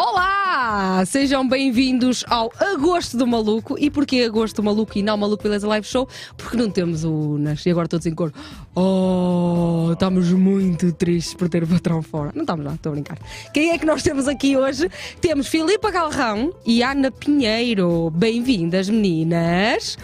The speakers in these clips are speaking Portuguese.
Olá! Sejam bem-vindos ao Agosto do Maluco. E porquê Agosto do Maluco e não Maluco Beleza Live Show? Porque não temos o. E agora todos em cor. Oh, estamos muito tristes por ter o patrão fora. Não estamos lá, estou a brincar. Quem é que nós temos aqui hoje? Temos Filipa Galrão e Ana Pinheiro. Bem-vindas, meninas.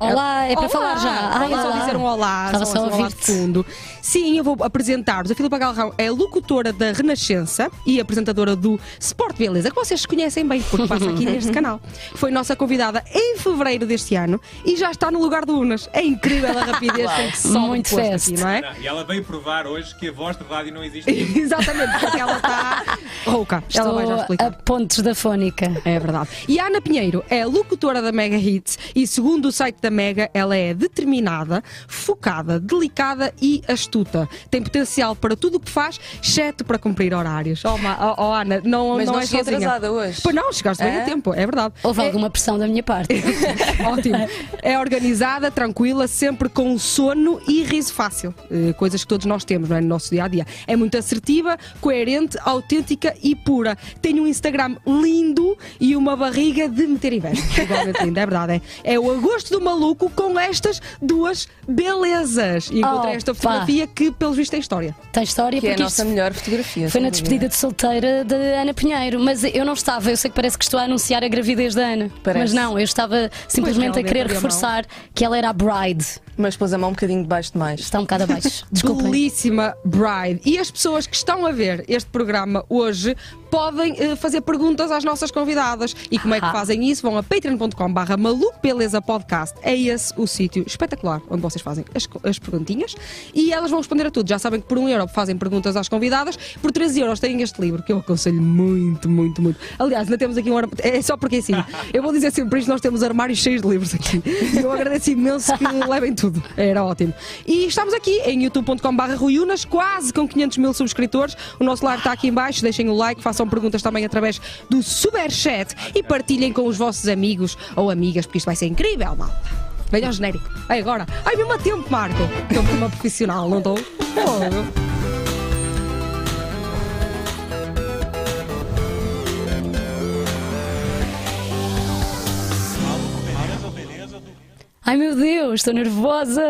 Olá, é para olá. falar já. Vamos só dizer um olá, Estava só só a um olá de fundo. Sim, eu vou apresentar-vos. A Filipa Galrão é locutora da Renascença e apresentadora do Sport Beleza, que vocês conhecem bem, porque passa aqui neste canal. Foi nossa convidada em fevereiro deste ano e já está no lugar do Unas. É incrível a rapidez com que se sobe Muito fast. aqui, não é? Não, e ela veio provar hoje que a voz de rádio não existe. Exatamente, porque ela está rouca. Ela vai já Estou explicar. a pontos da fónica. É verdade. E a Ana Pinheiro é locutora da Mega Hits e, segundo o site da Mega, ela é determinada, focada, delicada e astuta. Tem potencial para tudo o que faz, exceto para cumprir horários. Oh, Ma- oh, oh, Ana, não, Mas não, não é cheguei sozinha. atrasada hoje. Pois não, chegaste bem a É? tempo, é verdade. Houve É- alguma pressão da minha parte. Ótimo. É organizada, tranquila, sempre com sono e riso fácil. Eh, Coisas que todos nós temos, não é? No nosso dia a dia. É muito assertiva, coerente, autêntica e pura. Tem um Instagram lindo e uma barriga de meter inveja. Igualmente linda, é verdade. É, é o agosto do maluco com estas duas belezas. E encontrei Oh, esta pá. fotografia que, pelos vistos, tem história. Tem história Que é a porque nossa melhor fotografia. foi na despedida de solteira de Ana Pinheiro. Mas eu não estava, eu sei que parece que estou a anunciar a gravidez da Ana. Parece. Mas não, eu estava simplesmente a realmente querer abriu a reforçar que ela era a bride. Mas pôs a mão um bocadinho de baixo demais. Está um bocado abaixo. Desculpem. Belíssima Bride. E as pessoas que estão a ver este programa hoje podem eh, fazer perguntas às nossas convidadas. E como é que Ah. fazem isso? Vão a patreon.com/barra maluco beleza podcast. É esse o sítio espetacular onde vocês fazem as, as perguntinhas e elas vão responder a tudo. Já sabem que por um euro fazem perguntas às convidadas, por 13 euros têm este livro que eu aconselho muito, muito, muito. Aliás, ainda temos aqui um armário. É só porque assim, eu vou dizer sempre isto: nós temos armários cheios de livros aqui. Eu agradeço imenso que levem tudo. Era ótimo. E estamos aqui em youtube.com/barra Ruiunas, quase com 500 mil subscritores. O nosso live está aqui em baixo. Deixem o like, façam perguntas também através do Superchat e partilhem com os vossos amigos ou amigas, porque isto vai ser incrível, malta. Venha ao genérico. Ai, agora. Ai, mesmo a tempo, Marco. Estou como uma profissional, não estou? Fogo. Ai meu Deus, estou nervosa.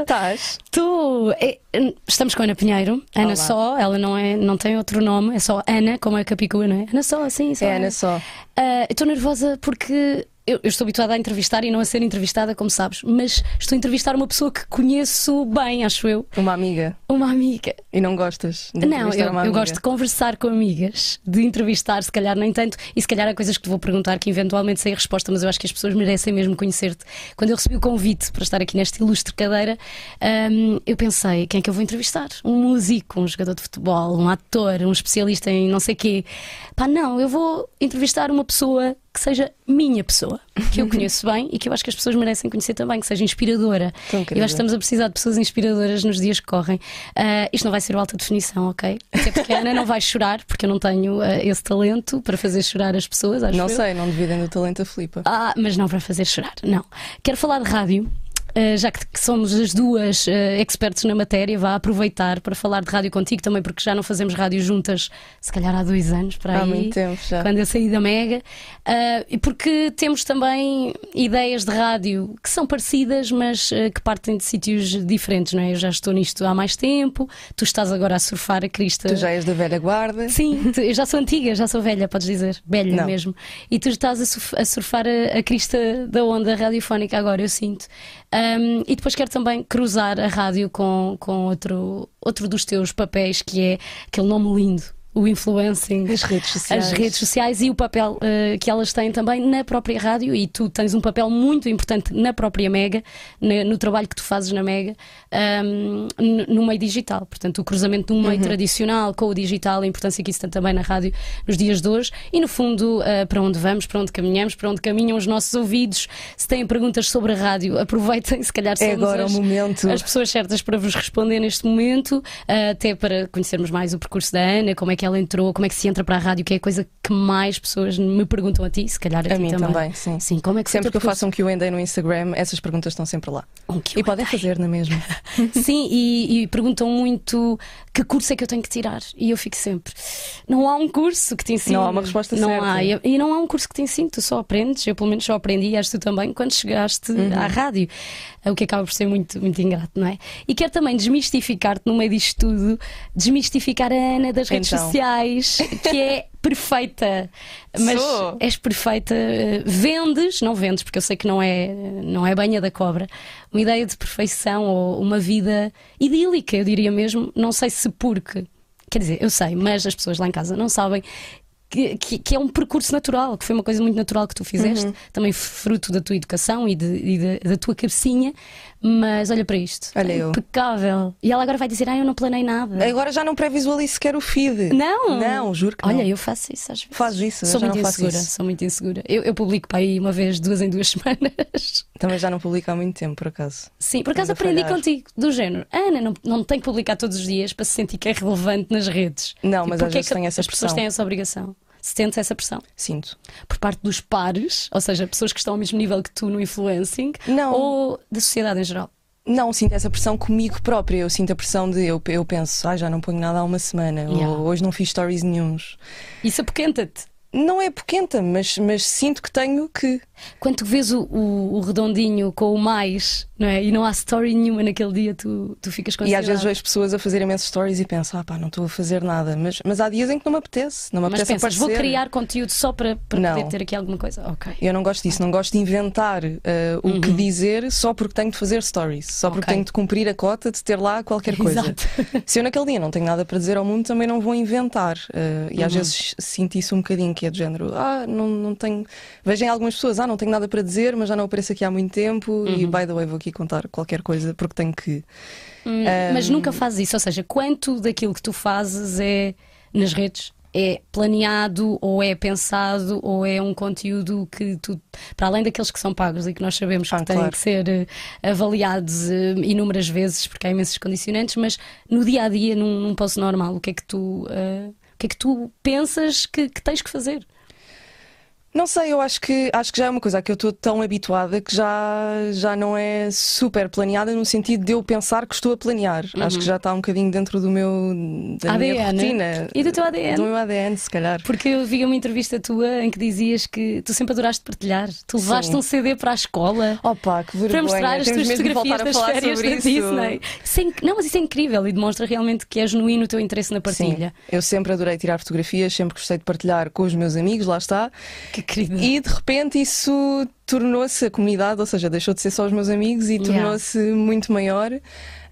Estás? Tu, é, estamos com a Ana Pinheiro, Ana Olá. só, ela não, é, não tem outro nome, é só Ana, como é Capicua, não é? Ana só, assim, só. É Ana só. Ah, eu estou nervosa porque eu, eu estou habituada a entrevistar e não a ser entrevistada, como sabes, mas estou a entrevistar uma pessoa que conheço bem, acho eu, Uma amiga. uma amiga. E não gostas de Não, eu, eu gosto de conversar com amigas, de entrevistar, se calhar nem tanto, e se calhar há coisas que te vou perguntar que eventualmente sei a resposta, mas eu acho que as pessoas merecem mesmo conhecer-te. Quando eu recebi o convite para estar aqui nesta ilustre cadeira, hum, eu pensei: quem é que eu vou entrevistar? Um músico, um jogador de futebol, um ator, um especialista em não sei quê. Pá, não, eu vou entrevistar uma pessoa que seja minha pessoa, que eu conheço bem e que eu acho que as pessoas merecem conhecer também, que seja inspiradora. Eu acho que estamos a precisar de pessoas inspiradoras nos dias que correm. Ah, isto não vai ser o alta definição, ok? Até porque a Ana não vai chorar, porque eu não tenho ah, esse talento para fazer chorar as pessoas. Acho Não eu. sei, não dividem do talento a Filipa. Ah, mas não para fazer chorar, não. Quero falar de rádio. Ah, já que somos as duas ah, expertos na matéria, vá aproveitar para falar de rádio contigo também, porque já não fazemos rádio juntas, se calhar há dois anos, para aí Há muito tempo já. quando eu saí da Mega, ah, e porque temos também ideias de rádio que são parecidas, mas que partem de sítios diferentes, não é? Eu já estou nisto há mais tempo, tu estás agora a surfar a crista. Tu já és da velha guarda. Sim, tu- eu já sou antiga, já sou velha, podes dizer. Velha Não. mesmo. E tu estás a surfar a, a crista da onda radiofónica agora, eu sinto. Um, e depois quero também cruzar a rádio com, com outro, outro dos teus papéis, que é aquele nome lindo. O influencing, As redes sociais. as redes sociais e o papel eh, que elas têm também na própria rádio. E tu tens um papel muito importante na própria Mega, na- no trabalho que tu fazes na Mega, n- no meio digital. Portanto, o cruzamento um meio tradicional com o digital, a importância que isso tem também na rádio nos dias de hoje. E no fundo, eh, para onde vamos, para onde caminhamos, para onde caminham os nossos ouvidos. Se têm perguntas sobre a rádio, aproveitem, se calhar É agora as, o momento. as pessoas certas para vos responder neste momento, ah, até para conhecermos mais o percurso da Ana, como é que ela entrou, como é que se entra para a rádio, que é a coisa que mais pessoas me perguntam a ti, se calhar a, A ti mim também. também, sim. Sim, como é que Sempre que eu faço um QA no Instagram, essas perguntas estão sempre lá. Um E podem fazer, não é mesmo? Sim, e, e perguntam muito que curso é que eu tenho que tirar? E eu fico sempre, não há um curso que te ensine. Não há uma resposta não certa. Há. E, não há um curso que te ensine, tu só aprendes. Eu, pelo menos, só aprendi, e acho tu também, quando chegaste Uhum. à rádio. O que acaba por ser muito, muito ingrato, não é? E quero também desmistificar-te no meio disto tudo, desmistificar a Ana das redes Então. sociais, que é perfeita. Mas Sou. és perfeita. eh, Vendes, não vendes, porque eu sei que não é, não é banha da cobra, uma ideia de perfeição ou uma vida idílica, eu diria mesmo. Não sei se porque. Quer dizer, eu sei, mas as pessoas lá em casa não sabem. Que, que- que é um percurso natural, que foi uma coisa muito natural que tu fizeste, Uhum. também fruto da tua educação e, de- e de- da tua cabecinha. Mas olha para isto, Olha é eu. impecável. E ela agora vai dizer: Ah, eu não planei nada. Agora já não pré-visualizo sequer o feed. Não! Não, juro que Olha, não. eu faço isso às vezes. Fazes isso, Sou muito insegura, sou muito insegura. Eu, eu publico para aí uma vez, duas em duas semanas. Também já não publico há muito tempo, por acaso. Sim, por acaso aprendi contigo, do género. Ana, não, não tem que publicar todos os dias para se sentir que é relevante nas redes. Não, mas às porque é vezes que tenho essa as pessoas pressão. têm essa obrigação? Se tentes essa pressão Sinto. por parte dos pares, ou seja, pessoas que estão ao mesmo nível que tu no influencing, Não. ou da sociedade em geral. Não, sinto essa pressão comigo própria. Eu sinto a pressão de eu, eu penso, ah, já não ponho nada há uma semana, Yeah. ou hoje não fiz stories nenhuns. Isso apoquenta-te. Não é poquenta, mas, mas sinto que tenho que. Quando tu vês o, o- o redondinho com o mais, não é? E não há story nenhuma naquele dia, tu, tu ficas com E às vezes vejo pessoas a fazer imensas stories e penso, ah pá, não estou a fazer nada. Mas, mas há dias em que não me apetece. Não me Mas apetece pensas, vou criar conteúdo só para, para Não. poder ter aqui alguma coisa? Ok. Eu não gosto disso, não gosto de inventar uh, o que dizer só porque tenho de fazer stories, só porque Uhum. Ok. tenho de cumprir a cota de ter lá qualquer coisa. Exato. Se eu naquele dia não tenho nada para dizer ao mundo, também não vou inventar. Uh, e às Uhum. vezes sinto isso um bocadinho, que é do género, ah, não, não tenho. Vejo em algumas pessoas, ah, não tenho nada para dizer, mas já não apareço aqui há muito tempo Uhum. e by the way vou aqui contar qualquer coisa porque tenho que. Hum, Mas nunca fazes isso, ou seja, quanto daquilo que tu fazes é nas redes? É planeado ou é pensado ou é um conteúdo que tu, para além daqueles que são pagos e que nós sabemos Ah, que têm claro. que ser eh, avaliados eh, inúmeras vezes porque há imensos condicionantes, mas no dia a dia, num, num post normal, o que é que tu, eh, o que é que tu pensas que, que tens que fazer? Não sei, eu acho que, acho que já é uma coisa que eu estou tão habituada que já, já não é super planeada no sentido de eu pensar que estou a planear. Acho que já está um bocadinho dentro do meu da minha ADN. rotina. E do teu ADN? Do meu ADN, se calhar. Porque eu vi uma entrevista tua em que dizias que tu sempre adoraste partilhar. Tu levaste Sim. um CD para a escola. Opa, que vergonha. para mostrar as Temos tuas fotografias das férias da isso. Disney. Isso é não, mas isso é incrível e demonstra realmente que é genuíno o teu interesse na partilha. Sim, eu sempre adorei tirar fotografias, sempre gostei de partilhar com os meus amigos, lá está. Que E de repente isso tornou-se a comunidade, ou seja, deixou de ser só os meus amigos e Yeah. tornou-se muito maior.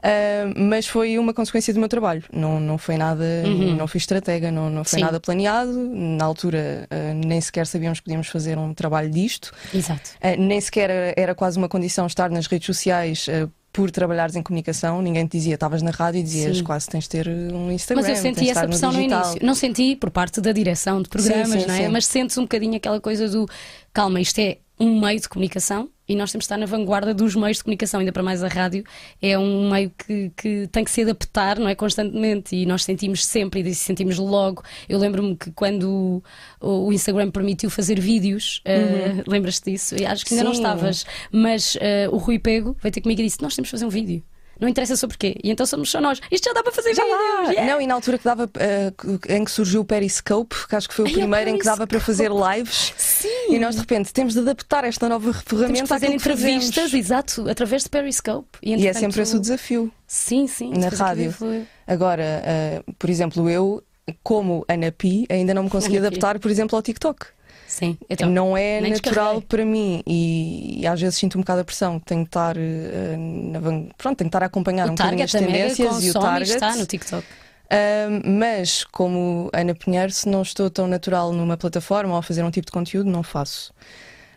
Ah, mas foi uma consequência do meu trabalho. Não, não foi nada, não fui estratega, não, não foi Uhum. Sim. nada planeado. Na altura ah, nem sequer sabíamos que podíamos fazer um trabalho disto. Exato. Ah, nem sequer era, era quase uma condição estar nas redes sociais. Por trabalhares em comunicação, ninguém te dizia, estavas na rádio e dizias Sim. quase tens de ter um Instagram. Mas eu senti essa pressão no, digital. início. Não senti por parte da direção de programas, Sim, sim, não é? Mas sentes um bocadinho aquela coisa do calma, isto é um meio de comunicação e nós temos de estar na vanguarda dos meios de comunicação, ainda para mais a rádio. É um meio que, que tem que se adaptar, não é? Constantemente. E nós sentimos sempre e sentimos logo. Eu lembro-me que quando o, o Instagram permitiu fazer vídeos, eh, lembras-te disso? Acho que ainda não Sim. estavas, mas eh, o Rui Pego veio ter comigo e disse: Nós temos de fazer um vídeo. Não interessa sobre quê. E então somos só nós. Isto já dá para fazer Já vídeos. yeah! Não, e na altura que dava, ah, em que surgiu o Periscope, que acho que foi o Ai, primeiro em que dava para fazer lives. Sim. E nós de repente temos de adaptar esta nova Temos ferramenta que fazer àquilo que entrevistas, exato, através de Periscope. E é entretanto, sempre esse o desafio. Sim, sim. na rádio. Agora, ah, por exemplo, eu, como Ana Pi, ainda não me consegui adaptar, por exemplo, ao TikTok. Sim, então, não é nem natural para mim e, e às vezes sinto um bocado a pressão. Tenho de estar, ah, na pronto, tenho de estar a acompanhar um o bocadinho Target as tendências e o target. está no TikTok. Um, mas, como Ana Pinheiro, se não estou tão natural numa plataforma ou a fazer um tipo de conteúdo, não faço.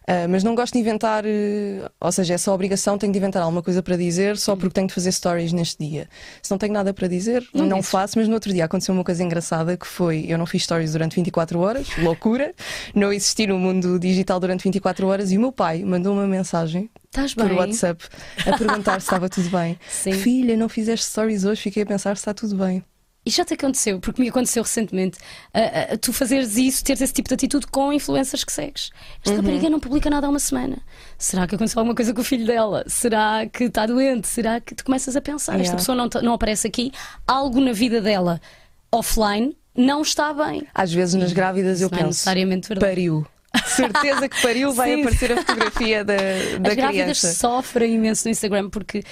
Uh, mas não gosto de inventar, uh, ou seja, essa obrigação tenho de inventar alguma coisa para dizer só porque tenho de fazer stories neste dia. Se não tenho nada para dizer, Não não, faço. Mas no outro dia aconteceu uma coisa engraçada que foi: eu não fiz stories durante 24 horas, loucura, não existi no mundo digital durante 24 horas e o meu pai mandou uma mensagem Estás por bem? WhatsApp a perguntar se estava tudo bem. Sim. Filha, não fizeste stories hoje, fiquei a pensar se está tudo bem. E já te aconteceu, porque me aconteceu recentemente, uh, uh, tu fazeres isso, teres esse tipo de atitude com influencers que segues. Esta Uhum. rapariga não publica nada há uma semana. Será que aconteceu alguma coisa com o filho dela? Será que está doente? Será que tu começas a pensar? Esta Yeah. pessoa não, não aparece aqui, algo na vida dela offline não está bem. Às vezes nas grávidas eu não é penso. necessariamente verdade. Pariu. Certeza que pariu, vai Sim. aparecer a fotografia da, da As grávidas criança. sofrem imenso no Instagram porque.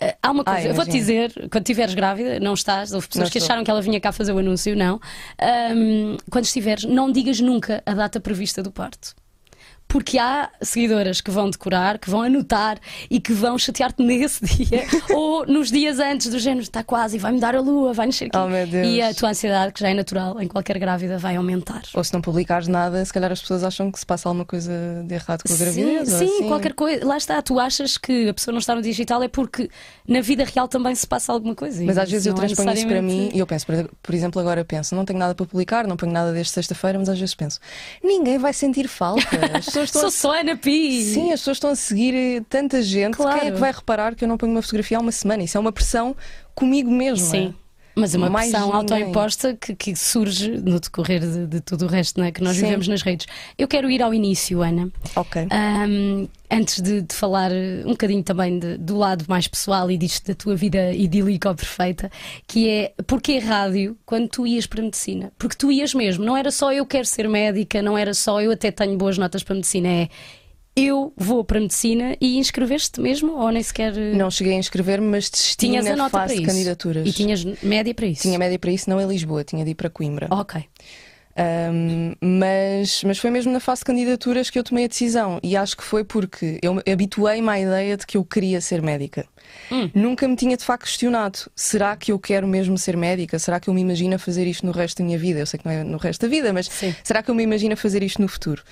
Eh, há uma coisa, Ah, eu vou-te dizer, quando estiveres grávida, não estás, houve pessoas Não que estou. acharam que ela vinha cá fazer o anúncio, não. Ahm, quando estiveres, não digas nunca a data prevista do parto. Porque há seguidoras que vão decorar, que vão anotar e que vão chatear-te nesse dia ou nos dias antes do género, está quase, vai-me dar a lua, vai nascer aqui. Oh. E a tua ansiedade, que já é natural em qualquer grávida, vai aumentar. Ou se não publicares nada, se calhar as pessoas acham que se passa alguma coisa de errado com a gravidez. Sim, sim, assim. qualquer coisa. Lá está, tu achas que a pessoa não está no digital é porque na vida real também se passa alguma coisa. Mas às vezes eu é transponho isso para mim e eu penso, por- por exemplo, agora penso, não tenho nada para publicar, não ponho nada desde sexta-feira, mas às vezes penso, ninguém vai sentir falta. As pessoas estão Sou a... só Ana Pi. Sim, as pessoas estão a seguir eh, tanta gente. Claro. Quem é que vai reparar que eu não ponho uma fotografia há uma semana? Isso é uma pressão comigo mesmo. Sim. Mas é uma Mais pressão ninguém. autoimposta que, que surge no decorrer de, de tudo o resto né, que nós Sim. vivemos nas redes. Eu quero ir ao início, Ana. Ok. Ahm, antes de, de falar um bocadinho também de- do lado mais pessoal e disto da tua vida idílica ou perfeita, que é porque rádio quando tu ias para a medicina? Porque tu ias mesmo, não era só eu quero ser médica, não era só eu até tenho boas notas para a medicina, é eu vou para a medicina e inscreveste mesmo ou nem sequer eh, Não cheguei a inscrever-me, mas desisti tinhas na a nota para fase de candidaturas. E tinhas média para isso? Tinha média para isso, não em Lisboa, tinha de ir para Coimbra. Ok. Um, mas, mas foi mesmo na fase de candidaturas que eu tomei a decisão e acho que foi porque eu me habituei-me à ideia de que eu queria ser médica. Hum. Nunca me tinha de facto questionado: será que eu quero mesmo ser médica? Será que eu me imagino fazer isto no resto da minha vida? Eu sei que não é no resto da vida, mas Sim. será que eu me imagino fazer isto no futuro?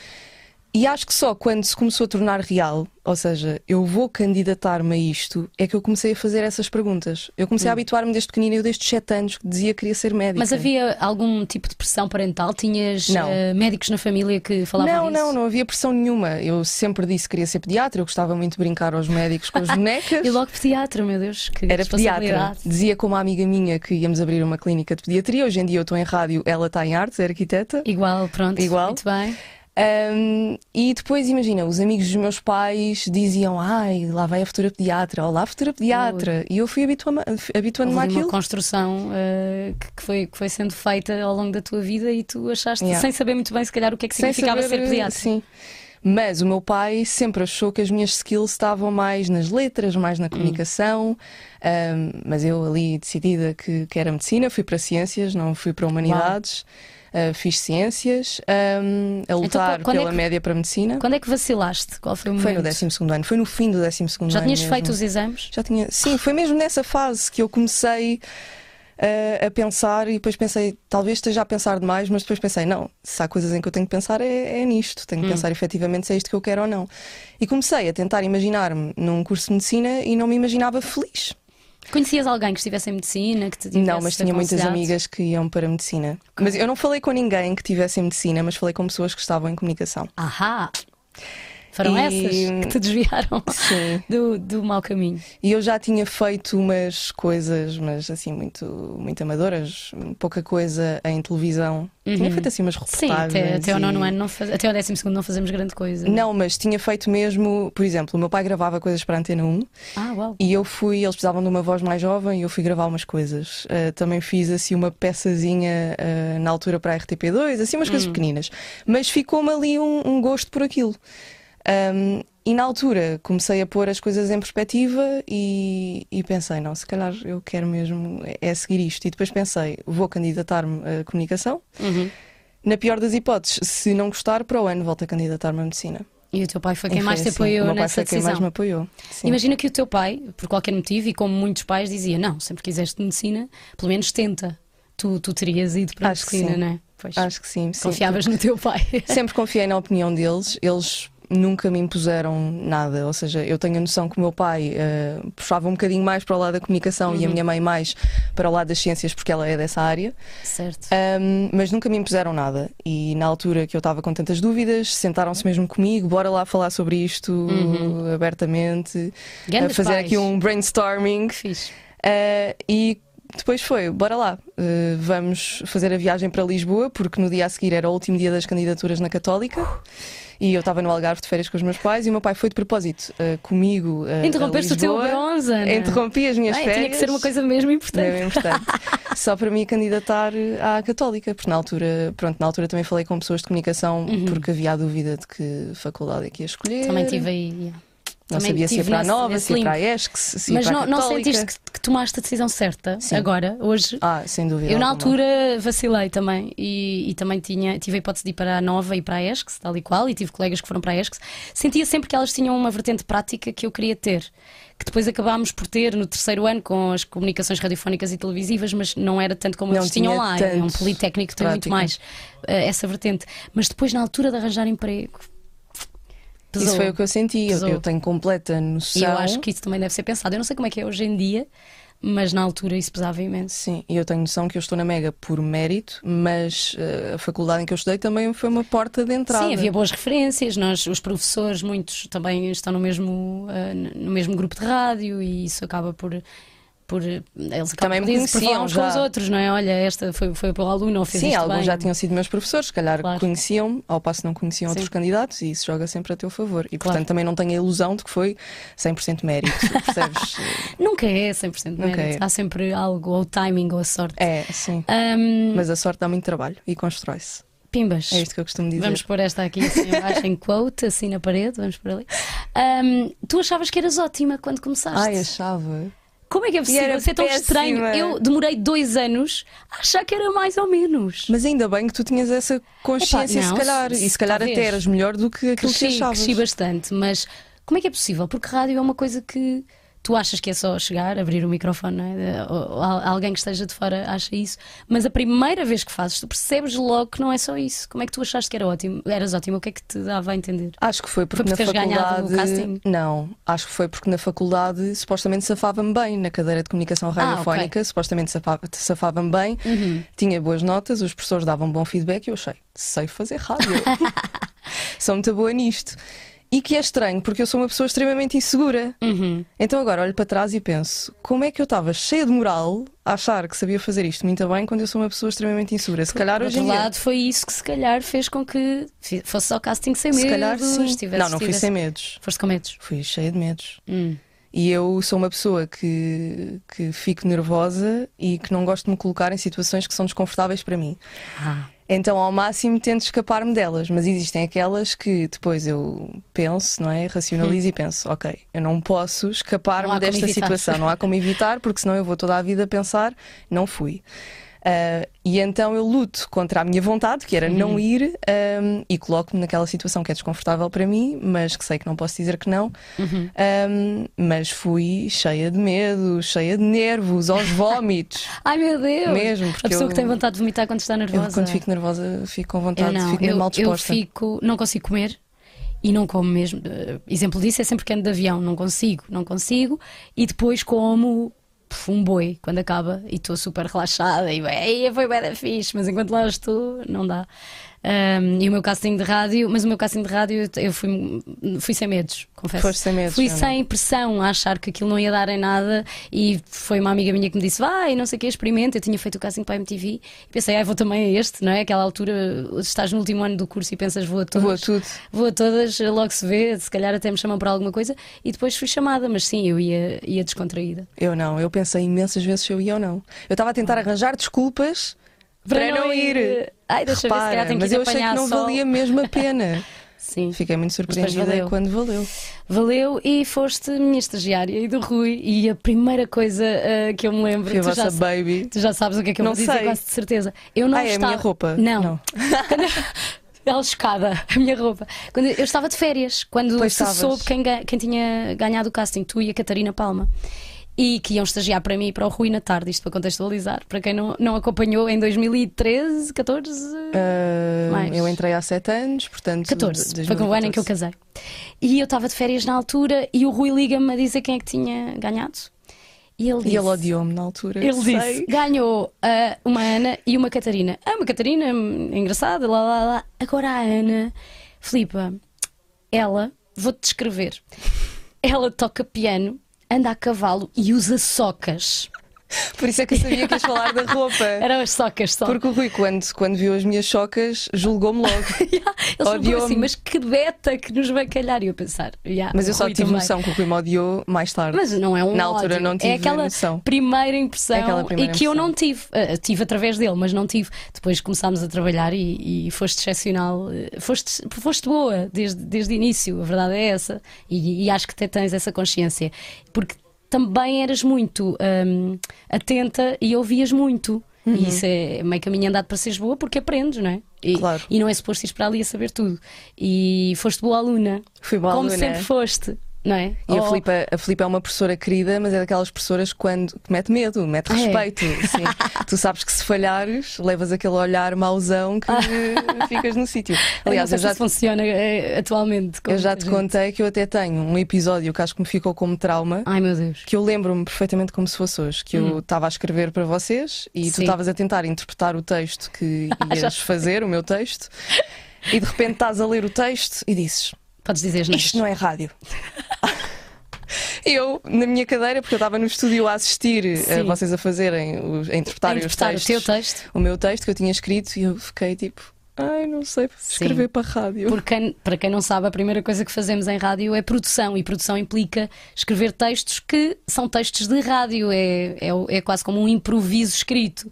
E acho que só quando se começou a tornar real, ou seja, eu vou candidatar-me a isto, é que eu comecei a fazer essas perguntas. Eu comecei a habituar-me desde pequenina, eu desde 7 anos que dizia que queria ser médica. Hum. Mas havia algum tipo de pressão parental? Tinhas Não. eh, médicos na família que falavam Não, disso? não, não havia pressão nenhuma. Eu sempre disse que queria ser pediatra, eu gostava muito de brincar aos médicos com as bonecas. E logo pediatra, meu Deus, que Era pediatra. Dizia com uma amiga minha que íamos abrir uma clínica de pediatria. Hoje em dia eu estou em rádio, ela está em artes, é arquiteta. Igual, pronto. Igual. Muito bem. Um, e depois, imagina, os amigos dos meus pais diziam: Ai, lá vai a futura pediatra, ou lá a futura pediatra. E eu fui habitua- habituando-me uma àquilo. construção eh, que, foi, que foi sendo feita ao longo da tua vida e tu achaste, Yeah. sem saber muito bem, se calhar, o que é que Sem significava saber, ser pediatra. Sim. Mas o meu pai sempre achou que as minhas skills estavam mais nas letras, mais Hum. na comunicação. Um, mas eu ali decidida que, que era medicina, fui para ciências, não fui para humanidades. Uh, fiz ciências, um, a lutar quando é pela que- média para medicina. Quando é que vacilaste? Qual foi o Foi momento? no 12 ano, foi no fim do 12 ano. Já tinhas mesmo. feito os exames? Já tinha. Sim, foi mesmo nessa fase que eu comecei uh, a pensar e depois pensei, talvez esteja a pensar demais, mas depois pensei, não, se há coisas em que eu tenho que pensar é, é nisto, tenho que pensar efetivamente se é isto que eu quero ou não. E comecei a tentar imaginar-me num curso de medicina e não me imaginava feliz. Conhecias alguém que estivesse em medicina? Que te Não, mas tinha muitas amigas que iam para medicina. Mas eu não falei com ninguém que tivesse em medicina, mas falei com pessoas que estavam em comunicação. Ahá! Foram E- essas que te desviaram Sim. do, do mau caminho. E eu já tinha feito umas coisas, mas assim, muito, muito amadoras, pouca coisa em televisão. Tinha feito assim umas Uhum. Sim, reportagens. até, até ao e- nono ano, não faz... até ao décimo segundo não fazemos grande coisa. Não, mas tinha feito mesmo, por exemplo, o meu pai gravava coisas para a Antena 1 Ah, uau. e eu fui, eles precisavam de uma voz mais jovem e eu fui gravar umas coisas. Uh, também fiz assim uma peçazinha uh, na altura para a RTP2, assim umas Hum. coisas pequeninas. Mas ficou-me ali um, um gosto por aquilo. Um, e na altura comecei a pôr as coisas em perspectiva e, e pensei, não, se calhar eu quero mesmo é seguir isto. E depois pensei, vou candidatar-me a comunicação. Uhum. Na pior das hipóteses, se não gostar, para o ano volto a candidatar-me a medicina. E o teu pai foi quem mais te assim. apoiou nessa foi quem decisão. mais me apoiou. Sim. Imagina que o teu pai, por qualquer motivo, e como muitos pais, dizia: Não, sempre quiseste medicina, pelo menos tenta. Tu, tu terias ido para a Acho que medicina, não é? Pois. Acho que sim. sim. Confiavas no teu pai. Sempre confiei na opinião deles. Eles nunca me impuseram nada. Ou seja, eu tenho a noção que o meu pai eh, puxava um bocadinho mais para o lado da comunicação Uhum. e a minha mãe mais para o lado das ciências, porque ela é dessa área. certo. Um, mas nunca me impuseram nada. E na altura que eu estava com tantas dúvidas, sentaram-se mesmo comigo, bora lá falar sobre isto abertamente, Uhum. Grandes a fazer pais. aqui um brainstorming. Fixe. Uh, e depois foi, bora lá, uh, vamos fazer a viagem para Lisboa, porque no dia a seguir era o último dia das candidaturas na Católica. E eu estava no Algarve de férias com os meus pais e o meu pai foi de propósito uh, comigo. Uh, Interrompeste o teu bronze, Ana. Interrompi as minhas Ai, férias. Tinha que ser uma coisa mesmo importante. Mesmo importante. Só para me candidatar à Católica, porque na altura, pronto, na altura também falei com pessoas de comunicação, uhum. porque havia a dúvida de que faculdade é que ia escolher. Também tive aí. Yeah. Não sabia se ia para a Nova, se ia para a ESC, se ia Mas para a não, não sentiste que, que, tomaste a decisão certa Sim. agora, hoje? Ah, sem dúvida. Eu na alguma. altura vacilei também e, e, também tinha, tive a hipótese de ir para a Nova e para a ESC, tal e qual, e tive colegas que foram para a ESC. Sentia sempre que elas tinham uma vertente prática que eu queria ter. Que depois acabámos por ter no terceiro ano com as comunicações radiofónicas e televisivas, mas não era tanto como não eles tinham lá. É um politécnico que tem muito mais uh, essa vertente. Mas depois, na altura de arranjar emprego, pesou. Isso foi o que eu senti. Eu, eu tenho completa noção. E eu acho que isso também deve ser pensado. Eu não sei como é que é hoje em dia, mas na altura isso pesava imenso. Sim, e eu tenho noção que eu estou na Mega por mérito, mas eh, a faculdade em que eu estudei também foi uma porta de entrada. Sim, havia boas referências, nós, os professores, muitos também estão no mesmo, uh, no mesmo grupo de rádio e isso acaba por. Por eles Também me conheciam uns com os já. outros, não é? Olha, esta foi, foi para o aluno, ou fez Sim, alguns bem. já tinham sido meus professores, se calhar Claro. conheciam-me, ao passo não conheciam Sim. outros candidatos, e isso joga sempre a teu favor. E Claro. portanto também não tenho a ilusão de que foi 100% mérito, percebes? Nunca é 100% de Nunca mérito. é. Há sempre algo, ou timing, ou a sorte. é, sim. Ahm, Mas a sorte dá muito trabalho e constrói-se. pimbas. É isto que eu costumo dizer. Vamos pôr esta aqui assim em quote, assim na parede, vamos por ali. Ahm, tu achavas que eras ótima quando começaste? Ai, achava. Como é que é possível ser tão estranho? Eu demorei dois anos a achar que era mais ou menos. Mas ainda bem que tu tinhas essa consciência, Epá, não, se calhar. se- E se calhar talvez. até eras melhor do que aquilo que Cresci, achavas. cresci bastante, mas como é que é possível? Porque rádio é uma coisa que tu achas que é só chegar, abrir o microfone, é? Ou- ou alguém que esteja de fora acha isso, mas a primeira vez que fazes, tu percebes logo que não é só isso. Como é que tu achaste que era ótimo? Eras ótimo, o que é que te dava a entender? Acho que foi porque Foi por na faculdade. casting? Não, acho que foi porque na faculdade supostamente safava-me bem. Na cadeira de comunicação radiofónica, supostamente safava- safava-me bem. Uhum. Tinha boas notas, os professores davam bom feedback e eu achei, sei fazer rádio. Sou muito boa nisto. E que é estranho, porque eu sou uma pessoa extremamente insegura. Uhum. Então agora olho para trás e penso: como é que eu estava cheia de moral a achar que sabia fazer isto muito bem quando eu sou uma pessoa extremamente insegura? Se calhar hoje em dia. lado, foi isso que se calhar fez com que fosse ao casting sem Se medo. calhar sim. Não, não fui sem medos. Foste com medos. Fui cheia de medos. Hum. E eu sou uma pessoa que, que fico nervosa e que não gosto de me colocar em situações que são desconfortáveis para mim. Ah. Então, ao máximo, tento escapar-me delas, mas existem aquelas que depois eu penso, não é? Racionalizo e penso, ok, eu não posso escapar-me desta situação, não há como evitar, porque senão eu vou toda a vida pensar, não fui. Ah, e então eu luto contra a minha vontade, que era Uhum. não ir, ahm, e coloco-me naquela situação que é desconfortável para mim, mas que sei que não posso dizer que não. Uhum. Ahm, mas fui cheia de medo, cheia de nervos, aos vómitos. Ai meu Deus! Mesmo, porque a pessoa eu- que tem vontade de vomitar quando está Eu, nervosa. quando fico nervosa, fico com Eu vontade, não, fico eu, mal eu disposta. fico, não consigo comer e não como mesmo. Eh, Exemplo disso é sempre que ando de avião, não consigo, não consigo, e depois como um boi quando acaba e estou super relaxada e bem, foi bem da fixe, mas enquanto lá estou, não dá. Ahm, e o meu casting de rádio, mas o meu casting de rádio eu fui, fui sem medos, confesso. Foste sem medos, Fui não é? sem pressão a achar que aquilo não ia dar em nada e foi uma amiga minha que me disse: vai, não sei o que, experimenta. Eu tinha feito o casting para a MTV e pensei: ai, vou também a este, não é? Aquela altura estás no último ano do curso e pensas: vou a todas. Vou a tudo. Vou a todas, logo se vê, se calhar até me chamam para alguma coisa e depois fui chamada, mas sim, eu ia, ia descontraída. Eu não, eu pensei imensas vezes se eu ia ou não. Eu estava a tentar arranjar desculpas para, não ir. Ai, deixa eu ver, se Repara, calhar tenho que mas ir eu achei que não sol. valia mesmo a pena. Sim. Fiquei muito surpreendida valeu. quando valeu. Valeu e foste minha estagiária e do Rui. E a primeira coisa ah, que eu me lembro. Fui a tu já, vossa baby. tu já sabes o que é que eu Não vou dizer, sei. quase de certeza. Eu não Ah, é a estava... minha roupa? Não. Não. Ela chocada, a minha roupa. Quando eu estava de férias, quando Pois se estavas. soube quem, quem tinha ganhado o casting, tu e a Catarina Palma. E que iam estagiar para mim e para o Rui na tarde, isto para contextualizar. Para quem não, não acompanhou, em 2013, 14. Ah, Mais. eu entrei há sete anos, portanto. 14, de- foi com o ano em que eu 2014. casei. E eu estava de férias na altura e o Rui liga-me a dizer quem é que tinha ganhado. E ele disse: E ele odiou-me na altura. ele sei. disse: ganhou ah, uma Ana e uma Catarina. Ah, uma Catarina hum, engraçada, lá lá lá. Agora a Ana, Filipa, ela, vou-te descrever. Ela toca piano, anda a cavalo e usa socas. Por isso é que eu sabia que ias falar da roupa. Eram as socas só. Porque o Rui, quando, quando viu as minhas chocas, julgou-me logo. Yeah, Ele Odiou-me. assim, mas que beta que nos vai calhar. E eu pensar, yeah, Mas eu só Rui tive também. noção que o Rui me odiou mais tarde. Mas não é um Na altura ódio. não tive é aquela noção. primeira impressão É aquela primeira e que eu impressão. não tive. Uh, tive através dele, mas não tive. Depois começámos a trabalhar e, e foste excepcional. Uh, Foste, foste boa desde, desde o início, a verdade é essa. E, e acho que até tens essa consciência. Porque também eras muito hum, atenta e ouvias muito. E isso é meio caminho andado para seres boa porque aprendes, não é? E, Claro. e não é suposto ir para ali a saber tudo. E foste boa aluna. Fui boa como aluna. sempre foste, não é? E a Oh, Filipa, a Filipa é uma professora querida, mas é daquelas professoras que quando que mete medo, mete é? respeito. Sim. tu sabes que se falhares, levas aquele olhar mauzão que ficas no sítio. Aliás, eu eu não sei já, se funciona eh, atualmente. eu já te contei que eu até tenho um episódio que acho que me ficou como trauma. Ai meu Deus. Que eu lembro-me perfeitamente como se fosse hoje, que eu estava a escrever para vocês e tu Hum. Sim. estavas a tentar interpretar o texto que ias fazer, o meu texto, e de repente estás a ler o texto e dizes: Podes dizer, não Isto não é rádio. Eu, na minha cadeira, porque eu estava no estúdio a assistir a Sim. vocês a fazerem, a interpretarem interpretar os o teu textos, texto. o meu texto que eu tinha escrito, e eu fiquei tipo, ai, não sei escrever para rádio. Porque para quem não sabe, a primeira coisa que fazemos em rádio é produção. E produção implica escrever textos que são textos de rádio. É, é, é quase como um improviso escrito.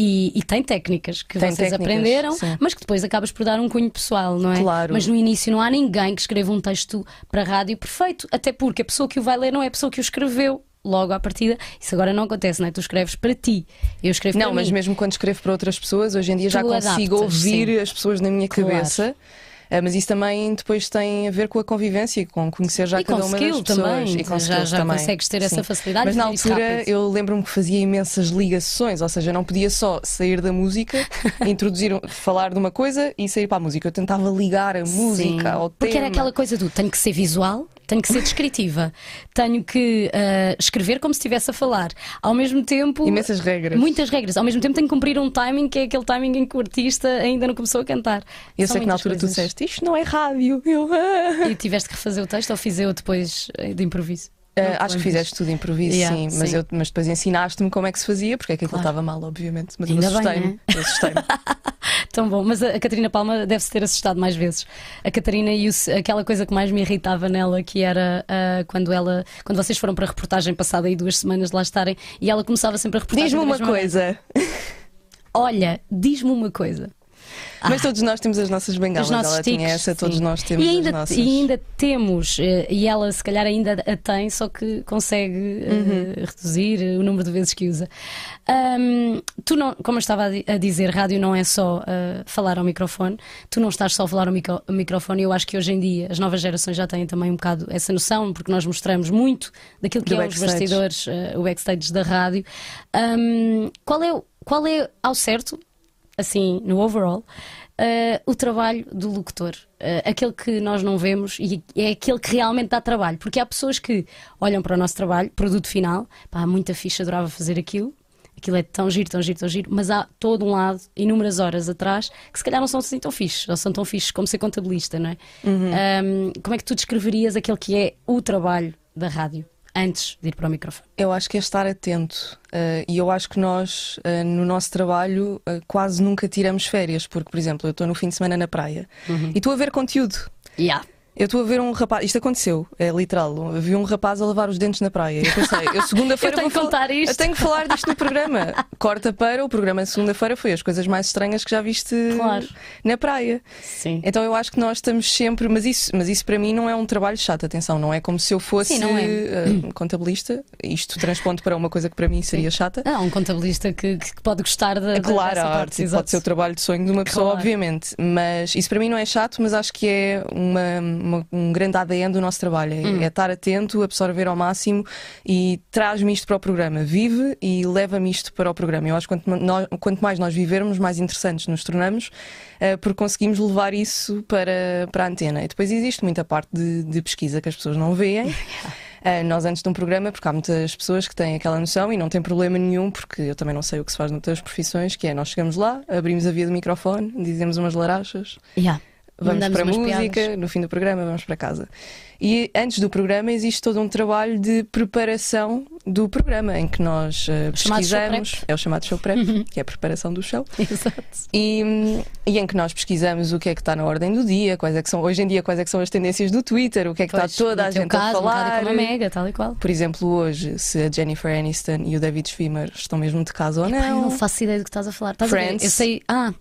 E, e tem técnicas que Tem vocês técnicas, aprenderam, sim. mas que depois acabas por dar um cunho pessoal, não é? Claro. Mas no início não há ninguém que escreva um texto para rádio perfeito, até porque a pessoa que o vai ler não é a pessoa que o escreveu. Logo à partida, isso agora não acontece, não é? Tu escreves para ti, eu escrevo Não, para mas mim. mesmo quando escrevo para outras pessoas, hoje em dia já Tu consigo adaptas, ouvir sim. as pessoas na minha Claro. cabeça. Ah, mas isso também depois tem a ver com a convivência e com conhecer já E cada uma das pessoas. também, e com já- já também. consegues ter essa Sim. facilidade Mas na altura rápido. eu lembro-me que fazia imensas ligações, ou seja, não podia só sair da música, introduzir, falar de uma coisa e sair para a música. Eu tentava ligar a música Sim. ao Porque tema. era aquela coisa do tenho que ser visual, tenho que ser descritiva, tenho que ah, escrever como se estivesse a falar. Ao mesmo tempo. Imensas regras. Muitas regras. Ao mesmo tempo tenho que cumprir um timing que é aquele timing em que o artista ainda não começou a cantar. Eu São sei que na altura tu coisas. disseste isto não é rádio. Eu. E tiveste que refazer o texto ou fiz eu depois eh, de improviso? Te acho que fizeste tudo de improviso, Yeah, sim, mas, sim. eu- mas depois ensinaste-me como é que se fazia, porque é que aquilo Claro. estava mal, obviamente. Mas Ainda eu bem, assustei-me. né? Eu assustei-me. Tão bom, mas a, a Catarina Palma deve-se ter assustado mais vezes. A Catarina e o- aquela coisa que mais me irritava nela, que era ah, quando ela, quando vocês foram para a reportagem passada aí duas semanas de lá estarem, e ela começava sempre a reportagem. Diz-me uma coisa. Olha, diz-me uma coisa. Mas todos nós temos as nossas bengalas. Os Ela tinha essa, todos sim. nós temos e ainda, as nossas. E ainda temos, eh, e ela se calhar ainda a tem, só que consegue eh, Uhum. reduzir o número de vezes que usa. Ahm, tu não, como eu estava a di- a dizer, rádio não é só eh, falar ao microfone, tu não estás só a falar ao, micro- ao microfone, eu acho que hoje em dia as novas gerações já têm também um bocado essa noção, porque nós mostramos muito daquilo que Do é os backstage. bastidores, eh, o backstage da rádio. Ahm, qual, é, o- qual é, ao certo, assim, no overall, eh, o trabalho do locutor. Eh, aquele que nós não vemos e é aquele que realmente dá trabalho. Porque há pessoas que olham para o nosso trabalho, produto final, pá, muita ficha, adorava fazer aquilo. Aquilo é tão giro, tão giro, tão giro, mas há todo um lado, inúmeras horas atrás, que se calhar não são assim tão fixes, não são tão fixes como ser contabilista, não é? Ahm, como é que tu descreverias aquele que é o trabalho da rádio antes de ir para o microfone? Eu acho que é estar atento. eh, e eu acho que nós, eh, no nosso trabalho, eh, quase nunca tiramos férias. Porque, por exemplo, eu estou no fim de semana na praia Uhum. e estou a ver conteúdo. Yeah. Eu estou a ver um rapaz, isto aconteceu, é literal. Eu vi um rapaz a lavar os dentes na praia. Eu pensei, eu segunda-feira Eu tenho vou que contar isto. Eu tenho que falar disto no programa. Corta para o programa de segunda-feira foi as coisas mais estranhas que já viste Claro. na praia. Sim. Então eu acho que nós estamos sempre, mas isso, mas isso para mim não é um trabalho chato, atenção, não é como se eu fosse Sim, é. eh, contabilista. Isto transponde para uma coisa que para mim seria chata. Há um contabilista que, que pode gostar da, Claro, a arte exato. pode ser o trabalho de sonho de uma pessoa, Claro. obviamente, mas isso para mim não é chato, mas acho que é uma- uma- um grande ADN do nosso trabalho. É, Hum. é estar atento, absorver ao máximo e traz-me isto para o programa. Vive e leva-me isto para o programa. Eu acho que quanto, nós- quanto mais nós vivermos, mais interessantes nos tornamos, eh, porque conseguimos levar isso para, para a antena. E depois existe muita parte de, de pesquisa que as pessoas não veem. Eh, nós antes de um programa, porque há muitas pessoas que têm aquela noção e não tem problema nenhum, porque eu também não sei o que se faz noutras profissões, que é nós chegamos lá, abrimos a via do microfone, dizemos umas larachas, Yeah. Vamos para a música, piadas. no fim do programa vamos para casa. E antes do programa existe todo um trabalho de preparação do programa, em que nós uh, pesquisamos. É o chamado show prep, que é a preparação do show. Exato. E, e em que nós pesquisamos o que é que está na ordem do dia, quais é que são, hoje em dia, quais é que são as tendências do Twitter, o que é que Pois, está toda a gente caso, a um falar. como a Mega, tal e qual. Por exemplo, hoje, se a Jennifer Aniston e o David Schwimmer estão mesmo de casa ou Epá, eu não. não faço ideia do que estás a falar. Estás a? Friends. Eu sei. Ah,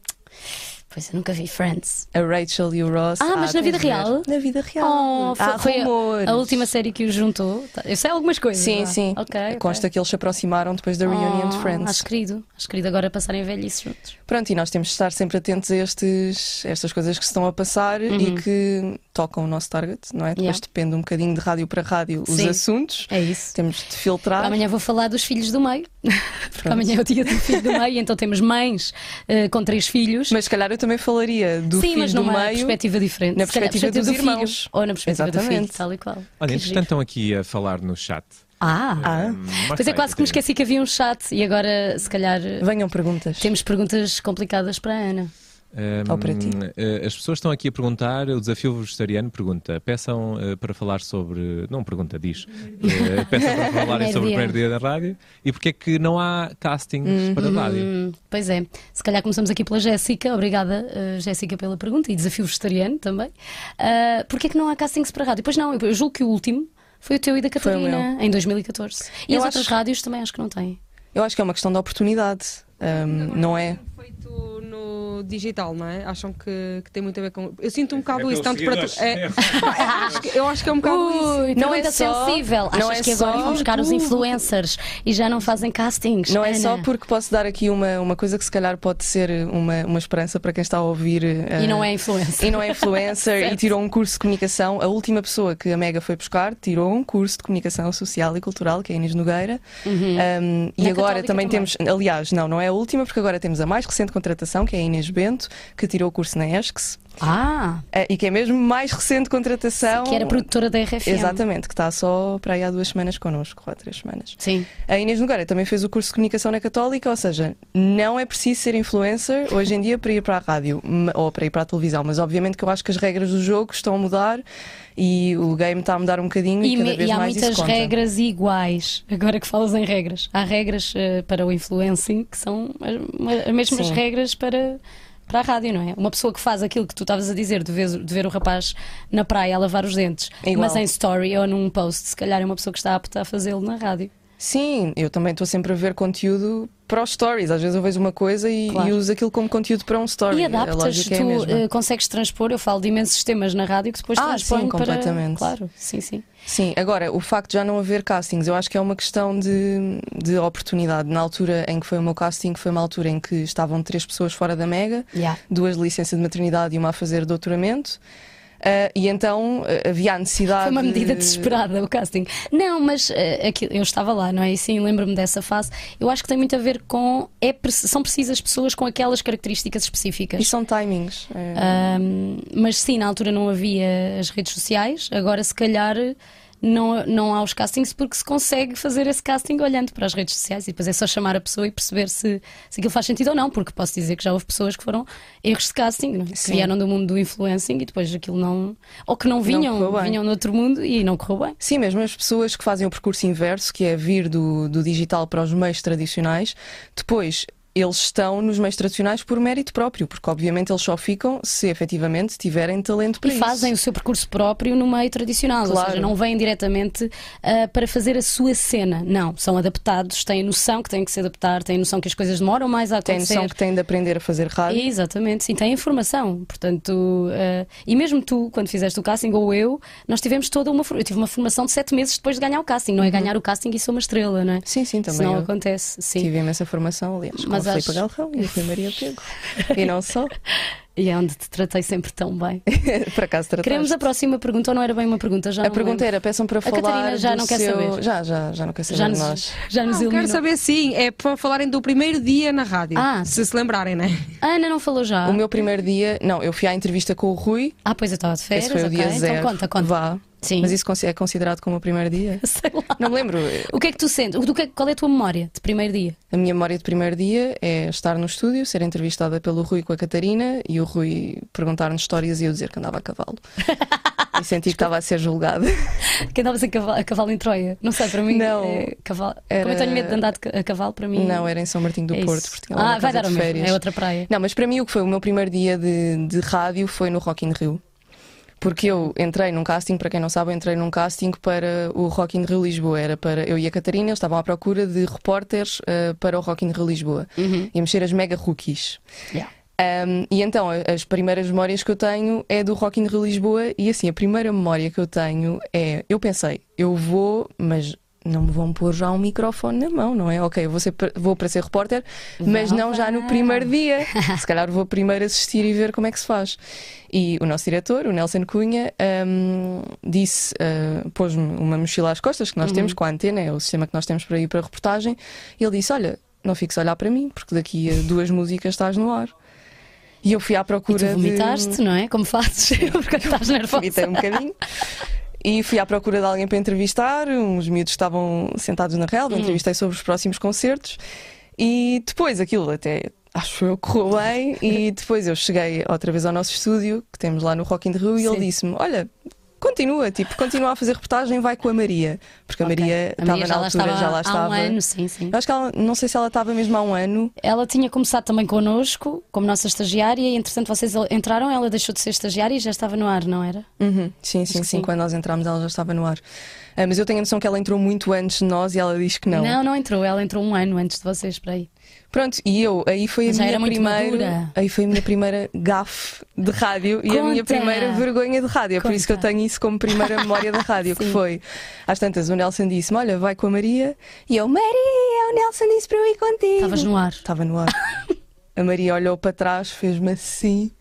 pois eu nunca vi Friends. A Rachel e o Ross. Ah, mas na vida de real? Na vida real. Oh, foi, Há foi a- rumores. a, última série que os juntou. Eu sei algumas coisas. Sim, vá. sim. Ok. ok. Consta que eles se aproximaram depois da reunion de Oh, Friends. Acho querido. Acho querido agora passarem velhice juntos. Pronto, e nós temos de estar sempre atentos a estes, a estas coisas que se estão a passar e que tocam o nosso target, não é? Depois. Yeah. depende um bocadinho de rádio para rádio os Sim. assuntos. É isso. Temos de filtrar. Amanhã vou falar dos filhos do meio. Porque amanhã é o dia do filho do meio, então temos mães eh, com três filhos. Mas se calhar eu também falaria do Sim, filho mas do numa meio. perspectiva diferente. na Se calhar, perspectiva dos do filho, irmãos. ou na perspectiva do filho, Exatamente. tal e qual. Olha, entretanto, estão aqui a falar no chat. Ah, Ah. Hum, pois é quase que me esqueci que havia um chat e agora, se calhar, Venham perguntas. temos perguntas complicadas para a Ana. Ou para ti. eh, As pessoas estão aqui a perguntar, o desafio vegetariano pergunta, peçam eh, para falar sobre, não pergunta, diz, eh, peçam para falarem sobre o primeiro dia da rádio e porque é que não há castings para a rádio. Pois é, se calhar começamos aqui pela Jéssica. Obrigada, eh, Jéssica, pela pergunta e desafio vegetariano também. Uh, Porquê é que não há castings para rádio? Pois não, eu, julgo que o último foi o teu e da Catarina em 2014. E Eu as acho- outras rádios também acho que não têm. Eu acho que é uma questão de oportunidade, hum, não é? Feito no digital, não é? Acham que, que tem muito a ver com. Eu sinto um bocado É isso, tanto para tu. É, eu acho que é um bocado isso. Ui, Não pergunta é só- sensível. não Achas é que agora só vão buscar os influencers e já não fazem castings? Não é Ana? só porque posso dar aqui uma, uma coisa que se calhar pode ser uma, uma esperança para quem está a ouvir. eh, E não é influencer. E não é influencer e tirou um curso de comunicação. A última pessoa que a Mega foi buscar tirou um curso de comunicação social e cultural, que é a Inês Nogueira. Um, e Na agora também, também. temos, aliás, não, não é a última, porque agora temos a mais recente contratação, que é a Inês Bento, que tirou o curso na ESCS. Ah, eh, E que é mesmo mais recente contratação. que era produtora da RFM. Exatamente, que está só para aí há duas semanas connosco, ou há três semanas. Sim. A Inês Nogueira também fez o curso de comunicação na Católica, ou seja, não é preciso ser influencer hoje em dia para ir para a rádio ou para ir para a televisão, mas obviamente que eu acho que as regras do jogo estão a mudar e o game está a mudar um bocadinho e, E, cada vez e há mais muitas regras iguais. Agora que falas em regras, há regras eh, para o influencing que são as, as mesmas Sim. regras para, para a rádio, não é? Uma pessoa que faz aquilo que tu estavas a dizer de ver, de ver o rapaz na praia a lavar os dentes, É mas em story ou num post, se calhar é uma pessoa que está apta a fazê-lo na rádio. Sim, eu também estou sempre a ver conteúdo para os stories. Às vezes eu vejo uma coisa e, Claro. e uso aquilo como conteúdo para um story. E adaptas, é tu mesma. eh, consegues transpor, eu falo de imensos sistemas na rádio que depois Ah, transpõem sim, para. completamente. Claro, sim, sim. Sim, agora, o facto de já não haver castings, eu acho que é uma questão de, de oportunidade. Na altura em que foi o meu casting, foi uma altura em que estavam três pessoas fora da Mega, Yeah. duas de licença de maternidade e uma a fazer doutoramento. Ah, e então ah, havia a necessidade. Foi uma medida de- desesperada o casting. Não, mas eh, aquilo- eu estava lá, não é? E sim, lembro-me dessa fase. Eu acho que tem muito a ver com. É, são precisas pessoas com aquelas características E específicas. são timings. é. Mas sim, na altura não havia as redes sociais, agora se calhar. Não, não há os castings porque se consegue fazer esse casting olhando para as redes sociais e depois é só chamar a pessoa e perceber se, se aquilo faz sentido ou não, porque posso dizer que já houve pessoas que foram erros de casting, não é? que vieram do mundo do influencing e depois aquilo não. ou que não vinham, bem. vinham de outro mundo e não correu bem. Sim, mesmo as pessoas que fazem o percurso inverso, que é vir do, do digital para os meios tradicionais, depois eles estão nos meios tradicionais por mérito próprio, porque obviamente eles só ficam se efetivamente tiverem talento para E isso. fazem o seu percurso próprio no meio tradicional, ou Claro. seja, não vêm diretamente ah, para fazer a sua cena. Não, são adaptados, têm noção que têm que se adaptar, têm noção que as coisas demoram mais a Têm acontecer. noção que têm de aprender a fazer rádio. Exatamente, sim, tem informação. Portanto, eh, e mesmo tu, quando fizeste o casting, ou eu, nós tivemos toda uma. Eu tive uma formação de sete meses depois de ganhar o casting. Não é ganhar o casting e sou uma estrela, não é? Sim, sim, Isso Uhum. também. não eu acontece, sim. Tive imensa formação, aliás, Mas a acho- Filipe Galrão e a Rui Maria Pego. e não só. E é onde te tratei sempre tão bem. Por acaso trataste. Queremos a próxima pergunta, ou não era bem uma pergunta? Já A pergunta lembro. era, peçam para falar Catarina já do não quer seu... saber. Já, já, já não quer saber Já de nos, nós. já nos Não, quero saber sim, é para falarem do primeiro dia na rádio. Ah. se se lembrarem, né? A Ana não falou já. O meu primeiro dia... Não, eu fui à entrevista com o Rui. Ah, pois eu estava de férias. Esse foi o ok. dia zero. Então conta, conta. Vá. Sim. Mas isso é considerado como o primeiro dia? Sei lá. Não me lembro. O que é que tu sentes? Do que- Qual é a tua memória de primeiro dia? A minha memória de primeiro dia é estar no estúdio, ser entrevistada pelo Rui com a Catarina e o Rui perguntar-nos histórias e eu dizer que andava a cavalo. e senti que estava a ser julgada. Que andavas a cavalo, a cavalo em Troia. Não sei, para mim. Não. É, cavalo... Era- Como eu tenho medo de andar de a cavalo, para mim. Não, era em São Martinho do é Porto, uma Ah, vai dar o mesmo. É outra praia. Não, mas para mim o que foi o meu primeiro dia de, de rádio foi no Rock in Rio. Porque eu entrei num casting, para quem não sabe, eu entrei num casting para o Rock in Rio Lisboa. Era para eu e a Catarina, eles estavam à procura de repórteres eh, para o Rock in Rio Lisboa. Uhum. Íamos ser as mega rookies. Yeah. Um, e então, as primeiras memórias que eu tenho é do Rock in Rio Lisboa. E assim, a primeira memória que eu tenho é: eu pensei, eu vou, mas não me vão pôr já um microfone na mão, não é? Ok, eu vou, ser, vou para ser repórter, mas Vão, não já no primeiro dia. Se calhar vou primeiro assistir e ver como é que se faz. E o nosso diretor, o Nelson Cunha, um, disse, uh, pôs-me uma mochila às costas que nós temos com a antena, é o sistema que nós temos para ir para a reportagem. E ele disse: Olha, não fiques a olhar para mim, porque daqui a duas músicas estás no ar. E eu fui à E procura tu vomitaste, não é? Como fazes? Porque estás nervosa. Vomitei um bocadinho. E fui à procura de alguém para entrevistar. Uns miúdos estavam sentados na relva, Hum. entrevistei sobre os próximos concertos. E depois aquilo até acho eu correu bem. E depois eu cheguei outra vez ao nosso estúdio, que temos lá no Rock in Rio, e ele disse-me: Olha. Continua, tipo, continua a fazer reportagem, vai com a Maria. Porque a. Maria A estava Maria na já lá altura, estava já lá há estava. um ano, sim, sim. Eu acho que ela, não sei se ela estava mesmo há um ano. Ela tinha começado também connosco, como nossa estagiária, e entretanto vocês entraram, ela deixou de ser estagiária e já estava no ar, não era? Uhum, Sim, sim, sim. sim. Quando nós entramos, ela já estava no ar. Ah, mas eu tenho a noção que ela entrou muito antes de nós e ela diz que não. não, não entrou. Ela entrou um ano antes de vocês, para aí. Pronto, e eu, aí foi a Já minha primeira, madura. aí foi a minha primeira gafe de rádio e a minha Conta. primeira vergonha de rádio. É por isso que eu Conta. tenho isso como primeira memória da rádio, que foi às tantas o Nelson disse-me: Olha, vai com a Maria, e eu, Maria, o Nelson disse para eu ir contigo. Estavas no ar. Estava no ar. a Maria olhou para trás, fez-me assim.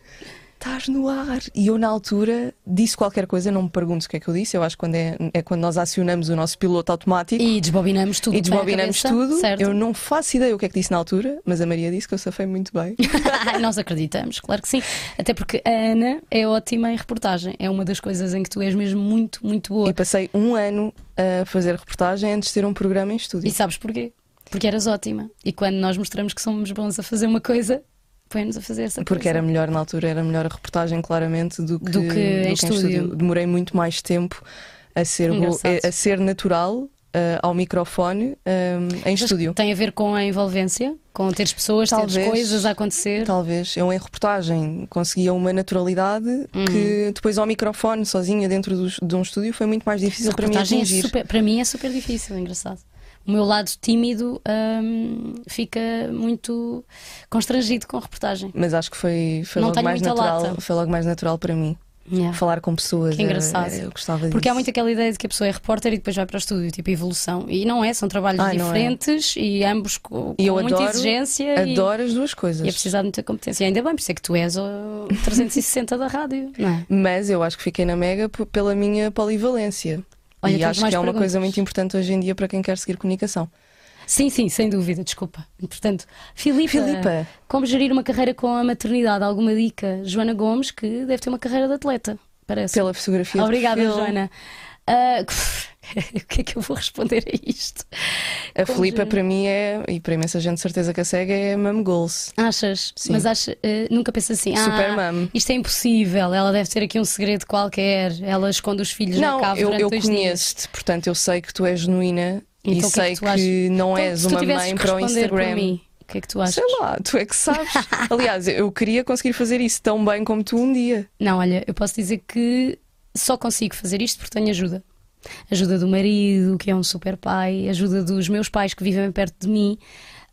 Estás no ar. E eu, na altura, disse qualquer coisa, não me perguntes o que é que eu disse. Eu acho que quando é, é quando nós acionamos o nosso piloto automático E desbobinamos tudo. e desbobinamos cabeça, tudo. Certo? Eu não faço ideia o que é que disse na altura, mas a Maria disse que eu safei muito bem. Nós acreditamos, claro que sim. Até porque a Ana é ótima em reportagem. É uma das coisas em que tu és mesmo muito, muito boa. e passei um ano a fazer reportagem antes de ter um programa em estúdio. E sabes porquê? Porque eras ótima. E quando nós mostramos que somos bons a fazer uma coisa, põe-nos a fazer essa Porque coisa. era melhor na altura, era melhor a reportagem, claramente, do que, Do que em estúdio. Demorei muito mais tempo a ser, bo- Engraçado. a, a ser natural ah, ao microfone ah, em Mas estúdio. Tem a ver com a envolvência, com teres pessoas, teres Talvez. coisas a acontecer. Talvez eu em reportagem conseguia uma naturalidade Uhum. que depois ao microfone, sozinha dentro dos- de um estúdio, foi muito mais difícil para mim é atingir. super- para mim é super difícil, é engraçado. O meu lado tímido hum, fica muito constrangido com a reportagem. Mas acho que foi, foi Não logo mais muita natural. lata. Foi logo mais natural para mim. Yeah. Falar com pessoas. Que engraçado. era- Porque há disso. muito aquela ideia de que a pessoa é repórter e depois vai para o estúdio, tipo evolução. E não é, são trabalhos é. diferentes e ambos com, E eu com muita adoro- exigência e, Adoro as duas coisas. e é precisar de muita competência. E ainda bem, por isso é que tu és o 360 da rádio, é? Mas eu acho que fiquei na Mega pela minha polivalência. Olha, e acho que é uma coisa muito importante hoje em dia para quem quer seguir comunicação. Sim, sim, sem dúvida, desculpa. Portanto, Filipa, Filipa. como gerir uma carreira com a maternidade? Alguma dica? Joana Gomes, que deve ter uma carreira de atleta, parece. Pela fotografia. Obrigada. Joana. Ah, o que é que eu vou responder a isto? A Como Filipa, gerir? para mim, é, e para imensa gente, de certeza que a segue, é Mum Goals. Achas? Sim. Mas acha, eh, nunca pensas assim, Super ah, mum. isto é impossível, ela deve ter aqui um segredo qualquer, ela esconde os filhos Não, na cave eu, eu conheço-te, portanto, eu sei que tu és genuína Então, e que é sei que achas? que não Então, és uma mãe que para o Instagram. o que é que tu achas? Sei lá, tu é que sabes. Aliás, eu queria conseguir fazer isso tão bem como tu um dia. Não, olha, eu posso dizer que só consigo fazer isto porque tenho ajuda. Ajuda do marido, que é um super pai, ajuda dos meus pais que vivem perto de mim.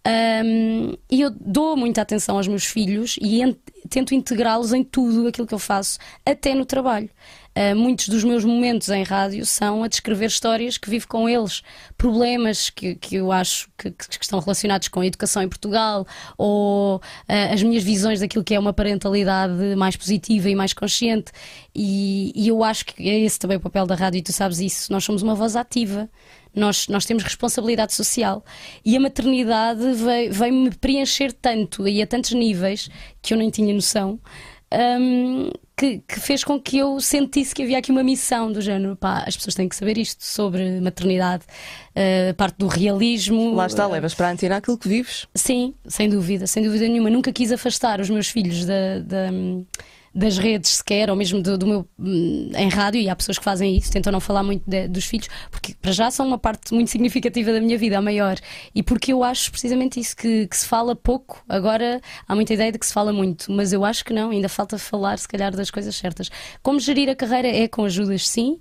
Ahm, e eu dou muita atenção aos meus filhos e en- tento integrá-los em tudo aquilo que eu faço, até no trabalho. Ah, muitos dos meus momentos em rádio são a descrever histórias que vivo com eles, problemas que, que eu acho que, que estão relacionados com a educação em Portugal ou ah, as minhas visões daquilo que é uma parentalidade mais positiva e mais consciente. E, e eu acho que é esse também o papel da rádio, e tu sabes isso. Nós somos uma voz ativa. Nós, nós temos responsabilidade social e a maternidade veio-me preencher tanto e a tantos níveis que eu nem tinha noção hum, que, que fez com que eu sentisse que havia aqui uma missão do género. Pá, as pessoas têm que saber isto sobre maternidade, a parte do realismo. Lá está, eh, levas para a antena aquilo que vives. Sim, sem dúvida, sem dúvida nenhuma. Nunca quis afastar os meus filhos da, da, das redes sequer, ou mesmo do, do meu hum, em rádio, e há pessoas que fazem isso, tentam não falar muito de- dos filhos, porque para já são uma parte muito significativa da minha vida, a maior. E porque eu acho precisamente isso, que, que se fala pouco. Agora há muita ideia de que se fala muito, mas eu acho que não, ainda falta falar, se calhar, das coisas certas. Como gerir a carreira é com ajudas, sim.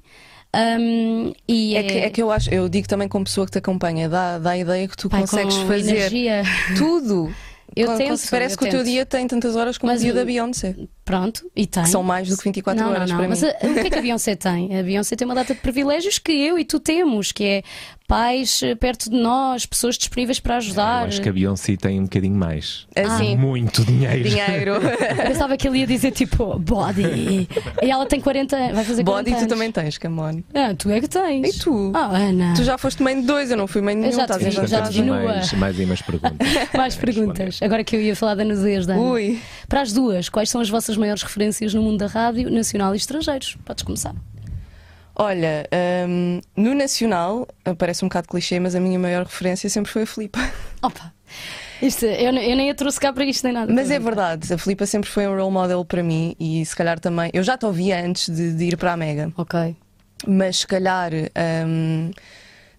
Hum, e É que, é que eu acho, eu digo também como pessoa que te acompanha, dá, dá a ideia que tu Pai, consegues fazer energia. tudo. Eu Con- tento, Parece eu que o teu tento. dia tem tantas horas como Mas o dia da Beyoncé. Pronto, e tem. Que são mais do que 24 não, horas não, não. para Mas mim. a- o que é que a Beyoncé tem? A Beyoncé tem uma data de privilégios que eu e tu temos, que é pais eh, perto de nós, pessoas disponíveis para ajudar. Eu acho que a Beyoncé tem um bocadinho mais. Assim, Muito dinheiro. dinheiro. Eu pensava que ele ia dizer tipo body. E ela tem 40 anos, vai fazer 40 Body tu também tens, come on. Ah, tu é que tens. E tu? Ah, Ana. Tu já foste mãe de dois, eu não fui mãe de nenhum, já estás te em já te mais, mais aí umas perguntas. Mais perguntas. Agora que eu ia falar da nudez Ana. Ui. Para as duas, quais são as vossas maiores referências no mundo da rádio, nacional e estrangeiros? Podes começar. Olha, hum, no Nacional, eh, parece um bocado clichê, mas a minha maior referência sempre foi a Filipa. Opa! Isto, eu, eu nem a trouxe cá para isto nem nada. Mas é verdade, a Filipa sempre foi um role model para mim e se calhar também. Eu já te ouvia antes de, de ir para a Mega, Ok. mas se calhar hum,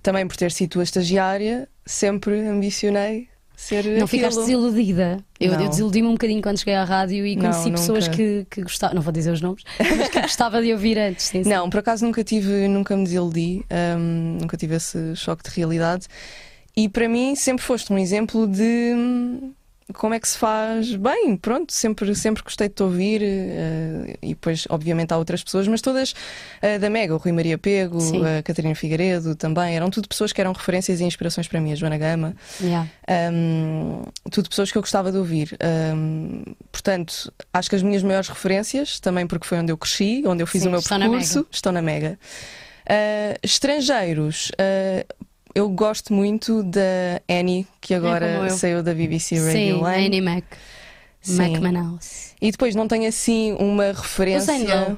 também por ter sido tua estagiária, sempre ambicionei ser. Não aquilo. ficaste desiludida. Eu, Não. eu desiludi-me um bocadinho quando cheguei à rádio e Não, conheci pessoas nunca. que, que gostavam, não vou dizer os nomes, mas que gostava de ouvir antes. Sim, sim. Não, por acaso nunca tive, nunca me desiludi, hum, nunca tive esse choque de realidade. E para mim sempre foste um exemplo de hum, como é que se faz bem. Pronto, sempre, sempre gostei de te ouvir eh, e depois, obviamente, há outras pessoas, mas todas eh, da Mega, o Rui Maria Pego, Sim. a Catarina Figueiredo também, eram tudo pessoas que eram referências e inspirações para mim, a Joana Gama. Yeah. Um, tudo pessoas que eu gostava de ouvir. Um, portanto, acho que as minhas maiores referências, também porque foi onde eu cresci, onde eu fiz Sim, o meu estão na percurso, Mega. estão na Mega. Uh, estrangeiros, uh, eu gosto muito da Annie, que É agora eu. saiu da BBC Radio Sim, One. Annie Mac. Sim. Mac Manaus. E depois não tenho assim uma referência.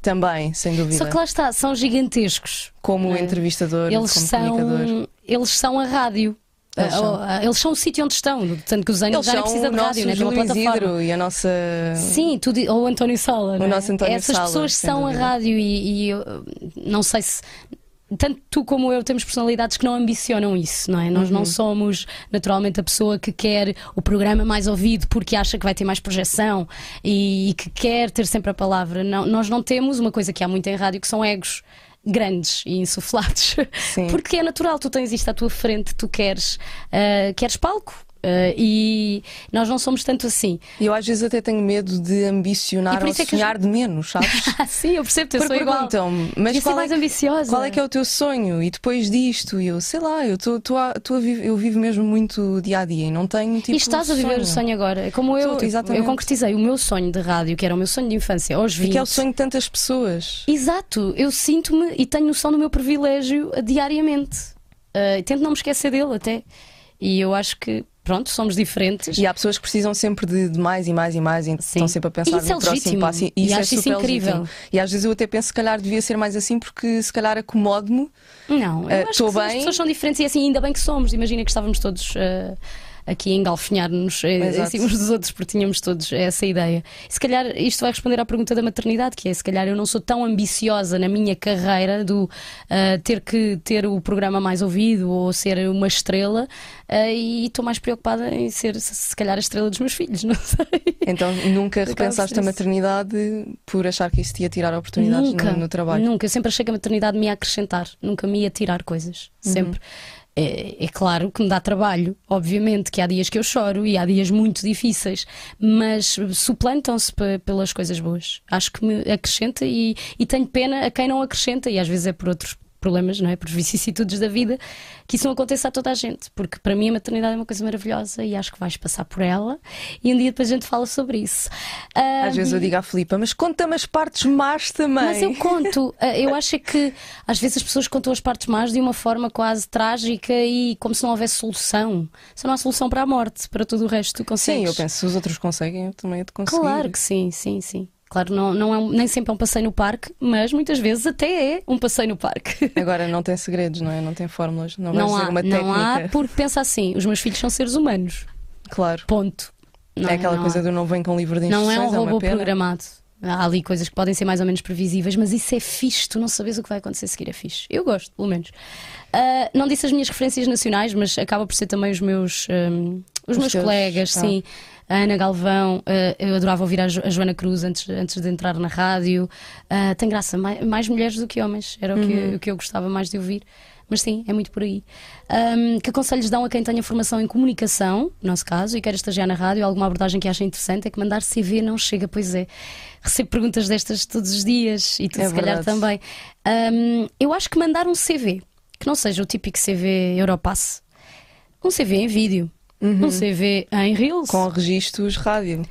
Também, sem dúvida. Só que lá está, são gigantescos. Como não é? entrevistador, Eles como comunicador. são, eles são a rádio. Eles Ah, são. ah, eles são o sítio onde estão, tanto que os anos já nem são precisa de rádio, né? Tem Júlio plataforma. Isidro e a nossa. Sim, tu, di- ou o António Sala. O não é? nosso António Essas Sala, pessoas são a dúvida. rádio e, e eu, não sei se. Tanto tu como eu temos personalidades que não ambicionam isso, não é? Nós Uhum. não somos naturalmente a pessoa que quer o programa mais ouvido porque acha que vai ter mais projeção e, e que quer ter sempre a palavra. Não, nós não temos uma coisa que há muito em rádio que são egos grandes e insuflados. Sim. Porque é natural, tu tens isto à tua frente, tu queres, ah, queres palco. Ah, e nós não somos tanto assim. E eu às vezes até tenho medo de E ambicionar ou é sonhar de menos, sabes? Ah, sim, eu percebo, eu Porque sou igual. perguntam-me, mas qual é, mais ambiciosa. qual é que é o teu sonho? E depois disto, e eu sei lá, eu, tô, tô a- tô a viver- eu vivo mesmo muito dia a dia e não tenho tipo. e estás a viver o sonho agora. É como eu, eu concretizei o meu sonho de rádio, que era o meu sonho de infância, aos 20. Que é o sonho de tantas pessoas. Exato, eu sinto-me e tenho noção do meu privilégio diariamente. Eh, tento não me esquecer dele até. E eu acho que, pronto, somos diferentes. E há pessoas que precisam sempre de, de mais e mais e mais e estão sempre a pensar Isso é no próximo legítimo. passo. E E isso é acho isso super incrível. legítimo. E às vezes eu até penso se calhar devia ser mais assim porque se calhar acomodo-me. Não, eu acho tô que sim, as bem. pessoas são diferentes e assim, ainda bem que somos. Imagina que estávamos todos eh, aqui a engalfinhar-nos eh, em cima uns dos outros porque tínhamos todos essa ideia. E se calhar isto vai responder à pergunta da maternidade, que é se calhar eu não sou tão ambiciosa na minha carreira do eh, ter que ter o programa mais ouvido ou ser uma estrela eh, e estou mais preocupada em ser se, calhar a estrela dos meus filhos, não sei. Então nunca repensaste a maternidade por achar que isso te ia tirar oportunidades Nunca, no, no trabalho. Nunca. Eu sempre achei que a maternidade me ia acrescentar, nunca me ia tirar coisas. Uhum. É, é claro que me dá trabalho, obviamente, que há dias que eu choro e há dias muito difíceis, mas suplantam-se pe- pelas coisas boas. Acho que me acrescenta e, e tenho pena a quem não acrescenta, e às vezes é por outros problemas, não é? Por vicissitudes da vida, que isso não aconteça a toda a gente, porque para mim a maternidade é uma coisa maravilhosa e acho que vais passar por ela e um dia depois a gente fala sobre isso. Às vezes eu digo à Filipa, mas conta-me as partes más também. Mas eu conto, eh, eu acho é que às vezes as pessoas contam as partes más de uma forma quase trágica e como se não houvesse solução. Se não há solução para a morte, para tudo o resto, tu Sim, consegues. eu penso, se os outros conseguem, eu também hei de conseguir. Claro que sim, sim, sim. Claro, não, não é nem sempre é um passeio no parque, mas muitas vezes até é um passeio no parque. Agora não tem segredos, não é? Não tem fórmulas, não, Não há, uma não há, técnica. porque pensa assim: os meus filhos são seres humanos. Claro. Ponto. Não é aquela não coisa há. do não vem com livro de Não instruções, é um uma robô pena. programado. Há ali coisas que podem ser mais ou menos previsíveis, mas isso é fixe, tu não sabes o que vai acontecer a seguir, é fixe. Eu gosto, pelo menos. Uh, não disse as minhas referências nacionais, mas acaba por ser também os meus, um, os, Os meus teus, colegas, ah. sim. A Ana Galvão, uh, eu adorava ouvir a, Jo- a Joana Cruz antes, antes de entrar na rádio. Uh, tem graça, mais, mais mulheres do que homens, era o, que, o que eu gostava mais de ouvir. Mas sim, é muito por aí. Um, que conselhos dão a quem tenha formação em comunicação, no nosso caso, e quer estagiar na rádio? Alguma abordagem que acha interessante é que mandar CV não chega, pois é. Recebo perguntas destas todos os dias e tu, É se calhar, verdade. também. Um, eu acho que mandar um CV, que não seja o típico CV Europass, um CV em vídeo, um CV em Reels. Com registros rádio.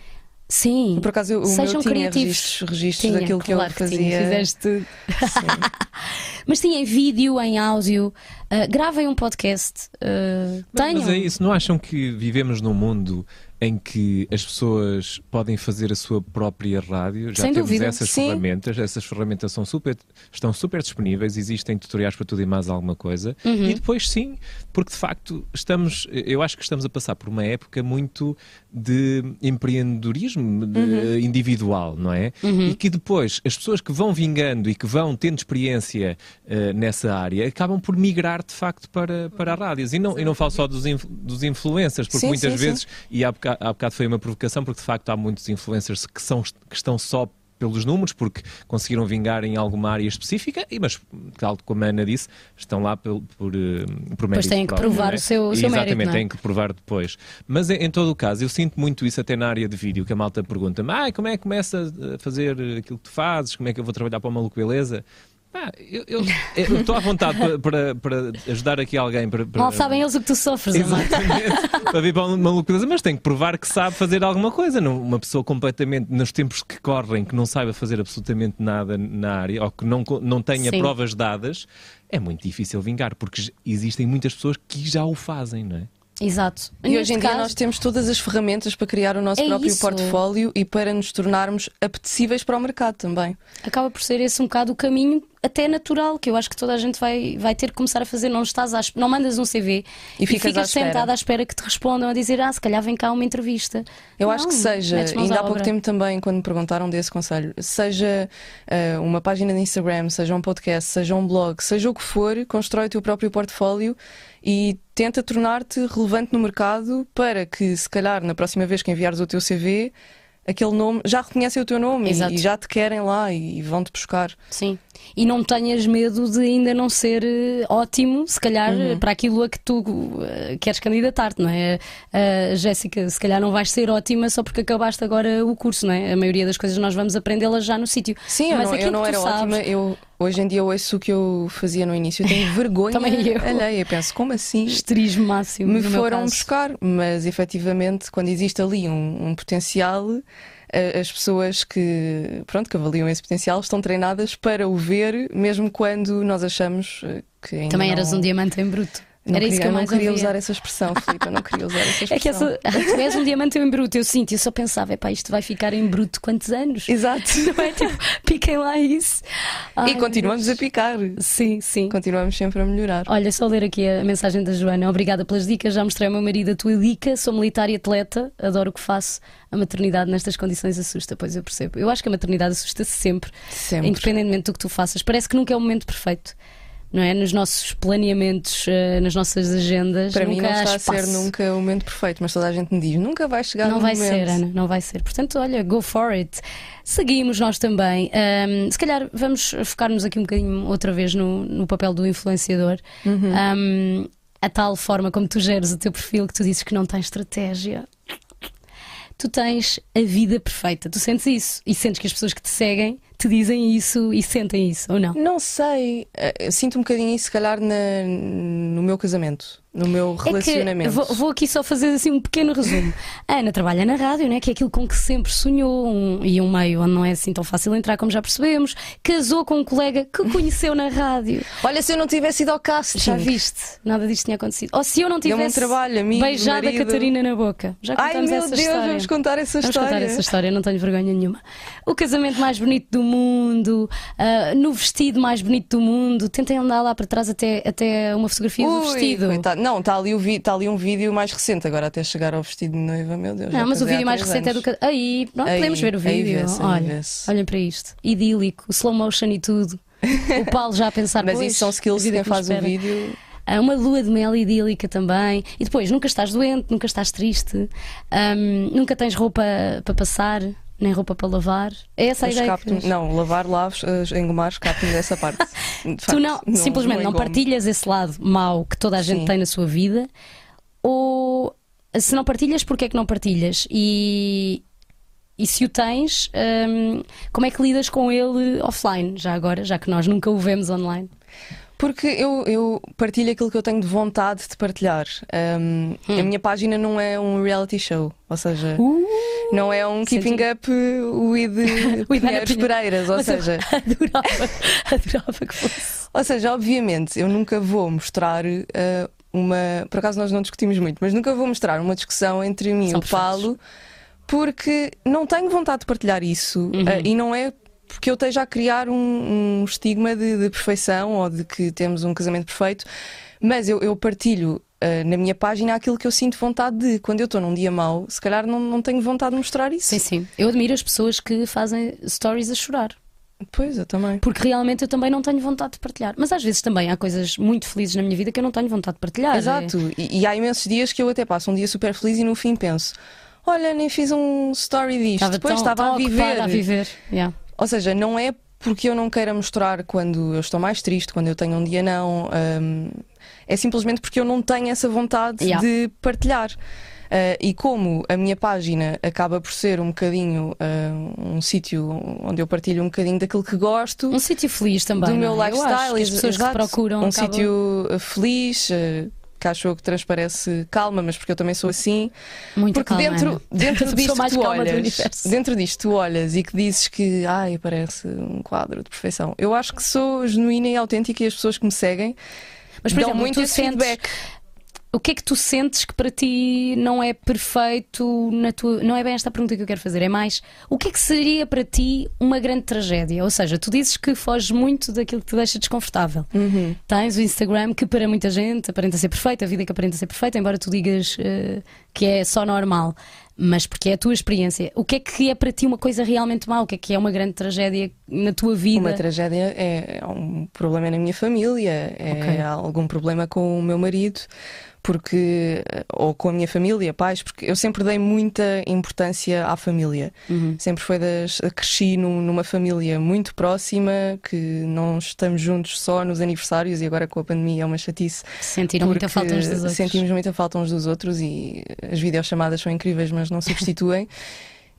Sim. Por acaso, eu- o Sejam meu tinha criativos. registros, registros Tinha, daquilo que claro eu que fazia. tinha, fizeste. Mas sim, em vídeo, em áudio, uh, gravem um podcast. uh, Mas, tenham. mas é isso, não acham que vivemos num mundo em que as pessoas podem fazer a sua própria rádio? Já Sem temos dúvida, essas sim. ferramentas, essas ferramentas são super, estão super disponíveis, existem tutoriais para tudo e mais alguma coisa. Uhum. E depois sim, porque de facto estamos, eu acho que estamos a passar por uma época muito de empreendedorismo de- Uhum. individual, não é? E que depois as pessoas que vão vingando e que vão tendo experiência eh, nessa área acabam por migrar de facto para, para rádios. E não, e não falo só dos, inf- dos influencers, porque Sim, muitas sim, vezes, e há bocado, há bocado foi uma provocação, porque de facto há muitos influencers que, são, que estão só pelos números, porque conseguiram vingar em alguma área específica, e, mas, tal como a Ana disse, estão lá por, por, eh, por mérito têm que próprio, provar é? o seu- o seu Exatamente, mérito, é? têm que provar depois. Mas em, em todo o caso, eu sinto muito isso até na área de vídeo, que a malta pergunta-me, ah, como é que começa a fazer aquilo que tu fazes, como é que eu vou trabalhar para o Maluco Beleza? Ah, eu eu- eu estou à vontade para, para, para ajudar aqui alguém. Para, para- Mal sabem eles o que tu sofres, amado. Exatamente, para vir para uma beleza, mas tem que provar que sabe fazer alguma coisa. Não, uma pessoa completamente, nos tempos que correm, que não saiba fazer absolutamente nada na área, ou que não, não tenha Sim. provas dadas, é muito difícil vingar, porque existem muitas pessoas que já o fazem, não é? Exato. E hoje em dia caso- nós temos todas as ferramentas para criar o nosso É próprio isso. portfólio e para nos tornarmos apetecíveis para o mercado também. acaba por ser esse um bocado o caminho até natural que eu acho que toda a gente vai, vai ter que começar a fazer. Não estás à, não mandas um CV E ficas à espera. sentado à espera que te respondam a dizer ah, se calhar vem cá uma entrevista. Eu Não, acho que seja, ainda há pouco tempo também, quando me perguntaram desse conselho, seja eh, uma página de Instagram, seja um podcast, seja um blog, seja o que for, constrói o teu próprio portfólio e tenta tornar-te relevante no mercado para que, se calhar, na próxima vez que enviares o teu CV, aquele nome já reconhecem o teu nome e, Exato. e já te querem lá e, vão-te buscar. Sim. E não tenhas medo de ainda não ser eh, ótimo, se calhar, Uhum. eh, para aquilo a que tu eh, queres candidatar-te, não é? A Jéssica, se calhar não vais ser ótima só porque acabaste agora o curso, não é? A maioria das coisas nós vamos aprendê-las já no sítio. Sim, eu Mas não, eu aquilo não que tu era sabes- ótima. Eu, hoje em dia ouço o que eu fazia no início. Eu tenho vergonha Também eu. alheia. Eu penso, como assim? Esterismo máximo. me foram buscar, mas efetivamente, quando existe ali um, um potencial, as pessoas que, pronto, que avaliam esse potencial estão treinadas para o ver, mesmo quando nós achamos eh, que ainda Também não, eras um diamante em bruto. Não Era isso queria, que eu não queria ouvia. usar essa expressão, Filipe, eu não queria usar essa expressão. É que essa, tu és um diamante em bruto, eu sinto, eu só pensava, epá, isto vai ficar em bruto quantos anos? Exato. Não é tipo, piquem lá isso. Ai, e continuamos meu a picar. Deus. Sim, sim. Continuamos sempre a melhorar. Olha, só ler aqui a mensagem da Joana. Obrigada pelas dicas. Já mostrei ao meu marido a tua dica. Sou militar e atleta. Adoro o que faço. A maternidade nestas condições assusta, pois eu percebo. Eu acho que a maternidade assusta-se sempre, Sempre. independentemente do que tu faças. Parece que nunca é o momento perfeito. Não é? Nos nossos planeamentos, eh, nas nossas agendas. Para mim não está a ser nunca o momento perfeito, mas toda a gente me diz, nunca vai chegar Não vai momento. ser, Ana, não vai ser. Portanto, olha, go for it. Seguimos nós também. Ahm, se calhar vamos focar-nos aqui um bocadinho outra vez no, no papel do influenciador. Uhum. Ahm, a tal forma como tu geres o teu perfil, que tu dizes que não tens estratégia. Tu tens a vida perfeita, tu sentes isso e sentes que as pessoas que te seguem te dizem isso e sentem isso, ou não? Não sei, Eh, sinto um bocadinho isso, se calhar, na- no meu casamento, no meu relacionamento. É vou, vou aqui só fazer assim um pequeno resumo. A Ana trabalha na rádio, né, que é aquilo com que sempre sonhou um- e um meio onde não é assim tão fácil entrar, como já percebemos. Casou com um colega que conheceu na rádio. Olha, se eu não tivesse ido ao casting, Já viste? Nada disto tinha acontecido. Ou se eu não um tivesse trabalho, amigo, beijado a marido. Catarina na boca. Já Ai contamos meu essa Deus, história. vamos contar essa Vamos história. contar essa história, não tenho vergonha nenhuma. O casamento mais bonito do mundo, ah, no vestido mais bonito do mundo. Tentem andar lá para trás até, até uma fotografia do Ui, vestido. coitado. Não, está ali, tá ali um vídeo mais recente, agora até chegar ao vestido de noiva, meu Deus. Não, mas o vídeo mais recente é do. anos. Aí, pronto, Aí, podemos ver o vídeo. Olha, olhem para isto. Idílico, slow motion e tudo. O Paulo já a pensar Mas "Pois, isso são skills quem que me faz o espera." vídeo. Há uma lua de mel idílica também. E depois, nunca estás doente, nunca estás triste, hum, nunca tens roupa para passar, nem roupa para lavar. É essa a ideia. que tens? Não, lavar, laves, eh, engomar, escape-me dessa parte. De Tu facto, não, simplesmente não engomo. partilhas esse lado mau que toda a gente Sim. tem na sua vida, ou se não partilhas, porque é que não partilhas? E, e se o tens, hum, como é que lidas com ele offline, já agora, já que nós nunca o vemos online? Porque eu, eu partilho aquilo que eu tenho de vontade de partilhar. Um, Hum. A minha página não é um reality show, ou seja, não é um Senti- keeping up with With Pinheiros Pinheiro. Pereiras, ou Mas seja, adorava, adorava que fosse. ou seja, obviamente eu nunca vou mostrar uh, uma. Por acaso nós não discutimos muito, mas nunca vou mostrar uma discussão entre mim e o Paulo, porque não tenho vontade de partilhar isso Uhum. uh, e não é. Porque eu esteja a criar um, um estigma de, de perfeição ou de que temos um casamento perfeito, mas eu, eu partilho uh, na minha página aquilo que eu sinto vontade de. Quando eu estou num dia mau, se calhar não, não tenho vontade de mostrar isso. Sim, sim. Eu admiro as pessoas que fazem stories a chorar. Pois, eu também. Porque realmente eu também não tenho vontade de partilhar. Mas às vezes também há coisas muito felizes na minha vida que eu não tenho vontade de partilhar. Exato, e, e há imensos dias que eu até passo um dia super feliz e no fim penso: olha, nem fiz um story disto, Estava depois estava tão a viver. a viver. Yeah. Ou seja, não é porque eu não queira mostrar quando eu estou mais triste, quando eu tenho um dia não. hum, é simplesmente porque eu não tenho essa vontade Yeah. de partilhar. Uh, e como a minha página acaba por ser um bocadinho uh, um sítio onde eu partilho um bocadinho daquilo que gosto, Um sítio feliz também. do meu é? Lifestyle, as pessoas exato. que procuram um acabam- sítio uh, feliz, uh, que acho eu que transparece calma, mas porque eu também sou assim. muito Porque calma, dentro, dentro disto mais tu olhas, dentro disto tu olhas e que dizes que ai, parece um quadro de perfeição. Eu acho que sou genuína e autêntica e as pessoas que me seguem Mas, por dão exemplo, muito tu esse sentes, feedback. O que é que tu sentes que para ti não é perfeito na tua. Não é bem esta a pergunta que eu quero fazer, é mais o que é que seria para ti uma grande tragédia? Ou seja, tu dizes que foges muito daquilo que te deixa desconfortável. Uhum. Tens o Instagram que para muita gente aparenta ser perfeito, a vida que aparenta ser perfeita, embora tu digas eh, que é só normal. Mas porque é a tua experiência. O que é que é para ti uma coisa realmente má? O que é que é uma grande tragédia na tua vida? Uma tragédia é, é um problema na minha família, é Ok. algum problema com o meu marido, porque ou com a minha família, pais, porque eu sempre dei muita importância à família. Uhum. Sempre foi das. Cresci num- numa família muito próxima, que não estamos juntos só nos aniversários e agora com a pandemia é uma chatice. Sentiram muita falta uns dos outros. Sentimos muita falta uns dos outros e as videochamadas são incríveis, mas não substituem.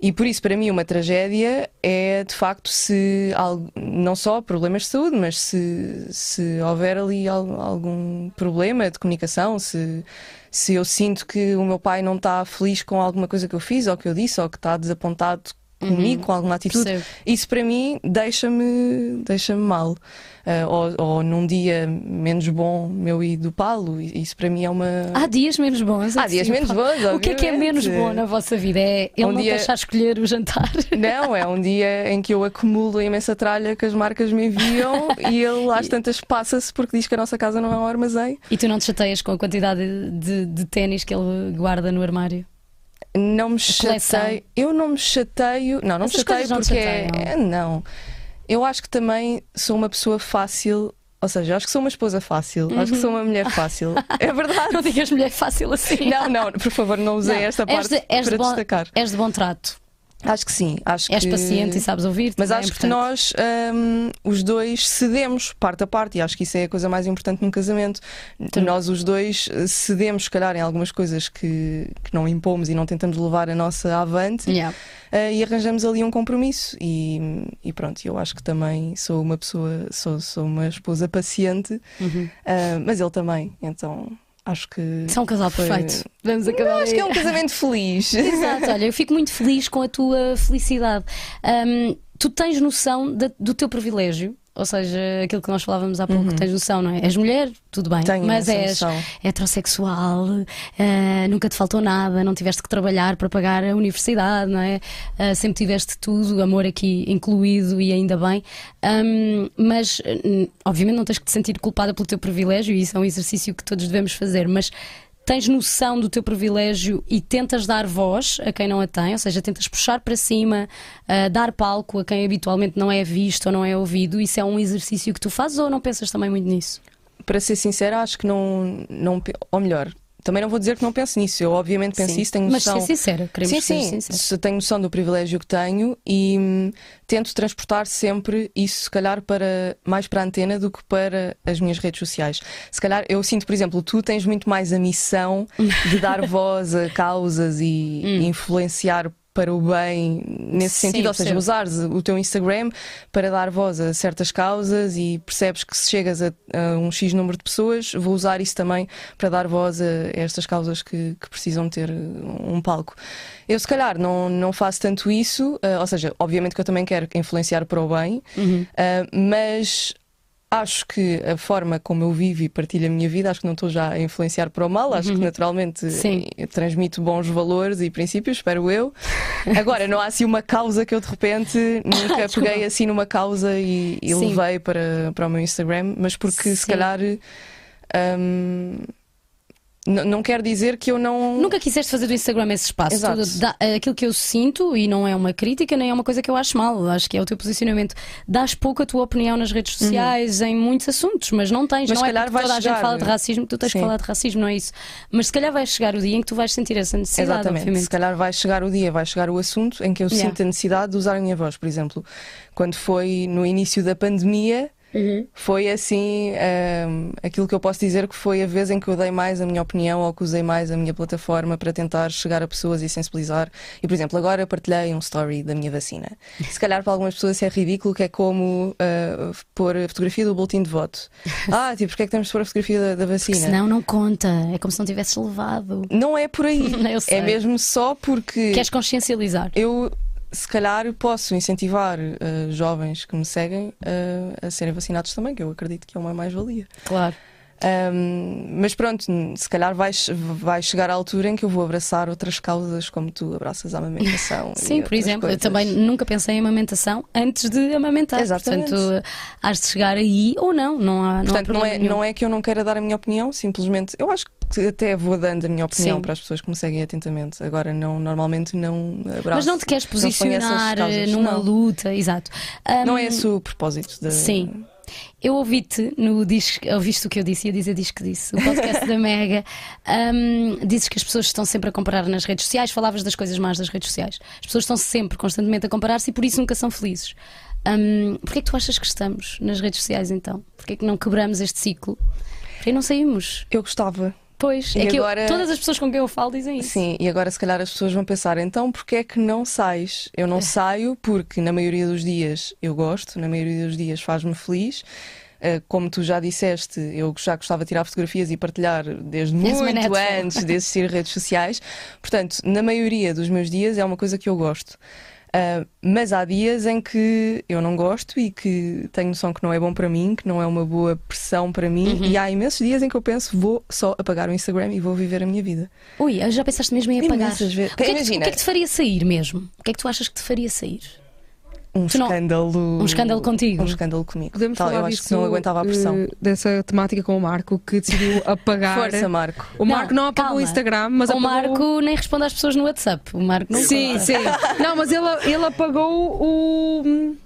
E por isso, para mim, uma tragédia é de facto se não só problemas de saúde, mas se, se houver ali al- algum problema de comunicação, se, se eu sinto que o meu pai não está feliz com alguma coisa que eu fiz ou que eu disse, ou que está desapontado comigo, com alguma atitude, Percebo. isso para mim deixa-me deixa mal. Ah, ou, ou num dia menos bom, meu e do Paulo, isso para mim é uma. Há dias menos bons. Há dias menos bons, O que é que é menos obviamente. bom na vossa vida? É ele Um não dia- deixar escolher o jantar. Não, é um dia em que eu acumulo a imensa tralha que as marcas me enviam e ele às tantas passa-se porque diz que a nossa casa não é um armazém. E tu não te chateias com a quantidade de, de ténis que ele guarda no armário? Não me chateio. Eu não me chateio. Não, não Essas me chateio coisas não porque é, chateiam? é- Não. Eu acho que também sou uma pessoa fácil. Ou seja, acho que sou uma esposa fácil. Acho que sou uma mulher fácil. É verdade. Não digas mulher fácil assim. Não, não, por favor, não usei Não, esta és parte de- és para de bom- destacar. És de bom trato. Acho que sim. Acho És que... paciente e sabes ouvir. Mas é acho que importante. nós, hum, os dois, cedemos parte a parte, e acho que isso é a coisa mais importante num casamento. Então- Nós, os dois, eh, cedemos, se calhar, em algumas coisas que, que não impomos e não tentamos levar a nossa avante, Yeah. eh, e arranjamos ali um compromisso. E, e pronto, eu acho que também sou uma pessoa, sou, sou uma esposa paciente, Uhum. ah, mas ele também, então acho que. São um casal perfeito. Vamos acabar. Não, acho que é um casamento feliz. Exato, olha, eu fico muito feliz com a tua felicidade. Hum, tu tens noção da- do teu privilégio? Ou seja, aquilo que nós falávamos há pouco, tens noção, não é? És mulher, tudo bem, Uhum. Tenho mas és noção. heterossexual, eh, nunca te faltou nada, não tiveste que trabalhar para pagar a universidade, não é? Eh, sempre tiveste tudo, amor aqui incluído e ainda bem. Ahm, mas, obviamente, não tens que te sentir culpada pelo teu privilégio e isso é um exercício que todos devemos fazer, mas. Tens noção do teu privilégio e tentas dar voz a quem não a tem, ou seja, tentas puxar para cima, ah, dar palco a quem habitualmente não é visto ou não é ouvido. Isso é um exercício que tu fazes ou não pensas também muito nisso? Para ser sincera, acho que não, não. Ou melhor, também não vou dizer que não penso nisso. Eu, obviamente, penso Sim. isso, tenho Mas noção. ser sincera, queremos sim, sim, sincera. se tenho noção do privilégio que tenho e hum, tento transportar sempre isso, se calhar, para mais para a antena do que para as minhas redes sociais. Se calhar, eu sinto, por exemplo, tu tens muito mais a missão de dar voz a causas e influenciar para o bem nesse Sim, sentido, ou seja, percebo. usares o teu Instagram para dar voz a certas causas e percebes que se chegas a, a um X número de pessoas, vou usar isso também para dar voz a estas causas que, que precisam ter um palco. Eu, se calhar, não, não faço tanto isso, ah, ou seja, obviamente que eu também quero influenciar para o bem, Uhum. ah, mas. Acho que a forma como eu vivo e partilho a minha vida, acho que não estou já a influenciar para o mal, acho que naturalmente Sim. eh, transmito bons valores e princípios, espero eu. Agora, não há assim uma causa que eu de repente nunca peguei assim numa causa e, e Sim. levei para, para o meu Instagram, mas porque se Sim. calhar hum, n- não quer dizer que eu não. Nunca quiseste fazer do Instagram esse espaço. Exato. Tu dá- aquilo que eu sinto, e não é uma crítica, nem é uma coisa que eu acho mal, acho que é o teu posicionamento. Dás pouco a tua opinião nas redes sociais em muitos assuntos, mas não tens. Uhum. Mas não se é calhar porque vai toda a gente chegar. fala de racismo, tu tens que Sim. falar de racismo, não é isso. Mas se calhar vai chegar o dia em que tu vais sentir essa necessidade, Exatamente. obviamente. Se calhar vai chegar o dia, vai chegar o assunto em que eu Yeah. sinto a necessidade de usar a minha voz. Por exemplo, quando foi no início da pandemia, Uhum. foi assim hum, aquilo que eu posso dizer que foi a vez em que eu dei mais a minha opinião ou que usei mais a minha plataforma para tentar chegar a pessoas e sensibilizar. E, por exemplo, agora partilhei um story da minha vacina. Se calhar para algumas pessoas isso é ridículo, que é como ah, pôr a fotografia do boletim de voto. Ah, tipo, porque é que temos de pôr a fotografia da, da vacina? Senão não conta, é como se não tivesses levado. Não é por aí. É mesmo só porque Queres consciencializar? eu se calhar posso incentivar uh, jovens que me seguem uh, a serem vacinados também, que eu acredito que é uma mais-valia. Claro. Um, mas pronto, se calhar vai, vai chegar a altura em que eu vou abraçar outras causas, como tu abraças a amamentação. Sim, por exemplo, coisas. eu também nunca pensei em amamentação antes de amamentar. Exatamente. Portanto, hás de chegar aí ou não, não há, não há Portanto, não problema é, nenhum. não é que eu não queira dar a minha opinião, simplesmente eu acho que até vou dando a minha opinião Sim. para as pessoas que me seguem atentamente. Agora, não, normalmente não abraço. Mas não te queres não posicionar eh, numa Não. luta, exato. Ahm, Não é esse o propósito da. Sim. Eu ouvi-te no disco, ouviste o que eu disse, ia dizer disco disse, o podcast da Mega. Ahm, dizes que as pessoas estão sempre a comparar nas redes sociais, falavas das coisas más das redes sociais. As pessoas estão sempre, constantemente a comparar-se e por isso nunca são felizes. Um, Porquê é que tu achas que estamos nas redes sociais então? Porquê é que não quebramos este ciclo? Porquê não saímos? Eu gostava. Pois, E é que eu- agora- todas as pessoas com quem eu falo dizem isso. Sim, e agora se calhar as pessoas vão pensar, então porquê é que não sais? Eu É. não saio porque na maioria dos dias eu gosto, na maioria dos dias faz-me feliz. Uh, como tu já disseste, eu já gostava de tirar fotografias e partilhar desde muito antes de existir redes sociais. Portanto, na maioria dos meus dias é uma coisa que eu gosto. Uh, mas há dias em que eu não gosto e que tenho noção que não é bom para mim, que não é uma boa pressão para mim, Uhum. e há imensos dias em que eu penso vou só apagar o Instagram e vou viver a minha vida. Ui, já pensaste mesmo em apagar? Imensas vezes. O que, é que, Imagina. o que é que te faria sair mesmo? O que é que tu achas que te faria sair? Um não- escândalo. Um escândalo contigo? Um escândalo comigo. Podemos Tal, falar eu acho disso, que não aguentava a pressão. eh, dessa temática com o Marco que decidiu apagar. Força, Marco. O Marco não, apagou calma. o Instagram, mas o apagou Marco nem responde às pessoas no WhatsApp. O Marco não Sim, conta. sim. Não, mas ele, ele apagou o.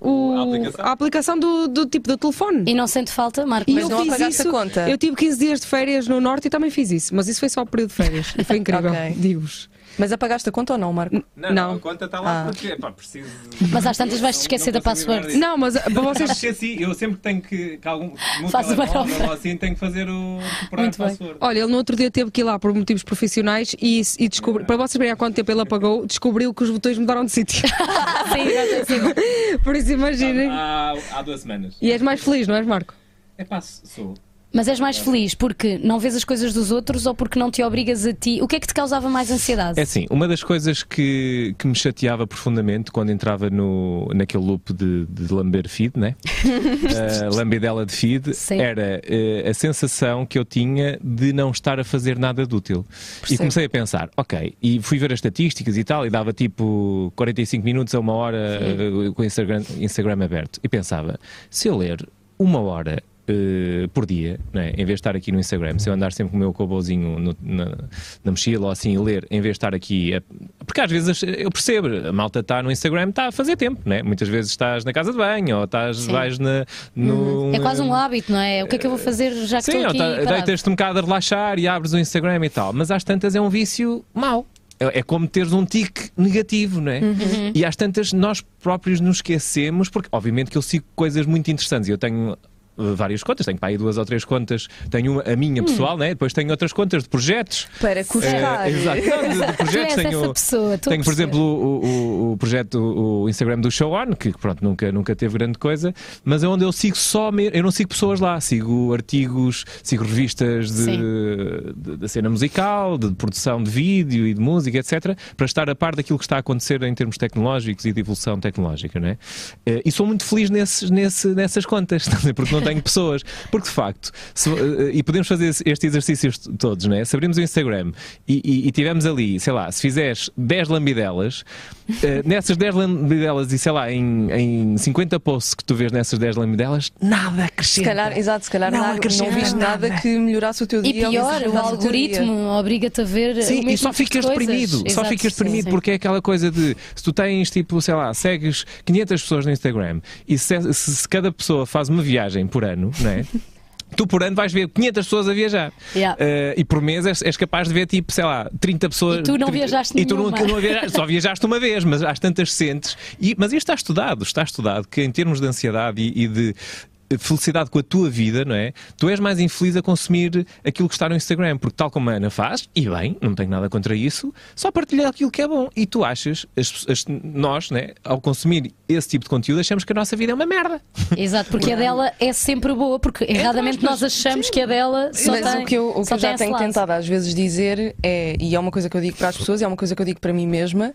o A aplicação? a aplicação do, do tipo do telefone. E não sente falta, Marco? E Mas eu não fiz apagaste a isso. conta? Eu tive 15 dias de férias no Norte e também fiz isso. Mas isso foi só o período de férias. E foi incrível. Ok. Digo-vos. Mas apagaste a conta ou não, Marco? Não, Não. não, a conta está lá Ah. porque pá, preciso. Mas às tantas vais-te esquecer não da password. Não, mas vocês. esqueci, eu sempre tenho que. que algum, Faz ou assim tenho que fazer o. Muito bem. password. Olha, ele no outro dia teve que ir lá por motivos profissionais e, e descobriu. Para vocês verem há quanto tempo ele apagou, descobriu que os botões mudaram de sítio. Sim, sim. por isso imaginem. Há, há duas semanas. E és mais feliz, não és, Marco? É pá, sou. Mas és mais feliz porque não vês as coisas dos outros ou porque não te obrigas a ti? O que é que te causava mais ansiedade? É assim, uma das coisas que, que me chateava profundamente quando entrava no, naquele loop de, de lamber feed, né? uh, lambidela de feed, Sim. era uh, a sensação que eu tinha de não estar a fazer nada de útil. E Percebo. comecei a pensar, ok, e fui ver as estatísticas e tal, e dava tipo 45 minutos a uma hora uh, com o Instagram, Instagram aberto. E pensava, se eu ler uma hora eh, por dia, né? em vez de estar aqui no Instagram, se eu andar sempre com o meu cobozinho no- na, na mochila ou assim e ler, em vez de estar aqui. a- Porque às vezes eu percebo, a malta está no Instagram, está a fazer tempo, né? muitas vezes estás na casa de banho ou estás, Sim. vais na, no. É quase um hábito, não é? O que é que eu vou fazer já que Sim, estou ou aqui? tá- parado? deitas-te um bocado a relaxar e abres o Instagram e tal, mas às tantas é um vício mau. É é como teres um tique negativo, não é? Uhum. E às tantas nós próprios nos esquecemos, porque obviamente que eu sigo coisas muito interessantes. Eu tenho uh, várias contas, tenho para aí duas ou três contas. Tenho uma- a minha Hum. pessoal, né? depois tenho outras contas de projetos. Para. Eh, exato. Não, de, de és projetos tenho. essa pessoa. Tenho, por exemplo, o, o- o projeto, o Instagram do Show On, que pronto, nunca, nunca teve grande coisa, mas é onde eu sigo só, eu não sigo pessoas lá, sigo artigos, sigo revistas de, de- da cena musical, de produção de vídeo e de música, etc., para estar a par daquilo que está a acontecer em termos tecnológicos e de evolução tecnológica, não é? Eh, E sou muito feliz nesses, nesse- nessas contas, porque não tenho pessoas. Porque de facto, se- eh, e podemos fazer estes exercícios todos, não é? Se abrimos o Instagram e, e, e tivermos ali, sei lá, se fizeres 10 lambidelas, eh, nessas 10 lambidelas e sei lá, em, em 50 posts que tu vês nessas 10 lambidelas, nada Se acrescenta. calhar, exato, se calhar Não não, não viste nada nada. que melhorasse o teu E dia. que pior, o algoritmo obriga-te a ver. o Sim, mesmo e só tipo de ficas deprimido, só Exato, ficas sim, deprimido sim. porque é aquela coisa de se tu tens tipo, sei lá, segues 500 pessoas no Instagram e se, se- se cada pessoa faz uma viagem por ano, não é? Tu por ano vais ver 500 pessoas a viajar Yeah. Eh, e por mês és, és capaz de ver tipo, sei lá, 30 pessoas. E tu não 30 viajaste E tu nenhuma. nunca não viajaste, só viajaste uma vez, mas às tantas sentes. E, mas isto está estudado, está estudado que em termos de ansiedade e, e de felicidade com a tua vida, não é? Tu és mais infeliz a consumir aquilo que está no Instagram, porque tal como a Ana faz, e bem, não tenho nada contra isso, só partilhar aquilo que é bom. E tu achas, as- as- nós, né, ao consumir esse tipo de conteúdo, achamos que a nossa vida é uma merda. Exato, porque a dela é sempre boa, porque erradamente aspas, nós achamos que a dela só Mas tem, o que eu, o que eu já tenho tentado às vezes dizer é, e é uma coisa que eu digo para as pessoas, e é uma coisa que eu digo para mim mesma.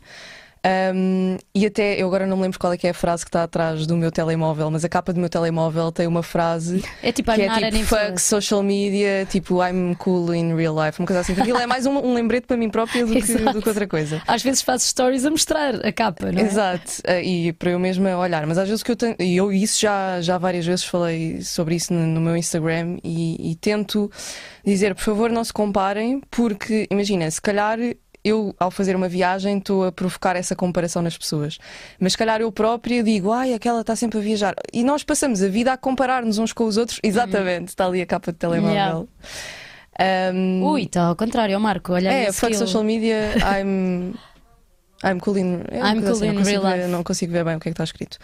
Um, e até eu agora não me lembro qual é que é a frase que está atrás do meu telemóvel, mas a capa do meu telemóvel tem uma frase É tipo, que I'm é tipo fuck social media, tipo I'm cool in real life, uma coisa assim. Aquilo é mais um, um lembrete para mim própria do que, do que outra coisa. Às vezes fazes stories a mostrar a capa, não é? Exato, eh, e para eu mesma olhar, mas às vezes que eu tenho, e eu isso já, já várias vezes falei sobre isso no, no meu Instagram e, e tento dizer, por favor, não se comparem, porque imagina, se calhar eu, ao fazer uma viagem, estou a provocar essa comparação nas pessoas, mas se calhar eu própria digo, ai, aquela está sempre a viajar, e nós passamos a vida a comparar-nos uns com os outros, exatamente, está ali a capa de telemóvel. Um, Ui, está ao contrário, Marco, olha é, fuck skill. social media, I'm. I'm cool in, I'm coisa cool in não consigo real ver-. Não consigo ver bem o que é que está escrito.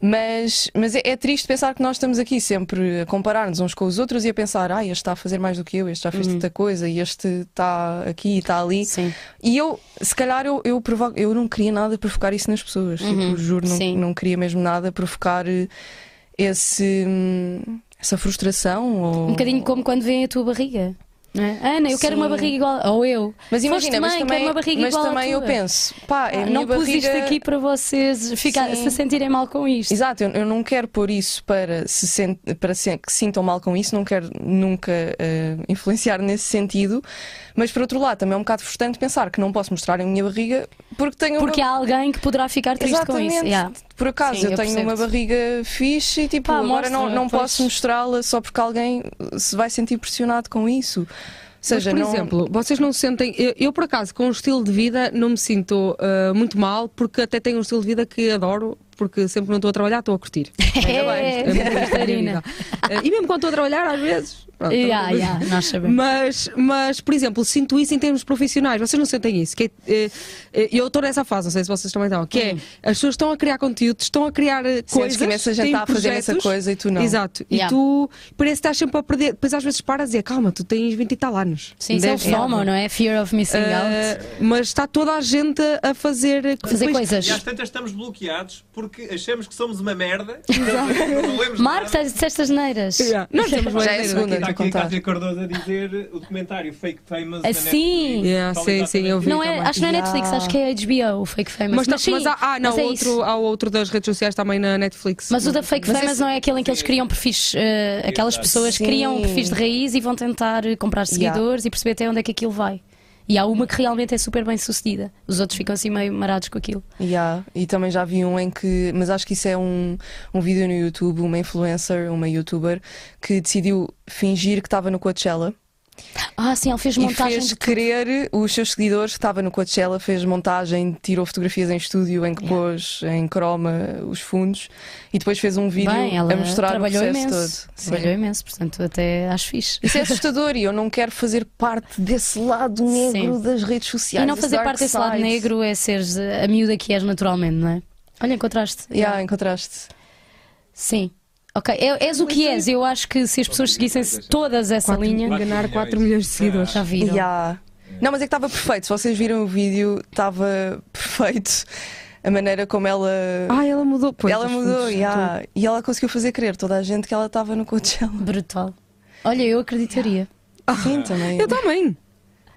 Mas, mas é, é triste pensar que nós estamos aqui sempre a comparar-nos uns com os outros e a pensar, ah, este está a fazer mais do que eu, este já fez Uhum. tanta coisa, e este está aqui e está ali. Sim. E eu, se calhar, eu, eu, provo- eu não queria nada provocar isso nas pessoas. Uhum, Tipo, juro, sim. não, não queria mesmo nada provocar eh, esse, hum, essa frustração. Ou... Um bocadinho como quando vem a tua barriga. É? Ana, eu quero Sim. uma barriga igual. Ou eu. Mas imagina, mas mãe, também, quero uma barriga mas igual à também eu penso, pá, é Ah, não pus barriga... isto aqui para vocês ficar, Sim. se sentirem mal com isto. Exato, eu, eu não quero pôr isso para, se sent, para se, que sintam mal com isso, não quero nunca eh, influenciar nesse sentido, mas por outro lado também é um bocado frustrante pensar que não posso mostrar a minha barriga porque tenho Porque uma... há alguém que poderá ficar triste com isso. Exatamente. Yeah. Por acaso Sim, eu eu tenho uma barriga fixe e tipo, Pá, agora não, não pois. posso mostrá-la só porque alguém se vai sentir pressionado com isso. Mas, seja, por não... exemplo, vocês não se sentem. Eu, eu, por acaso, com o estilo de vida, não me sinto ah, muito mal, porque até tenho um estilo de vida que adoro, porque sempre que não estou a trabalhar, estou a curtir. É, é a. Ah, e mesmo quando estou a trabalhar, às vezes. pronto, Yeah, yeah, nós sabemos. Mas, mas, por exemplo, sinto isso em termos profissionais. Vocês não sentem isso? Que é, eh, eh, eu estou nessa fase, não sei se vocês também estão. Que é as pessoas estão a criar conteúdo, estão a criar Sentes coisas. que imensa gente têm está a fazer essa coisa e tu não. Exato. Yeah. E tu parece que estás sempre a perder. Depois às vezes paras e dizer, calma, tu tens 20 e tal anos. Sim, isso é o Deves- FOMO, não é? Fear of missing out. Ah, mas está toda a gente a fazer, Fazer depois- coisas. E às tantas estamos bloqueados por porque achamos que somos uma merda. lemos Marcos, nada. disseste as neiras. Yeah. Não temos Já é bem segunda. Está aqui a a. Cátia Cardoso a dizer o documentário Fake Famous Assim. Netflix. Yeah, sim, sim, eu vi. Não é, acho que não é Netflix, Yeah. acho que é HBO, o Fake Famous. Mas, tá- sim, mas há, ah, não, mas é outro, há outro das redes sociais também na Netflix. Mas o da Fake Mas Famous esse- não é aquele em que eles criam perfis, eh, aquelas Exato. pessoas Sim. criam perfis de raiz e vão tentar comprar seguidores e perceber até onde é que aquilo vai. E há uma que realmente é super bem sucedida. Os outros ficam assim meio marados com aquilo. Yeah, e também já vi um em que, mas acho que isso é um, um vídeo no YouTube, uma influencer, uma youtuber, que decidiu fingir que estava no Coachella Ah, sim, ele fez e montagem fez de querer os seus seguidores que estava no Coachella, fez montagem, tirou fotografias em estúdio em que Yeah. pôs em croma os fundos e depois fez um vídeo Bem, a mostrar o trabalhou processo imenso. todo. Sim. Trabalhou imenso, portanto, até acho fixe. Isso é assustador e eu não quero fazer parte desse lado negro Sim. das redes sociais. E não fazer parte desse lado negro é seres a miúda que és naturalmente, não é? Olha, encontraste. Yeah, encontraste. Sim. Ok, é- és o que és. Eu acho que se as pessoas seguissem todas essa Quatro- linha, Enganar Quatro 4 milhões. de seguidores. já viram. Yeah. Não, mas é que estava perfeito. Se vocês viram o vídeo, estava perfeito. A maneira como ela. Ah, ela mudou. Pois, ela mudou, yeah. e ela conseguiu fazer crer toda a gente que ela estava no Coachella. Brutal. Olha, eu acreditaria. Sim, também. Eu também.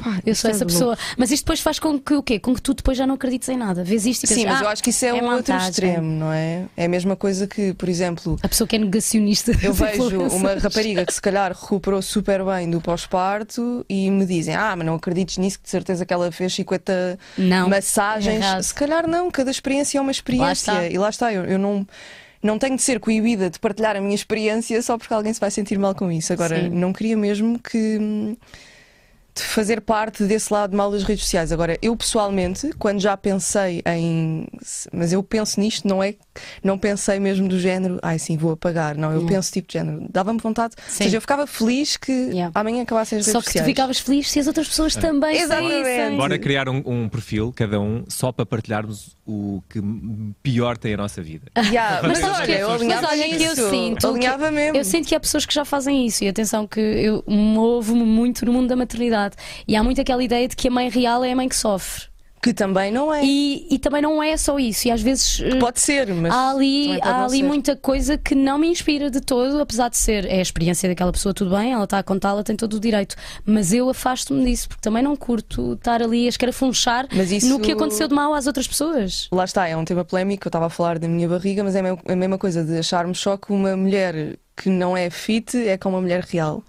Pá, Eu sou é essa de pessoa. Mas isto depois faz com que o quê? Com que tu depois já não acredites em nada. Vês isto e Sim, pensas, mas ah, eu acho que isso é, é o outro extremo, não é? É a mesma coisa que, por exemplo, A pessoa que é negacionista. eu vejo uma rapariga que se calhar recuperou super bem do pós-parto e me dizem: Ah, mas não acredites nisso, que de certeza que ela fez 50 Não. massagens. errado. Se calhar não, cada experiência é uma experiência. está. E lá está, eu, eu não. Não tenho de ser coibida de partilhar a minha experiência só porque alguém se vai sentir mal com isso. Agora, Sim. não queria mesmo que. De fazer parte desse lado mal das redes sociais. Agora, eu pessoalmente, quando já pensei em. Mas eu penso nisto, não é. Não pensei mesmo do género, ai sim, vou apagar. Não, eu Yeah. penso tipo de género. Dava-me vontade. Ou Sim. seja, eu ficava feliz que Yeah. amanhã acabassem as Só redes que tu sociais. ficavas feliz se as outras pessoas também Exatamente. saíssem. Bora criar um, um perfil, cada um, só para partilharmos o que pior tem a nossa vida. Yeah, Mas olha, que- eu mas olha que eu sinto que- Alinhava mesmo. Eu sinto que há pessoas que já fazem isso e atenção que eu movo-me muito no mundo da maternidade e há muito aquela ideia de que a mãe real é a mãe que sofre Que também não é. e, e também não é só isso e às vezes eh, Pode ser, mas. há ali, há ali ser. muita coisa que não me inspira de todo, apesar de ser é a experiência daquela pessoa, tudo bem, ela está a contá-la, tem todo o direito, mas eu afasto-me disso porque também não curto estar ali a escarafunchar isso- no que aconteceu de mal às outras pessoas. Lá está, é um tema polémico. Eu estava a falar da minha barriga, mas é a me- a mesma coisa de acharmos só que uma mulher que não é fit é como uma mulher real.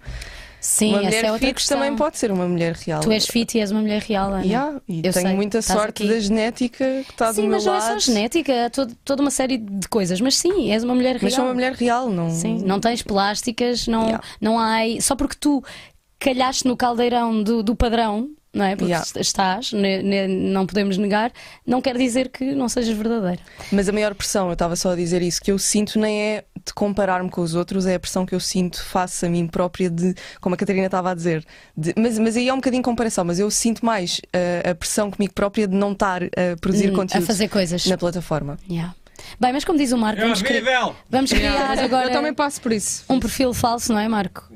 Sim, uma essa mulher é outra fit questão. também pode ser uma mulher real. Tu és fit e és uma mulher real, Ana. Yeah, e Eu tenho sei, muita sorte aqui. da genética que está Sim, do meu mas não é lado. só genética, há todo- toda uma série de coisas. Mas sim, és uma mulher real. Mas sou uma mulher real, não. Sim, não tens plásticas, não, Yeah. não há. Só porque tu calhaste no caldeirão do, do padrão, não é? Porque Yeah. est- estás, ne- ne- não podemos negar, não quer dizer que não sejas verdadeira. Mas a maior pressão, eu estava só a dizer isso, que eu sinto nem é de comparar-me com os outros, é a pressão que eu sinto face a mim própria de, como a Catarina estava a dizer. de- mas, mas aí é um bocadinho comparação, mas eu sinto mais uh, a pressão comigo própria de não estar a produzir Hum, conteúdo a fazer coisas. na plataforma. Yeah. Bem, mas como diz o Marco, vamos, cri- vamos criar agora Eu também passo por isso. um perfil falso, não é, Marco?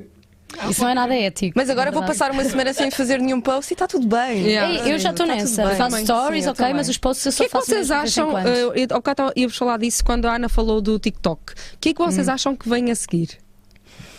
Isso não é nada ético. Mas agora na vou passar uma semana sem fazer nenhum post e está tudo bem. Yeah. Ei, eu já estou Tá nessa. bem. Faço Também, stories, sim, eu ok, também. mas os posts eu O só que é que faço vocês acham? quando. eh, Eu, ao bocado íamos falar disso quando a Ana falou do TikTok. O que é que vocês acham que vem a seguir?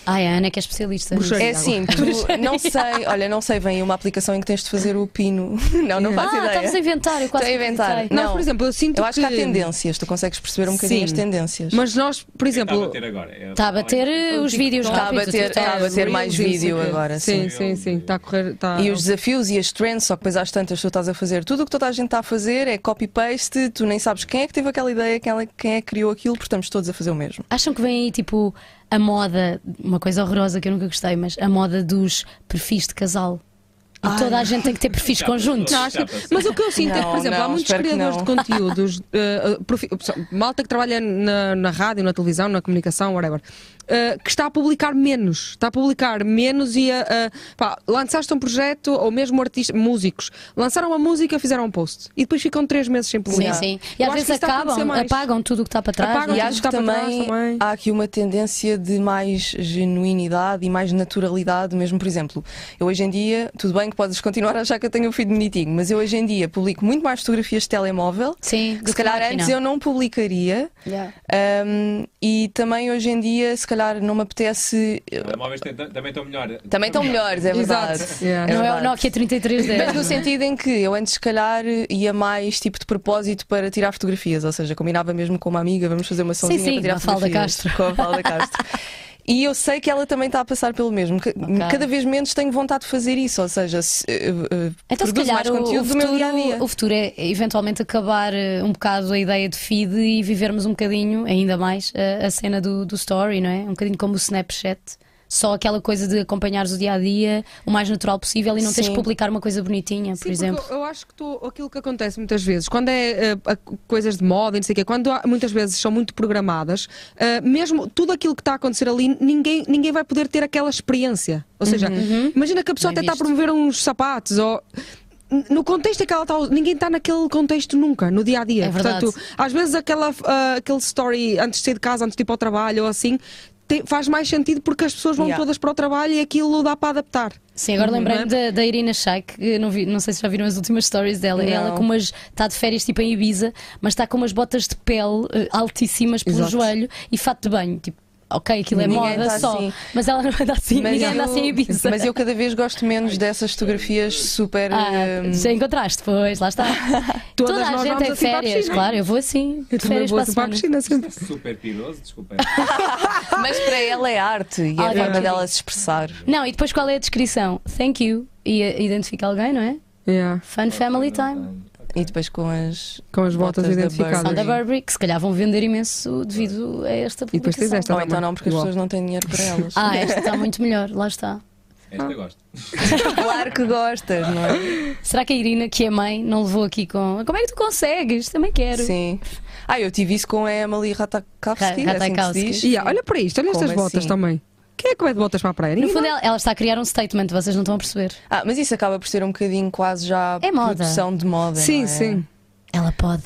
Ai, a Ana que é especialista. nisso. É assim, tu, não sei, olha, não sei, vem uma aplicação em que tens de fazer o pino. Não, não faço Ah, ideia. estavas a inventar, eu quase Estou a inventar. Não, Não. por exemplo, eu sinto Eu acho que há que tendências, tu consegues perceber um bocadinho Sim. as tendências. Mas nós, por Está a exemplo, bater agora. Está a bater os vídeos Está a bater- está a bater mais vídeo agora, Sim, sim. sim, sim. Está a correr. Está... E os desafios e as trends, só que depois às tantas tu estás a fazer tudo o que toda a gente está a fazer é copy-paste, tu nem sabes quem é que teve aquela ideia, quem é, quem é que criou aquilo, porque estamos todos a fazer o mesmo. Acham que vem aí tipo a moda, uma coisa horrorosa que eu nunca gostei, mas a moda dos perfis de casal. E Ai. toda a gente tem que ter perfis Já conjuntos. Não, acho que- mas o que eu sinto é que, por Não, exemplo, há não, muitos espero que criadores não. de conteúdos, eh, profi- malta que trabalha na, na rádio, na televisão, na comunicação, whatever, eh, que está a publicar menos. Está a publicar menos e a, a- pá, lançaste um projeto, ou mesmo artistas, músicos, lançaram uma música, fizeram um post e depois ficam três meses sem Sim, publicar. sim. E Eu às vezes que acabam, apagam tudo o que está para trás. Apagam não E é? tudo acho está que para também, trás também. há aqui uma tendência de mais genuinidade e mais naturalidade, mesmo por exemplo. Eu hoje em dia, tudo bem, bem que podes continuar a achar que eu tenho um feed bonitinho, mas eu hoje em dia publico muito mais fotografias de telemóvel. Sim, que se calhar antes eu não publicaria. Yeah. Um, e também hoje em dia, se calhar, não me apetece. Telemóveis também estão melhores. Também estão melhores, é verdade. Yeah. Não é o verdade. Nokia 3310. Mas no sentido em que eu antes, se calhar, ia mais tipo de propósito para tirar fotografias, ou seja, combinava mesmo com uma amiga, vamos fazer uma sozinha sim, para tirar fotografias. Castro. Com a Mafalda Castro. E eu sei que ela também está a passar pelo mesmo. Ca- Cada vez menos tenho vontade de fazer isso, ou seja, se, eh, eh, Então, se calhar, mais o, conteúdo o futuro, dia dia. o futuro é eventualmente acabar eh, um bocado a ideia de feed e vivermos um bocadinho, ainda mais, a, cena do, do story, não é? Um bocadinho como o Snapchat. Só aquela coisa de acompanhares o dia a dia o mais natural possível e não teres Sim. que publicar uma coisa bonitinha, por Sim, exemplo. porque Eu, acho que tu- aquilo que acontece muitas vezes, quando é a- coisas de moda e não sei o quê, quando há- muitas vezes são muito programadas, eh, mesmo tudo aquilo que está a acontecer ali, ninguém, ninguém vai poder ter aquela experiência. Ou seja, imagina que a pessoa Bem até está a promover uns sapatos ou. No contexto em que ela está, ninguém está naquele contexto nunca, no dia a dia. É verdade. Portanto, às vezes aquela, ah, aquele story antes de sair de casa, antes de ir para o trabalho ou assim, tem- faz mais sentido porque as pessoas vão Yeah. todas para o trabalho e aquilo dá para adaptar. Sim, agora Uhum, lembrei-me da, da Irina Shayk, que não, vi, não sei se já viram as últimas stories dela. Não. Ela com umas. está de férias tipo em Ibiza, mas está com umas botas de pele eh, altíssimas pelo Exato. joelho e fato de banho. Tipo, ok, aquilo é Ninguém moda tá só, assim. mas ela não anda assim, ninguém anda assim em Ibiza. mas eu cada vez gosto menos dessas fotografias super. Ah, eh, já encontraste, pois, lá está. Todas Toda a gente vamos é de assim para a férias, claro, eu vou assim, de Eu também férias vou para a assim para a semana. piscina sempre. Super piroso, desculpem. Mas para ela é arte e é a forma dela se expressar. Não, e depois qual é a descrição? Thank you. E eh, identifica alguém, não é? Yeah. Fun family time. E depois com as. Com as botas, Botas da identificadas. Da Burberry. Burberry, que se calhar vão vender imenso devido a esta E depois tens publicação. esta Ou também. então não, porque as Igual. pessoas não têm dinheiro para elas. Ah, esta está muito melhor, lá está. Esta eu gosto. Claro que gostas, não é? Será que a Irina, que é mãe, não levou aqui com. Como é que tu consegues? Também quero. Sim. Ah, eu tive isso com a Emily Ratakowski, é assim Ratakowski. diz. E, ah, olha para isto, olha Como estas botas assim? também. Quem é que vai de botas para a praia? No Ninguém fundo, vai. ela, ela está a criar um statement, vocês não estão a perceber. Ah, mas isso acaba por ser um bocadinho quase já É moda. produção de moda. Sim, não é? sim. Ela pode.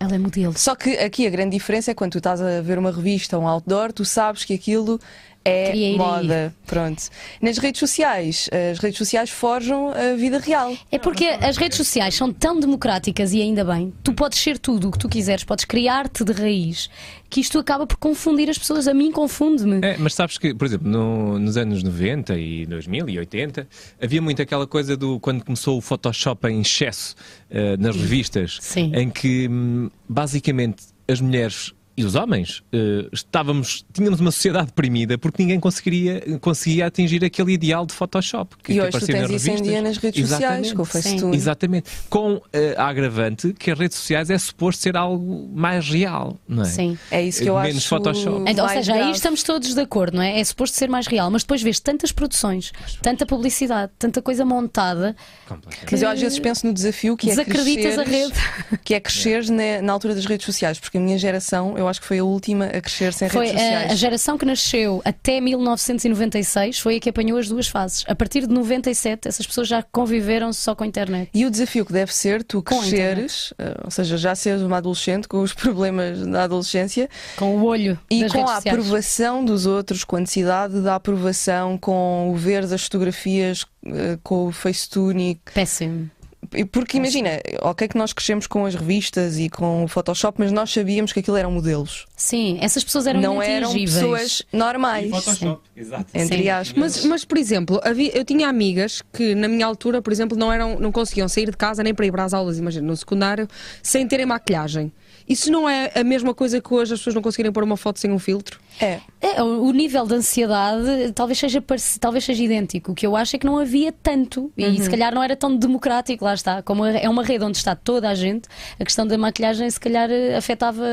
Ela é modelo. Só que aqui a grande diferença é quando tu estás a ver uma revista ou um outdoor, tu sabes que aquilo é moda. Pronto. Nas redes sociais, as redes sociais forjam a vida real. É porque as redes sociais são tão democráticas e ainda bem. Tu podes ser tudo o que tu quiseres, podes criar-te de raiz, que isto acaba por confundir as pessoas. A mim confunde-me. É, mas sabes que, por exemplo, no- nos anos 90 e 2000 e 80, havia muito aquela coisa do quando começou o Photoshop em excesso eh, nas revistas, Sim. em que hum, basicamente as mulheres e os homens eh, estávamos, tínhamos uma sociedade deprimida porque ninguém conseguiria, conseguia atingir aquele ideal de Photoshop. Que, e que hoje tu aparecia tens nas isso em dia nas redes sociais, Exatamente. com o. Exatamente. Com eh, a agravante que as redes sociais é suposto ser algo mais real, não é? Sim. É isso que eu Menos acho. Photoshop. Então, ou seja, aí estamos todos de acordo, não é? É suposto ser mais real, mas depois vês tantas produções, tanta publicidade, tanta coisa montada, Completamente. Mas eu às vezes penso no desafio que é desacreditas a cresceres- rede. que é cresceres na, na altura das redes sociais, porque a minha geração, eu acho que foi a última a crescer sem Foi redes a, sociais. a geração que nasceu até 1996 foi a que apanhou as duas fases. A partir de 97, essas pessoas já conviveram só com a internet. E o desafio que deve ser tu Com a cresceres, eh, ou seja, já seres uma adolescente com os problemas da adolescência Com o olho e com a sociais. aprovação dos outros, com a necessidade da aprovação, com o ver das fotografias, eh, com o Facetune. Péssimo. E Porque imagina, ok que nós crescemos com as revistas e com o Photoshop, mas nós sabíamos que aquilo eram modelos. Sim, essas pessoas eram não eram pessoas normais. Photoshop, exato. Entre aspas. Mas, mas, por exemplo, havia- eu tinha amigas que na minha altura, por exemplo, não, eram, não conseguiam sair de casa nem para ir para as aulas, imagina, no secundário, sem terem maquilhagem. Isso não é a mesma coisa que hoje as pessoas não conseguirem pôr uma foto sem um filtro? É. É, o nível de ansiedade talvez seja, talvez seja idêntico. O que eu acho é que não havia tanto. E Uhum. se calhar não era tão democrático, lá está. Como é uma rede onde está toda a gente, a questão da maquilhagem se calhar eh, afetava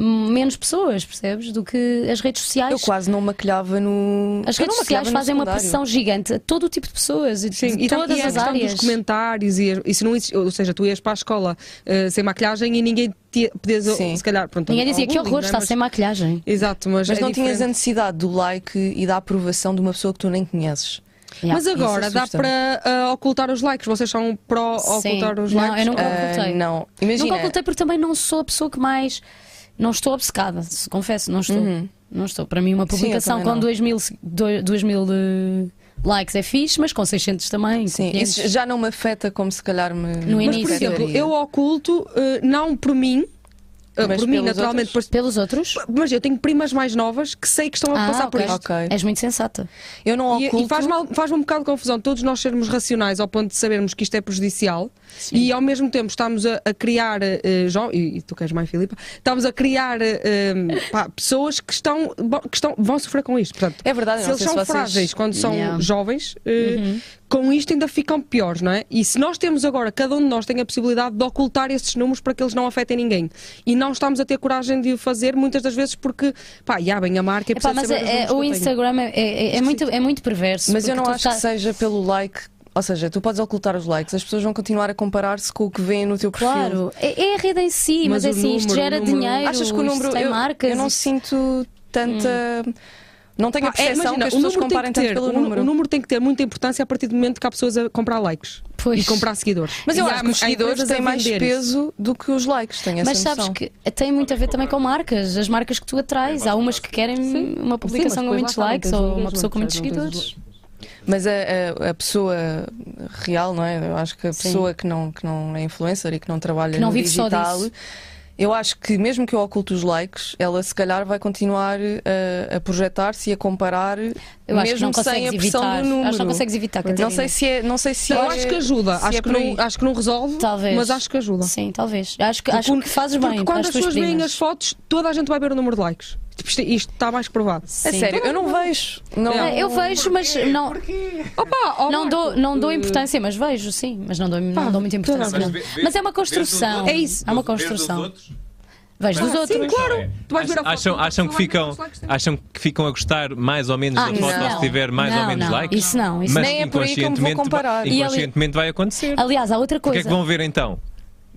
menos pessoas, percebes? Do que as redes sociais. Eu quase não maquilhava no. As redes não sociais fazem uma pressão gigante a todo o tipo de pessoas e de e, tam- todas e a as questão áreas. dos comentários e, e se não existe- ou seja, tu ias para a escola eh, sem maquilhagem e ninguém te podias, Sim. se calhar, pronto, Ninguém dizia que horror, não é? está Mas- sem maquilhagem. Exato, mas, Mas é não tinhas a diferente. necessidade do like e da aprovação de uma pessoa que tu nem conheces. Mas Yeah. agora dá para ah, ocultar os likes. Vocês são pró Sim. ocultar os Não, likes? eu nunca Ah, ocultei. não. Imagina. Nunca ocultei porque também não sou a pessoa que mais. Não estou obcecada, se confesso, não estou. Não estou. Para mim, uma Uhum. Sim, publicação também com não. 2 mil, se- dois- duas mil eh, likes é fixe, mas com 600 também. Sim, 500. isso já não me afeta como se calhar me. No Mas, por início. exemplo, afetaria. eu oculto, eh, não por mim, por mim, naturalmente, outros? por- Pelos outros? mas eu tenho primas mais novas que sei que estão a Ah, passar por ok. isto. Ok. És muito sensata. Eu não E, oculto. e faz, mal, faz um bocado de confusão todos nós sermos racionais ao ponto de sabermos que isto é prejudicial e ao mesmo tempo estamos a, a criar, eh, jo- e, e tu queres mais, Filipa, estamos a criar eh, pá, pessoas que estão, que estão, vão sofrer com isto. Portanto, É verdade, se eles são se vocês- frágeis quando são Yeah. jovens, eh, com isto ainda ficam piores, não é? E se nós temos agora, cada um de nós tem a possibilidade de ocultar esses números para que eles não afetem ninguém e não estamos a ter coragem de o fazer muitas das vezes porque, pá, já bem a marca e Epá, mas é- é- o. Instagram é, é- é muito, é muito perverso. Mas eu não acho tá- que seja pelo like. Ou seja, tu podes ocultar os likes, as pessoas vão continuar a comparar-se com o que vêem no teu perfil. Claro, é, é a rede em si, mas, Mas é assim, isto número, gera o número- dinheiro, Achas que o isto número. tem eu, marcas. eu não isto- sinto tanta. Não tenho a é, percepção imagina, que as o pessoas número tem comparem tanto ter- pelo o, número. o número tem que ter muita importância a partir do momento que há pessoas a comprar likes Pois. e comprar seguidores. Mas eu E acho que os seguidores têm mais peso do que os likes, tenho Mas sabes noção. que tem muito a ver também com marcas, as marcas que tu atrais. Há umas que querem uma publicação com depois lá muitos likes o ou uma pessoa com muitos o- seguidores. Mas a, a- a pessoa real, não é? Eu acho que a Sim. pessoa que não, que não é influencer e que não trabalha Que não no vive só digital, disso. Eu acho que mesmo que eu oculte os likes, ela se calhar vai continuar a, a projetar-se e a comparar, Eu acho que mesmo não sem a pressão evitar. do número. Acho que não consegues evitar, Catarina. Não sei se é, não sei se Eu é- acho que ajuda, se acho, é que não, acho que não resolve, Talvez. mas acho que ajuda. Sim, talvez. Acho que, acho que fazes Porque bem. quando para as pessoas veem as fotos, toda a gente vai ver o número de likes. Isto, isto está mais que provado. É Sim. sério, eu não vejo. Não, É, Eu vejo, mas não, Opa, ó, não, dou, não dou importância, mas vejo, sim. Mas não dou, Pá, não dou muita importância. a não. vê- Mas é uma construção. É isso. É uma construção. outros? Vejo dos Mas- outros. Sim, claro. Tu vais ver a foto acham, acham que ficam acham que ficam a gostar mais ou menos Ah, da foto não. se tiver mais Não, ou menos não. likes Isso não, isso mas Nem é por aí que eu me vou inconscientemente comparar. vai- E ali- inconscientemente vai acontecer Aliás, há outra o que é coisa. que vão ver então Não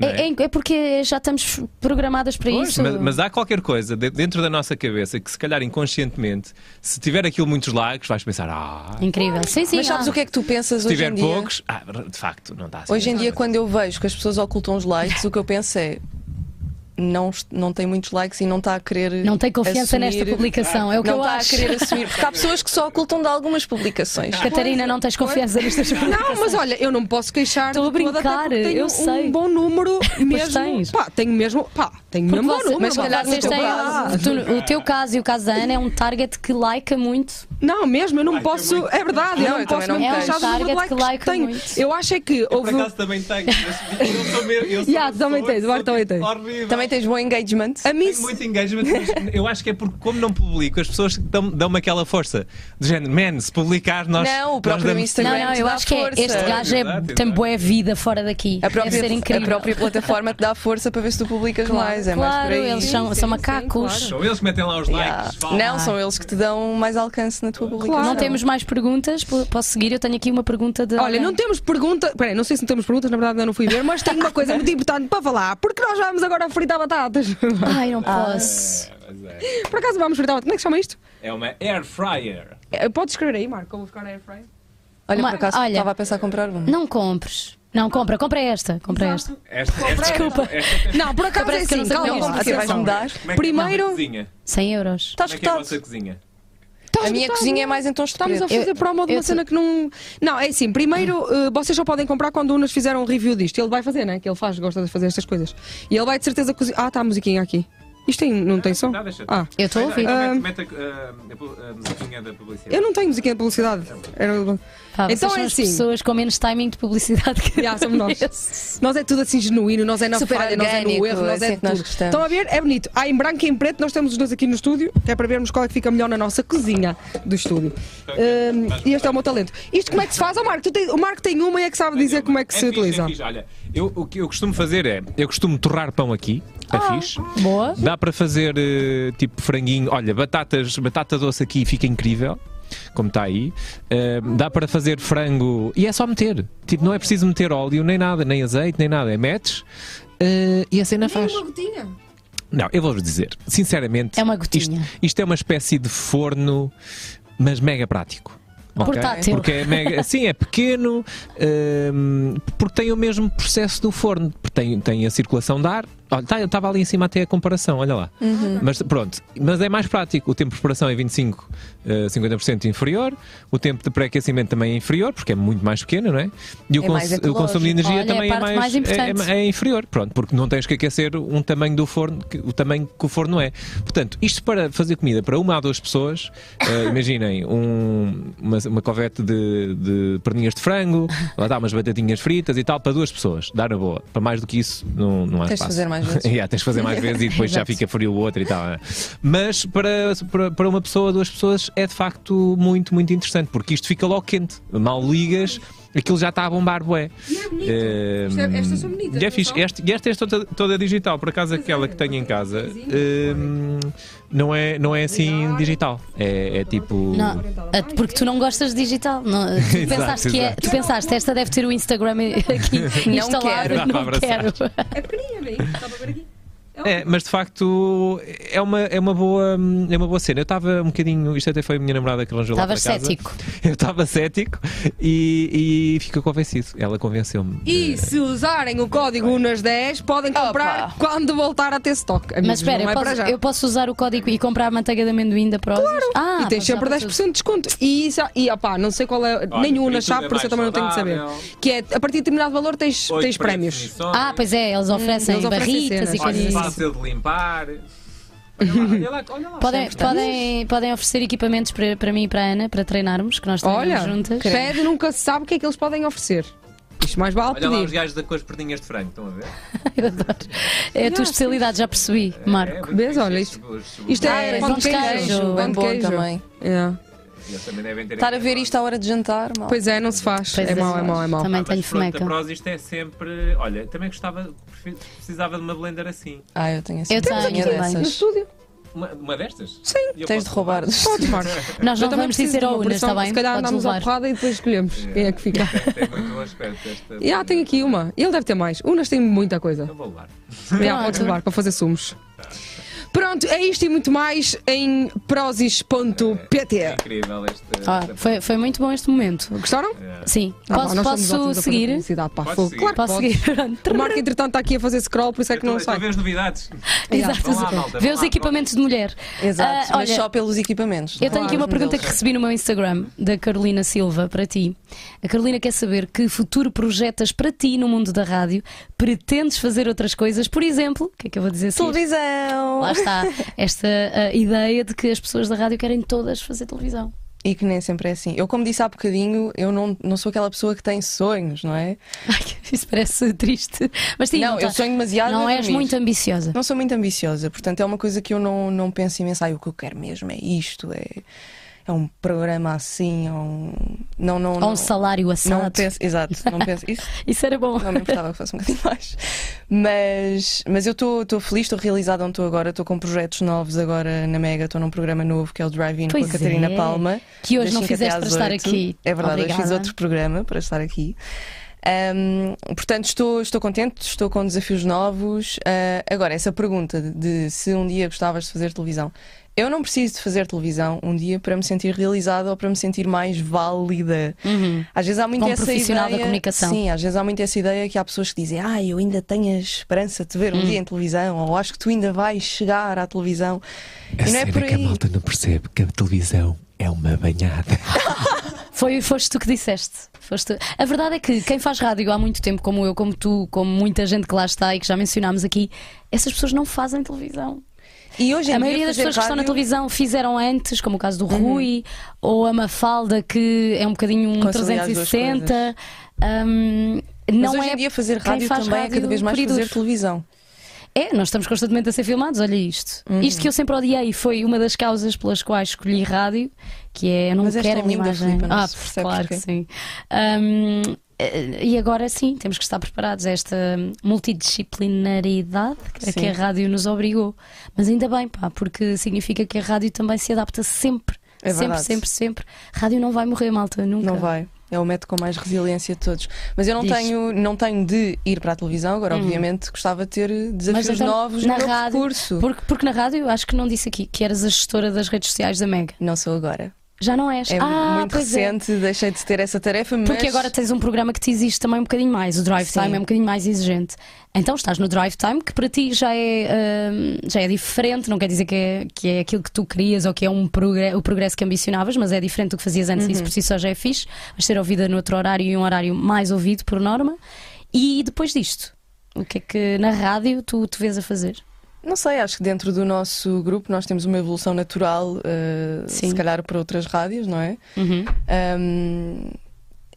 É, é- é porque já estamos programadas para Pois, isso. mas, mas há qualquer coisa de- dentro da nossa cabeça que, se calhar inconscientemente, se tiver aquilo muitos likes, vais pensar: ah, Incrível. Sim, sim. Mas sabes há. o que é que tu pensas se hoje tiver em dia? poucos, ah, de facto, não está assim. Hoje em dia, quando eu vejo que as pessoas ocultam os likes, o que eu penso é. Não, não tem muitos likes e não está a querer. Não tem confiança assumir- nesta publicação, é o que não eu está acho. a querer assumir. Porque há pessoas que só ocultam de algumas publicações. Catarina, não tens confiança nestas publicações. Não, mas olha, eu não me posso queixar Estou a brincar, eu um sei. bom número mesmo. tens. Pá, tenho mesmo, pá, tenho Porque mesmo você- número. mas calhar vocês têm- tu- o teu caso e o caso da Ana é um target que like muito. Não, mesmo, eu não posso. é muito- É verdade, Não, eu não eu posso não queixar do quero. número de Target que likes que like tenho. muito. Eu acho é que Eu, por houve. acaso também tenho. mas Eu sou mesmo. Eu sou Yeah, também tens, também tem. Tens bom engagement. A mim, Tenho muito engagement, mas eu acho que é porque, como não publico, as pessoas dão- dão-me aquela força. Do género, man, se publicar, nós. Não, o próprio damos- Instagram. Não, não, eu acho que é, força. este gajo é, Exato, tem boa vida fora daqui. A própria, Deve ser a incrível. própria plataforma te dá força para ver se tu publicas mais. É mais por Claro, aí. eles são, Sim, são sim, macacos. sim, São eles que metem lá os Yeah. likes. fala. Não, são eles que te dão mais alcance na tua publicação. Não temos mais perguntas, po- posso seguir? Eu tenho aqui uma pergunta de. Olha, não temos pergunta. Peraí, não sei se não temos perguntas, na verdade ainda não fui ver, mas tenho uma coisa muito importante para falar, porque nós vamos agora fritar batatas. Ai, não posso. Mas é. Por acaso vamos fritar batatas. Como é que se chama isto? É uma air fryer. É, Pode escrever aí, Marco, eu vou ficar na air fryer. Olha, Uma- por acaso olha. estava a pensar em comprar um. Não compres. Não, compra, compra esta. Compra esta. Esta, esta, Desculpa. esta- esta- Não, por acaso é Parece que eu não assim, sei calma. como é Não, isto. você vais mudar. Como é que é a Primeiro- vossa cozinha? 100 euros. Está Como é que é a escutado. vossa cozinha? Estás A minha cozinha é mais em tons de Estamos a fazer Eu- promo de uma cena que não. Não, é assim, primeiro eh, vocês só podem comprar quando o Unas fizer um review disto. Ele vai fazer, né? Que ele faz, gosta de fazer estas coisas. E ele vai de certeza cozinhar. Ah, está a musiquinha aqui. Isto tem, não tem som? Não, deixa. Ah, Eu estou a ouvir. Então Ah. mete- mete a- musiquinha da publicidade. eu não tenho musiquinha de publicidade. Era- Pá, vocês Então são é as assim. pessoas com menos timing de publicidade que Já, somos nós. Nós é tudo assim genuíno, nós é na Super falha, nós é no orgânico, erro, nós assim é é nós tudo. gostamos. Estão a ver? É bonito. Há em branco e em preto, nós temos os dois aqui no estúdio, que é para vermos qual é que fica melhor na nossa cozinha do estúdio. Hum, e este é o meu talento. Isto como é que se faz? Ó Marco, tu tem- o Marco tem uma e é que sabe dizer como é que se utiliza. É fixe. Olha, eu, o que eu costumo fazer é, eu costumo torrar pão aqui, é Ah. fixe. Boa. Dá para fazer eh, tipo franguinho, olha, batatas, batata doce aqui fica incrível. Como está aí, Eh, dá para fazer frango e é só meter. Tipo, não é preciso meter óleo, nem nada, nem azeite, nem nada. É metes eh, e a cena faz. gotinha. Não, eu vou-vos dizer, sinceramente, É uma isto, gotinha. isto é uma espécie de forno, mas mega prático. ok? Portátil. Porque é mega, sim, é pequeno, hum, porque tem o mesmo processo do forno, porque tem, tem a circulação de ar, Olha, tá, eu estava ali em cima até a comparação, olha lá. Mas pronto, mas é mais prático. O tempo de preparação é 25, eh, 50% inferior. O tempo de pré-aquecimento também é inferior, porque é muito mais pequeno, não é? E o, É mais o consumo de energia Olha, é também é mais, mais é- é- é inferior. Pronto, porque não tens que aquecer um tamanho do forno, que- o tamanho que o forno é. Portanto, isto para fazer comida para uma a duas pessoas, eh, imaginem um- uma, uma covete de, de perninhas de frango, lá dá umas batatinhas fritas e tal, para duas pessoas, dá na boa. Para mais do que isso, não, não há Tens espaço. fazer mais vezes. Yeah, tens de fazer mais vezes e depois já fica frio o outro e tal. né? Mas para, para, para uma pessoa, duas pessoas, é de facto muito, muito interessante, porque isto fica logo quente. Mal ligas, aquilo já está a bombar, bué. E é bonito. Eh, Isto é- estas são bonitas, E é não fixe. são? Este, e esta é toda, toda digital, por acaso aquela que tenho em casa hum, não, é, não é assim digital. É, é tipo. Não, ah, porque tu não gostas de digital. Não, tu, Exato, pensaste que é, exato. tu pensaste, esta deve ter o Instagram aqui instalado. quero. Não quero. É pequenina, bem. Está para ver aqui? É, mas de facto é uma, é uma, boa, é uma boa cena. Eu estava um bocadinho. Isto até foi a minha namorada que arranjou lá para Estavas casa. cético. Eu estava cético e, e fico convencido. Ela convenceu-me. E se usarem o código UNAS10, podem comprar Opa. quando voltar a ter stock. Amigos, Mas espera, eu é posso, eu posso usar o código e comprar a manteiga de amendoim da Prozis? Claro. Ah, e tens sempre usar 10% para de desconto. E, isso, e opá, não sei qual é, Olha, nenhum por UNAS sabe, é por isso eu também não tenho de saber. Que é, a partir de determinado valor tens, tens prémios. Ah, pois é, eles oferecem eles oferecem barritas cenas. e coisas assim. Fácil de limpar. Olha lá, olha lá, olha lá. Podem, podem, podem oferecer equipamentos para, para mim e para a Ana para treinarmos, que nós treinamos Olha, juntas. pede nunca se sabe o que é que eles podem oferecer. Isto mais vale Olha lá os pedir. gajos da- com as perninhas de frango, estão a ver? Eu adoro. É a tua especialidade, já percebi, Marco. É, Vês? Olha, fixe, isto- Isto Ah, é mas pão de queijo. bom queijo. também. É. Eles também devem ter Estar a ver isto à hora de jantar, mal. Pois é, não se faz. Pois é é, mau, é mau, é mau. Também Ah, tenho fomeca. Prozis isto é sempre. Olha, também gostava, precisava de uma blender assim. Ah, eu tenho assim. Eu tenho tinha também. No dessas. estúdio. Uma, uma destas? Sim. Eu Tens de roubar. Podes, Marco. Nós Eu não também vamos preciso dizer de uma ao Unas, está bem? Se calhar andamos à porrada e depois escolhemos quem é que fica. Tem muito bom aspecto esta. Ah, tem aqui uma. Ele deve ter mais. Unas tem muita coisa. Eu vou levar. Já, podes levar para fazer sumos. Pronto, é isto e muito mais em prozis.pt. É incrível este. Ah, foi, foi muito bom este momento. Gostaram? É. Sim. Ah, posso posso seguir? pá, fogo. seguir. Claro que Posso podes. seguir? O Marco, entretanto, está aqui a fazer scroll, por isso é que Eu não a sai. ver as novidades. Exato. Lá, malta, Vê vão os lá, equipamentos de mulher. Exato, Ah, mas olha, só pelos equipamentos. Eu tenho aqui uma pergunta que recebi no meu Instagram da Carolina Silva para ti. A Carolina quer saber que futuro projetas para ti no mundo da rádio? Pretendes fazer outras coisas? Por exemplo, o que é que eu vou dizer assim? Televisão! Lá está esta ah, ideia de que as pessoas da rádio querem todas fazer televisão. E que nem sempre é assim. Eu, como disse há bocadinho, eu não, não sou aquela pessoa que tem sonhos, não é? Ai, isso parece triste. Mas sim, não, não, eu sonho demasiado. não és muito ambiciosa. Não sou muito ambiciosa, portanto é uma coisa que eu não, não penso imenso. Ai, o que eu quero mesmo é isto, é, é um programa assim, é um. Não, não, Ou não, um salário não assado. penso, exato, não penso. Isso Isso era bom. não me importava que fosse um bocadinho mais. Mas, mas eu estou feliz, estou realizada onde estou agora, estou com projetos novos agora na Mega, estou num programa novo que é o Drive-In com a Catarina é. Palma. Que hoje não fizeste para estar oito. aqui. É verdade, hoje fiz Obrigada. outro programa para estar aqui. Ahm, portanto, estou, estou contente, estou com desafios novos. Ah, agora, essa pergunta de, de se um dia gostavas de fazer televisão. Eu não preciso de fazer televisão um dia para me sentir realizada ou para me sentir mais válida. Uhum. Às vezes há muito Como essa profissional da ideia. comunicação. Sim, às vezes há muito essa ideia que há pessoas que dizem: Ah, eu ainda tenho a esperança de te ver um Hum. dia em televisão, ou acho que tu ainda vais chegar à televisão. A e não é por que a aí. malta não percebe que a televisão é uma banhada. Foi, foste tu que disseste. Foste. A verdade é que quem faz rádio há muito tempo, como eu, como tu, como muita gente que lá está e que já mencionámos aqui, essas pessoas não fazem televisão. E hoje A maioria das pessoas que estão na rádio- televisão fizeram antes, como o caso do Rui, ou a Mafalda, que é um bocadinho um Conciliar as duas 360. Hum, Mas não hoje é em dia fazer rádio faz também é cada rádio vez mais fazer televisão. É, nós estamos constantemente a ser filmados, olha isto. Uhum. Isto que eu sempre odiei foi uma das causas pelas quais escolhi rádio, que é eu não Mas quero tão a minha imagem. Filipa, não ah, claro que sim. Eh, e agora sim, temos que estar preparados a esta multidisciplinaridade a que a rádio nos obrigou. Mas ainda bem, pá, porque significa que a rádio também se adapta sempre. É sempre, sempre, sempre. Rádio não vai morrer, malta, nunca. Não vai. É o método com mais resiliência de todos. Mas eu não Diz. tenho, não tenho de ir para a televisão, agora, Hum. obviamente, gostava de ter desafios então, novos na no meu rádio- percurso. Porque, porque na rádio, acho que não disse aqui que eras a gestora das redes sociais da Mega. Não sou agora. Já não és? É ah, muito é. recente, deixei de ter essa tarefa, mas. Porque agora tens um programa que te exige também um bocadinho mais. O Drive Sim. Time é um bocadinho mais exigente. Então estás no Drive Time, que para ti já é, hum, já é diferente, não quer dizer que é, que é aquilo que tu querias ou que é um progre- o progresso que ambicionavas, mas é diferente do que fazias antes e Uhum. isso por si só já é fixe. Vais ser ouvida no outro horário e um horário mais ouvido por norma. E depois disto, o que é que na rádio tu te vês a fazer? Não sei, acho que dentro do nosso grupo nós temos uma evolução natural, Sim. se calhar para outras rádios, não é? Uhum. Um,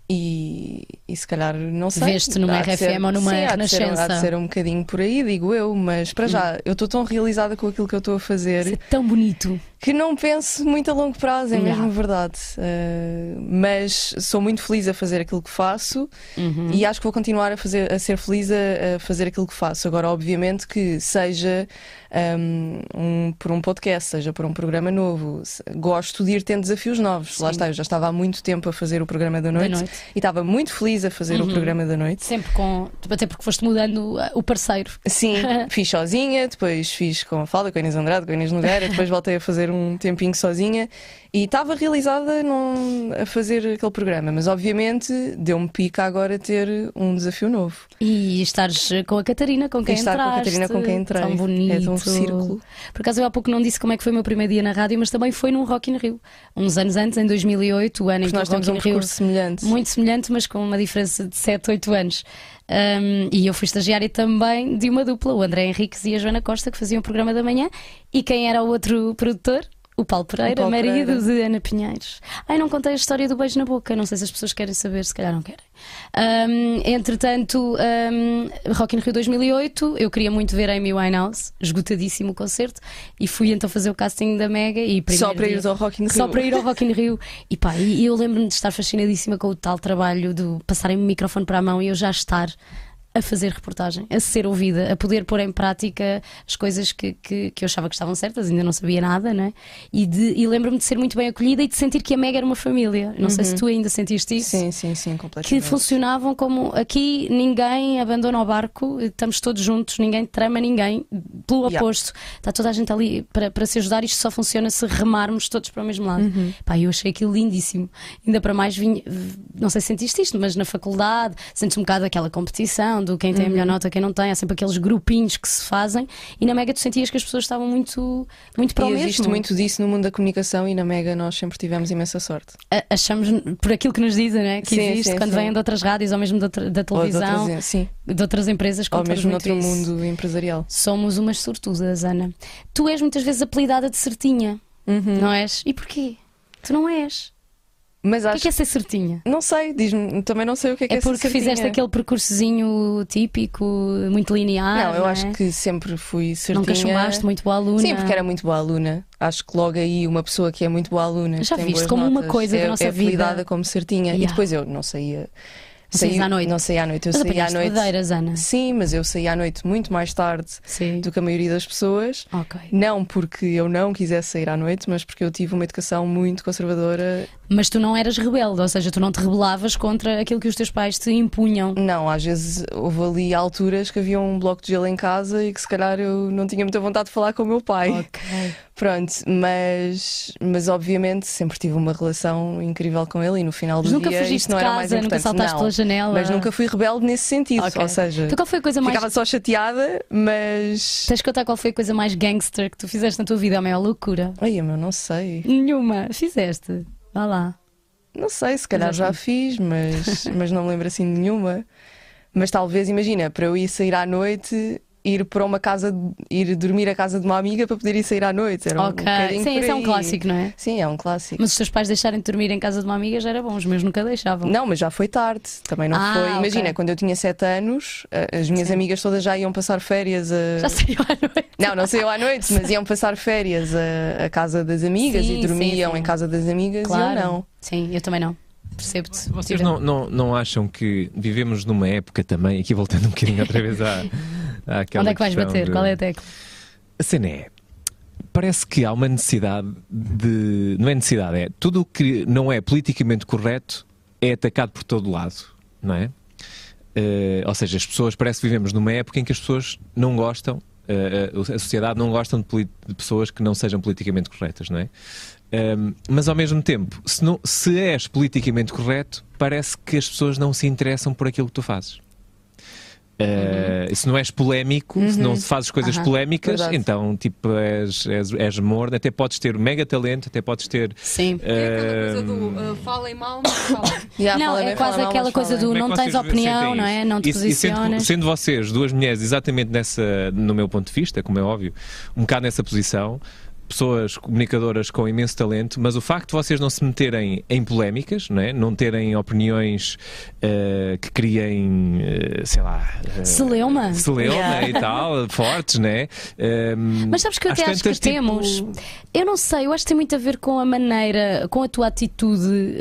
e, e se calhar, não sei. Veste numa RFM ou numa sim, há de ser- Há Renascença. de ser um bocadinho por aí, digo eu, mas para já, eu estou tão realizada com aquilo que eu estou a fazer Isso é tão bonito. que não penso muito a longo prazo, é Yeah. mesmo verdade. Uh, mas sou muito feliz a fazer aquilo que faço Uhum. e acho que vou continuar a, fazer, a ser feliz a, a fazer aquilo que faço. Agora, obviamente, que seja um, um- por um podcast, seja por um programa novo, gosto de ir tendo desafios novos. Lá Sim. está, eu já estava há muito tempo a fazer o programa da noite, noite. e estava muito feliz a fazer Uhum. o programa da noite. Sempre com. Até porque foste mudando uh, o parceiro. Sim, fiz sozinha, depois fiz com a Falda, com a Inês Andrade, com a Inês Nogueira, depois voltei a fazer um tempinho sozinha e estava realizada num- a fazer aquele programa, mas obviamente deu-me pica agora ter um desafio novo. E estares com a Catarina, com quem estar com a entraste. Catarina com quem entrei. Tão bonito. É de um círculo. Por acaso eu há pouco não disse como é que foi o meu primeiro dia na rádio, mas também foi num Rock in Rio. Uns anos antes, em 2008, o ano em Porque que nós temos um Rio... semelhante. Muito semelhante, mas com uma diferença de 7, 8 anos. Um, e eu fui estagiária também de uma dupla, o André Henriques e a Joana Costa, que faziam o programa da manhã. E quem era o outro produtor? O Paulo Pereira, Paulo marido Pereira. de Ana Pinheiros. Ai, não contei a história do beijo na boca, não sei se as pessoas querem saber, se calhar não querem. Um, entretanto, um, Rock in Rio 2008, eu queria muito ver Amy Winehouse, esgotadíssimo o concerto, e fui então fazer o casting da Mega. E Só para ir ao Rock in Rio. só para ir ao Rock in Rio. E pá, e eu lembro-me de estar fascinadíssima com o tal trabalho de passarem o microfone para a mão e eu já estar a fazer reportagem, a ser ouvida, a poder pôr em prática as coisas que, que, que eu achava que estavam certas, ainda não sabia nada, né? E, de- e lembro-me de ser muito bem acolhida e de sentir que a Mega era uma família. Não sei se tu ainda sentiste isso. Sim, sim, sim, Que completamente. funcionavam como aqui ninguém abandona o barco, estamos todos juntos, ninguém trama ninguém, pelo Yeah. oposto, está toda a gente ali para, para se ajudar. Isto só funciona se remarmos todos para o mesmo lado. Uhum. Pá, eu achei aquilo lindíssimo. Ainda para mais, vim, não sei se sentiste isto, mas na faculdade sentes um bocado aquela competição do quem tem a Uhum. melhor nota, quem não tem. Há sempre aqueles grupinhos que se fazem e na Mega tu sentias que as pessoas estavam muito, muito para o E mesmo. existe muito disso no mundo da comunicação e na Mega nós sempre tivemos imensa sorte. A- Achamos, por aquilo que nos dizem, né? que Sim, existe sim, quando sim. vêm de outras rádios ou mesmo de da Ou de televisão outras- sim, de outras empresas ou mesmo muito noutro isso. mundo empresarial. Somos umas sortudas, Ana. Tu és muitas vezes apelidada de certinha, Uhum. não és? E porquê? Tu não és. Mas O que é que é ser certinha? Não sei, diz-me, também não sei o que é que É é, ser porque fizeste certinha. aquele percursozinho típico, muito linear. Não, eu é? acho que sempre fui certinha. Nunca chumbaste, muito boa aluna. Sim, porque era muito boa aluna. Acho que logo aí uma pessoa que é muito boa aluna. Já viste como uma notas, coisa da é, nossa é vida. como certinha. Yeah. E depois eu não saía. Saí- à noite? Não saía à noite, eu Mas saía à noite. Ana. Sim, mas eu saía à noite muito mais tarde Sim. do que a maioria das pessoas. Ok. Não porque eu não quisesse sair à noite, mas porque eu tive uma educação muito conservadora. Mas tu não eras rebelde, ou seja, tu não te rebelavas contra aquilo que os teus pais te impunham. Não, às vezes houve ali alturas que havia um bloco de gelo em casa e que se calhar eu não tinha muita vontade de falar com o meu pai. Ok. Pronto, mas, mas obviamente sempre tive uma relação incrível com ele e no final do Mas nunca dia fugiste isto não de era o mais casa, nunca importante. saltaste não, pela janela. Mas nunca fui rebelde nesse sentido. Ok. Ou seja, Então qual foi a coisa mais. ficava só chateada, mas. Tens de contar qual foi a coisa mais gangster que tu fizeste na tua vida, a maior loucura? Ai, meu, não sei. Nenhuma. Fizeste. Vá lá. Não sei, se calhar já fiz, mas, mas não me lembro assim de nenhuma. Mas talvez, imagina, para eu ir sair à noite, ir para uma casa, ir dormir à casa de uma amiga para poder ir sair à noite. Era um ok. bocadinho Sim, esse é um clássico, não é? Sim, é um clássico. Mas os teus pais deixarem de dormir em casa de uma amiga já era bom, os meus nunca deixavam. Não, mas já foi tarde, também não Ah, foi. Imagina, quando eu tinha 7 anos, as minhas Sim. amigas todas já iam passar férias a. Já saiu à noite. Não, não saiu à noite, mas iam passar férias a, a casa das amigas Sim, e dormiam sim, sim. em casa das amigas Claro. e eu não. Sim, eu também não. Percebo-te. Vocês não, não, não acham que vivemos numa época também, aqui voltando um bocadinho outra vez à, Onde é que vais bater? de- Qual é a tecla? A cena é. Parece que há uma necessidade de. Não é necessidade, é. Tudo o que não é politicamente correto é atacado por todo lado, não é? Eh, ou seja, as pessoas. Parece que vivemos numa época em que as pessoas não gostam Uh, a sociedade não gosta de, de, pessoas que não sejam politicamente corretas, não é? Um, mas ao mesmo tempo, se, não, se és politicamente correto, parece que as pessoas não se interessam por aquilo que tu fazes. Uh, se não és polémico, uhum. se não uhum. fazes coisas uhum. polémicas, Verdade. então tipo és, és, és morno, até podes ter mega talento, até podes ter. Sim. Uh, é aquela coisa do uh, falem mal, mas falem. yeah, não, é quase aquela coisa do não é tens opinião, não é? Não te e, posicionas. E sendo, sendo, vocês, duas mulheres, exatamente nessa, no meu ponto de vista, como é óbvio, um bocado nessa posição pessoas comunicadoras com imenso talento, mas o facto de vocês não se meterem em polémicas, não, é? não terem opiniões uh, que criem, uh, sei lá. Uh, celeuma. Celeuma yeah. e tal, fortes, né? Uh, mas sabes que eu até acho que tipo... temos. Eu não sei, eu acho que tem muito a ver com a maneira, com a tua atitude,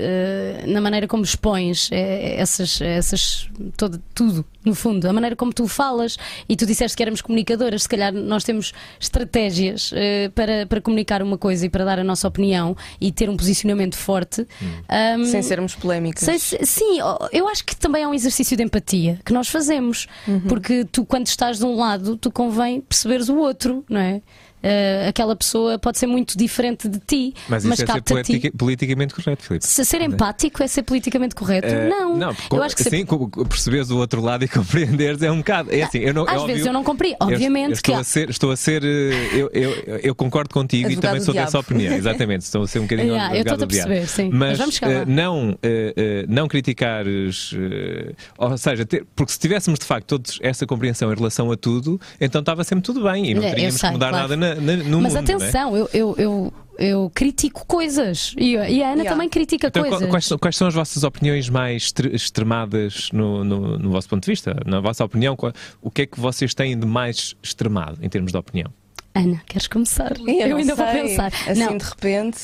na maneira como expões essas, essas todo, tudo no fundo, a maneira como tu falas e tu disseste que éramos comunicadoras, se calhar nós temos estratégias uh, para, para comunicar uma coisa e para dar a nossa opinião e ter um posicionamento forte. Hum. Um, sem sermos polémicas. Sem, sim, eu acho que também é um exercício de empatia que nós fazemos, uhum. porque tu, quando estás de um lado, tu convém perceberes o outro, não é? Uh, aquela pessoa pode ser muito diferente de ti. Mas, mas isso é ser politica, politicamente correto, Filipe. Se ser empático é ser politicamente correto? Uh, não. Não, eu acho que sim, ser... perceberes o outro lado e compreenderes é um bocado. É assim, eu não, Às é vezes eu não compreendo, obviamente. Eu, estou, a ser, estou a ser. Eh, eu, eu, eu concordo contigo Advogado e também sou dessa opinião, exatamente. Estou a ser um bocadinho yeah, eu estou a perceber, sim. Mas, mas não, não criticares. ou seja, ter, porque se tivéssemos de facto todos essa compreensão em relação a tudo, então estava sempre tudo bem e não teríamos sei, que mudar claro. nada na, na, no mas mundo atenção, eu, eu, eu, eu, critico coisas e, e a Ana yeah. também critica então, coisas. Quais, quais, são as vossas opiniões mais extremadas no, no, no, vosso ponto de vista? Na vossa opinião, qual, o que é que vocês têm de mais extremado em termos de opinião? Ana, queres começar? Eu, eu ainda sei. vou pensar. Assim não. de repente.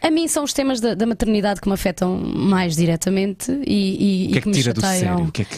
A mim são os temas da, da, maternidade que me afetam mais diretamente e, e, o que é que, que tira do sério? O que é que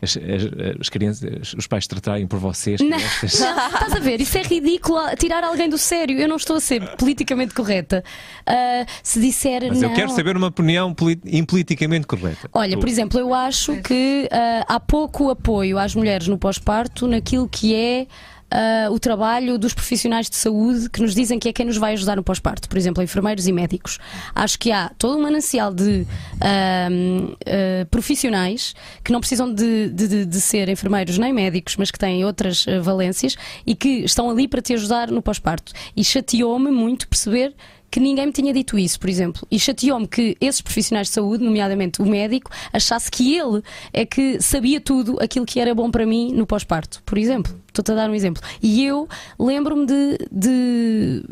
as, as, as crianças, os pais tratarem por vocês. Não, não, estás a ver? Isso é ridículo tirar alguém do sério. Eu não estou a ser politicamente correta. Uh, se disser. Mas não... eu quero saber uma opinião impoliticamente correta. Olha, por exemplo, eu acho que uh, há pouco apoio às mulheres no pós-parto naquilo que é uh, o trabalho dos profissionais de saúde que nos dizem que é quem nos vai ajudar no pós-parto, por exemplo, enfermeiros e médicos. Acho que há todo um manancial de uh, uh, profissionais que não precisam de, de, de, ser enfermeiros nem médicos, mas que têm outras valências e que estão ali para te ajudar no pós-parto. E chateou-me muito perceber que ninguém me tinha dito isso, por exemplo. E chateou-me que esses profissionais de saúde, nomeadamente o médico, achasse que ele é que sabia tudo aquilo que era bom para mim no pós-parto, por exemplo. Estou-te a dar um exemplo. E eu lembro-me de, de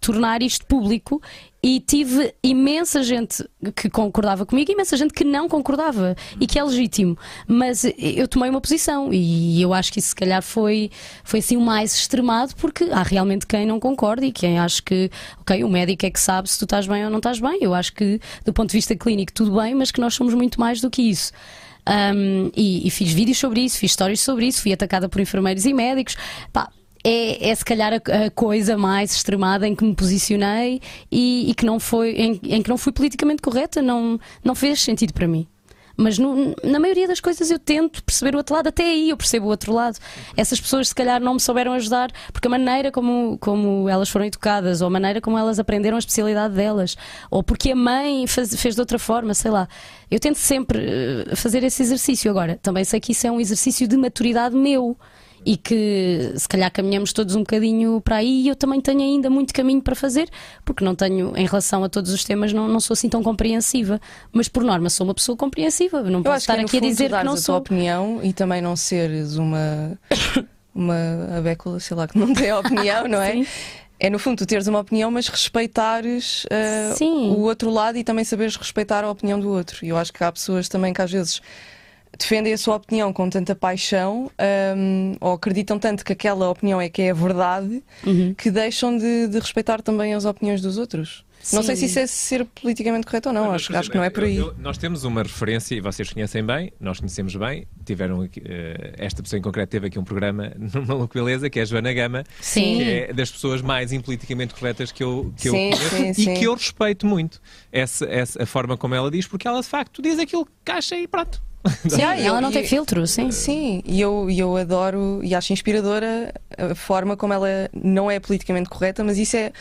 tornar isto público e tive imensa gente que concordava comigo e imensa gente que não concordava e que é legítimo. Mas eu tomei uma posição e eu acho que isso se calhar foi, foi assim o mais extremado porque há realmente quem não concorda e quem acha que, ok, o médico é que sabe se tu estás bem ou não estás bem. Eu acho que do ponto de vista clínico tudo bem, mas que nós somos muito mais do que isso. Um, e, e, fiz vídeos sobre isso, fiz histórias sobre isso, fui atacada por enfermeiros e médicos. Pá, é, é se calhar a, a, coisa mais extremada em que me posicionei e, e que não foi em, em, que não fui politicamente correta, não, não fez sentido para mim. Mas no, na maioria das coisas eu tento perceber o outro lado, até aí eu percebo o outro lado. Essas pessoas se calhar não me souberam ajudar porque a maneira como, como elas foram educadas, ou a maneira como elas aprenderam a especialidade delas, ou porque a mãe faz, fez de outra forma, sei lá. Eu tento sempre eh, fazer esse exercício. Agora, também sei que isso é um exercício de maturidade meu e que se calhar caminhamos todos um bocadinho para aí e eu também tenho ainda muito caminho para fazer, porque não tenho, em relação a todos os temas, não, não sou assim tão compreensiva. Mas por norma sou uma pessoa compreensiva, não eu posso estar que, aqui a dizer que não a sou. tua opinião e também não seres uma, uma abécula, sei lá, que não tem opinião, não é? É no fundo tu teres uma opinião, mas respeitares uh, o outro lado e também saberes respeitar a opinião do outro. E eu acho que há pessoas também que às vezes defendem a sua opinião com tanta paixão um, ou acreditam tanto que aquela opinião é que é a verdade uhum. que deixam de, de, respeitar também as opiniões dos outros. Sim. Não sei se isso é ser politicamente correto ou não, mas, acho, acho que não é por aí. Eu, eu, nós temos uma referência, e vocês conhecem bem, nós conhecemos bem, tiveram aqui, uh, esta pessoa em concreto teve aqui um programa Maluco Beleza, que é a Joana Gama, sim. que é das pessoas mais impoliticamente corretas que eu, que sim, eu conheço sim, e que eu respeito muito essa, essa, a forma como ela diz, porque ela de facto diz aquilo que acha e pronto. Sim, ela não tem e- filtro, sim. Sim, e eu, e eu adoro e acho inspiradora a forma como ela não é politicamente correta, mas isso é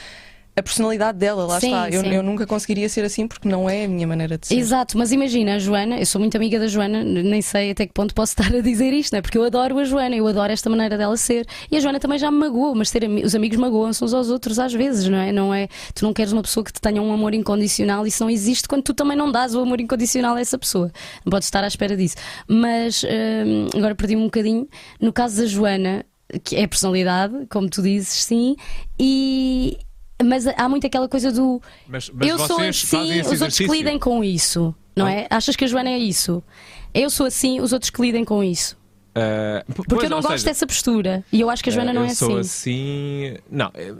a personalidade dela, lá Sim, está. Eu, eu nunca conseguiria ser assim porque não é a minha maneira de ser. Exato, mas imagina a Joana, eu sou muito amiga da Joana, nem sei até que ponto posso estar a dizer isto, não é? Porque eu adoro a Joana, eu adoro esta maneira dela ser. E a Joana também já me magoou, mas ter os amigos magoam-se uns aos outros às vezes, não é? não é? Tu não queres uma pessoa que te tenha um amor incondicional, isso não existe quando tu também não dás o amor incondicional a essa pessoa. Não podes estar à espera disso. Mas hum, agora perdi-me um bocadinho. No caso da Joana, que é personalidade, como tu dizes, sim, e. Mas há muito aquela coisa do Mas, mas eu sou assim, os outros que lidem com isso, não Ah. é? Achas que a Joana é isso? Eu sou assim, os outros que lidem com isso. P- Porque pois, eu não gosto seja, dessa postura. E eu acho que a Joana ah, não eu é sou assim. assim. Não, eh,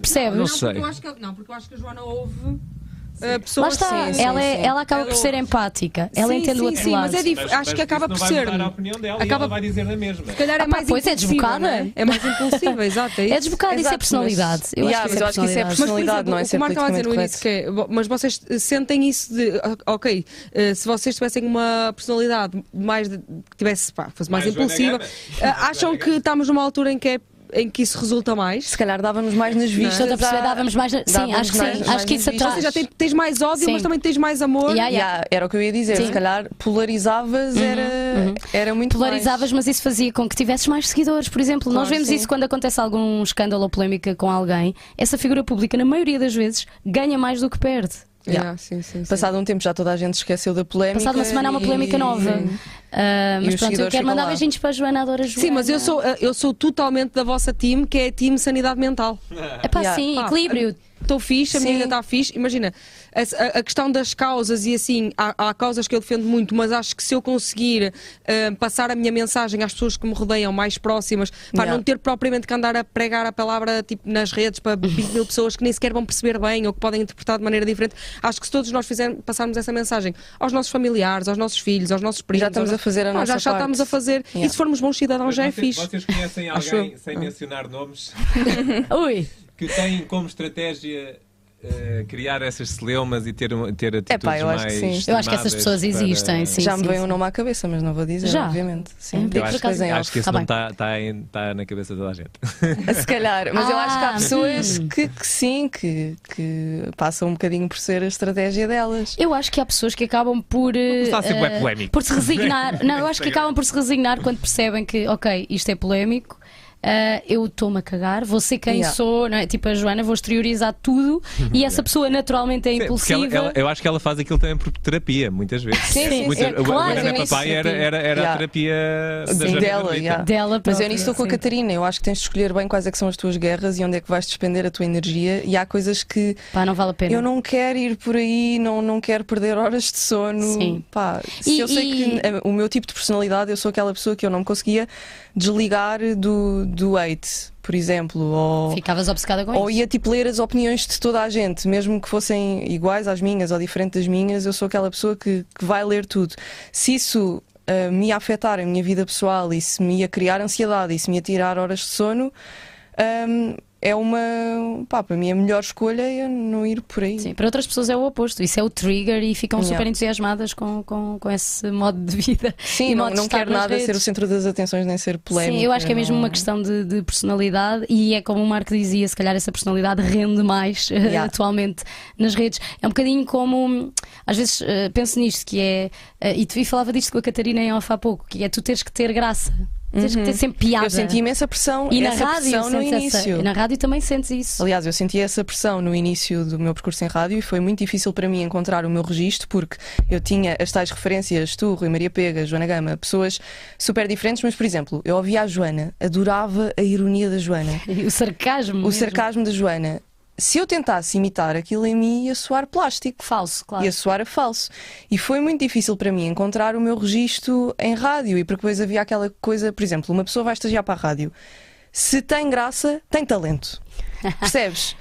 Percebes? Não Não, sei. porque eu acho que, não, porque eu acho que a Joana ouve pessoas Lá está, Sim, sim, ela, é- sim. ela acaba por ser empática. Ela Sim, entende sim, o outro sim, lado. mas é dif- mas- acho que mas acaba isso por não ser. vai mudar a opinião dela e acaba- ela vai dizer na mesma. Se calhar é Ah, mais pois é desbocada. É? É mais impulsiva, exato. É, É isso. desbocada, isso é Exato, personalidade. mas- Eu Yeah, acho que mas isso eu é acho que isso é personalidade. Mas, exemplo, não é ser o Marco estava a dizer no início que é, mas vocês sentem isso de, ah, ok, eh, se vocês tivessem uma personalidade mais, de- que tivesse, pá, fosse mais, impulsiva, ah, acham que estamos numa altura em que, é, em que isso resulta mais? Se calhar dávamos mais nas vistas. Estou a perceber, dávamos mais. na- Sim, dávamos acho que sim. mais- Acho mais que isso vistas. Ou atrás. seja, tem- tens mais ódio, Sim. mas também tens mais amor. Yeah, yeah. Yeah, era o que eu ia dizer. Sim. Se calhar polarizavas era, era muito Polarizavas, mas isso fazia com que tivesses mais seguidores. Por exemplo, nós Claro, vemos sim. isso quando acontece algum escândalo ou polémica com alguém. Essa figura pública, na maioria das vezes, ganha mais do que perde. Yeah, sim, sim, sim. Passado um tempo já toda a gente esqueceu da polémica. Passado uma semana há uma e- polémica nova. E mas pronto, eu quero mandar lá. beijinhos para a Joana, adoro a Joana. Sim, mas eu sou, eu sou totalmente da vossa time, que é a time sanidade mental. É pá, Yeah. sim, equilíbrio. Estou fixe, a Sim. menina está fixe. Imagina, a, a- questão das causas e assim, há, há causas que eu defendo muito, mas acho que se eu conseguir eh, passar a minha mensagem às pessoas que me rodeiam mais próximas, para Yeah. não ter propriamente que andar a pregar a palavra tipo, nas redes para 20 mil pessoas que nem sequer vão perceber bem ou que podem interpretar de maneira diferente, acho que se todos nós fizermos, passarmos essa mensagem aos nossos familiares, aos nossos filhos, aos nossos primos, Já estamos aos a fazer a já, nossa já parte. estamos a fazer. E Yeah. se formos bons cidadãos, Mas já é vocês, fixe. vocês conhecem Acho alguém, eu. sem mencionar nomes, Ui, que tem como estratégia eh, criar essas celeumas e ter, ter atitudes Epá, eu acho mais que sim. Eu acho que essas pessoas para- existem, sim. já me veio um nome à cabeça, mas não vou dizer, Já? obviamente. Sim, Eu acho, acho off. que esse Tá nome está tá em- tá na cabeça de toda a gente. Se calhar, mas eu acho que há Ah, pessoas hum. que, que sim, que, que passam um bocadinho por ser a estratégia delas. Eu acho que há pessoas que acabam por. polémico. por se resignar. Não, eu acho que acabam por se resignar quando percebem que, ok, isto é polémico. Eh, eu estou-me a cagar, vou ser quem Yeah. sou, não é? tipo a Joana, vou exteriorizar tudo e essa pessoa naturalmente é Sim, impulsiva. ela- ela- eu acho que ela faz aquilo também por terapia, muitas vezes. Sim, sim, Muita- sim, o claro, Ana nisso- Papai era, era, era a Yeah. terapia da Sim, dela, yeah. Dela Mas eu nisso estou com a. Catarina. Eu acho que tens de escolher bem quais é que são as tuas guerras e onde é que vais despender a tua energia. E há coisas que Pá, não vale a pena. eu não quero ir por aí, não, não quero perder horas de sono. Sim. Pá, se E- eu sei e- que eh, o meu tipo de personalidade, eu sou aquela pessoa que eu não me conseguia desligar do, do hate, por exemplo. Ou, Ficavas obcecada com ou isso. ia tipo ler as opiniões de toda a gente, mesmo que fossem iguais às minhas ou diferentes das minhas, eu sou aquela pessoa que, que vai ler tudo. Se isso ah, me ia afetar a minha vida pessoal e se me ia criar ansiedade e se me ia tirar horas de sono, ahm, é uma. pá, para mim a melhor escolha é não ir por aí. Sim, para outras pessoas é o oposto. Isso é o trigger e ficam Yeah. super entusiasmadas com, com, com esse modo de vida. Sim, não, não quero nada ser o redes. centro das atenções nem ser polémico. Sim, eu acho que é mesmo não- uma questão de, de personalidade e é como o Marco dizia, se calhar essa personalidade rende mais eh, Yeah. atualmente nas redes. É um bocadinho como, às vezes eh, penso nisto, que é, eh, e tu e falava disto com a Catarina em off há pouco, que é tu teres que ter graça, teres que ter sempre piada. Uhum. Eu senti imensa pressão, e na essa rádio, pressão no essa- início. e na rádio também sentes isso. Aliás, eu senti essa pressão no início do meu percurso em rádio e foi muito difícil para mim encontrar o meu registro porque eu tinha as tais referências, tu, Rui Maria Pega, Joana Gama, pessoas super diferentes, mas por exemplo, eu ouvia a Joana, adorava a ironia da Joana, E o sarcasmo. o mesmo. sarcasmo da Joana. Se eu tentasse imitar aquilo em mim, ia soar plástico. Falso, claro. Ia soar a falso. E foi muito difícil para mim encontrar o meu registro em rádio. E porque depois havia aquela coisa, por exemplo, uma pessoa vai estagiar para a rádio. Se tem graça, tem talento. Percebes?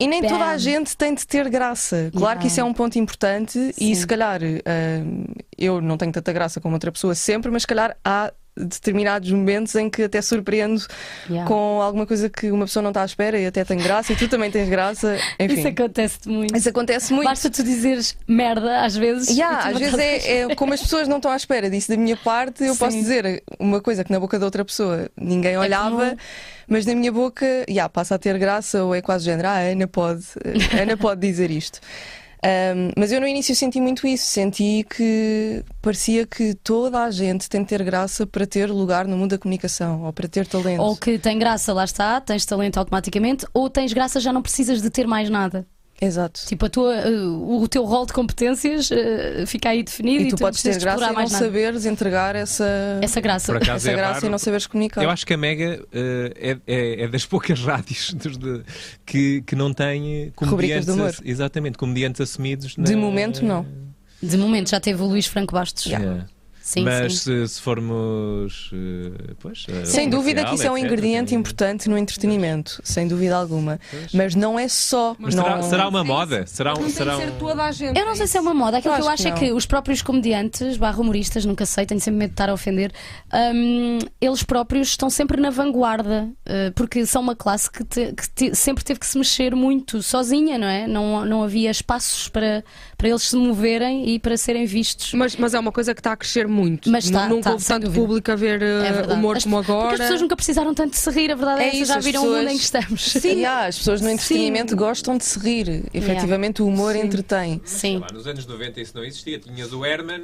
E nem toda a gente tem de ter graça. Claro que isso é um ponto importante e Sim. se calhar hum, eu não tenho tanta graça como outra pessoa sempre, mas se calhar há determinados momentos em que até surpreendo Yeah. com alguma coisa que uma pessoa não está à espera e até tem graça e tu também tens graça. Enfim, Isso acontece muito. isso acontece muito. Basta tu dizeres merda às vezes. Yeah, às vezes é, é como as pessoas não estão à espera disso da minha parte, eu posso Sim. dizer uma coisa que na boca da outra pessoa ninguém olhava, comum. mas na minha boca yeah, passa a ter graça ou é quase género, ah, a Ana pode, a Ana pode dizer isto. Um, mas eu no início senti muito isso, senti que parecia que toda a gente tem de ter graça para ter lugar no mundo da comunicação ou para ter talento. Ou que tem graça, lá está, tens talento automaticamente, ou tens graça, já não precisas de ter mais nada. Exato. Tipo, a tua, uh, o teu rol de competências uh, fica aí definido E e, tu tu podes ter de graça e não nada. saberes entregar essa, Essa graça. Acaso essa é graça raro. e não saberes comunicar. Eu acho que a Mega eh, é, é- é das poucas rádios de- que, que não tem Rubricas comediantes. de humor. Exatamente, comediantes assumidos. De na- momento, não. De momento já teve o Luís Franco Bastos. Yeah. Sim, Mas sim. Se, se formos. eh, pois, eh, Sem dúvida que isso é um etc., ingrediente tem- importante no entretenimento, sem dúvida alguma. Pois. Mas não é só. Mas não... será, será uma É moda? Será, um- Não será tem que ser um- toda a gente. Eu não sei se é uma moda. Aquilo Eu que eu acho que é que os próprios comediantes, barra humoristas, nunca sei, tenho sempre medo de estar a ofender, hum, eles próprios estão sempre na vanguarda, uh, porque são uma classe que, te- que te- sempre teve que se mexer muito sozinha, não é? Não, não havia espaços para, para eles se moverem e para serem vistos. Mas, mas é uma coisa que está a crescer muito. Mas está, Nunca está, houve tanto dúvida. público a ver eh, É verdade. humor As- como Porque agora. as pessoas nunca precisaram tanto de se rir, a verdade é, É essa, isso, já viram o mundo pessoas- em que estamos. Sim. Yeah, as pessoas no entretenimento gostam de se rir. Efetivamente, o humor entretém. Sim. Lá, nos anos 90 isso não existia. Tinhas o Herman.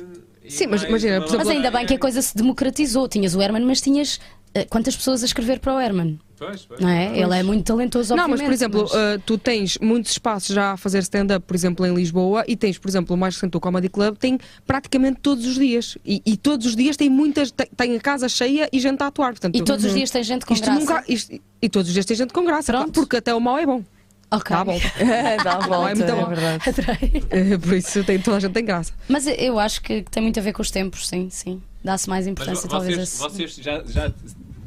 Sim, mas imagina, por exemplo- Mas ainda bem que a coisa se democratizou. Tinhas o Herman, mas tinhas uh, quantas pessoas a escrever para o Herman? Pois, pois. Não é? Ele é muito talentoso, Não, mas por exemplo, mas- uh, tu tens muitos espaços já a fazer stand-up, por exemplo, em Lisboa, e tens, por exemplo, o mais recente o Comedy Club, tem praticamente todos os dias. E, e todos os dias tem muitas, tem, tem a casa cheia e gente a atuar. Portanto, E todos os dias tem gente com isto graça. nunca. isto- e todos os dias tem gente com graça, Pronto. porque até o mal é bom. Ok. Dá a volta. Dá a volta, é muito é bom. verdade. Adorei. Eh, por isso tem, toda a gente tem graça. Mas eu acho que tem muito a ver com os tempos, sim, sim. Dá-se mais Mas importância, talvez. a vocês, esse- vocês já, já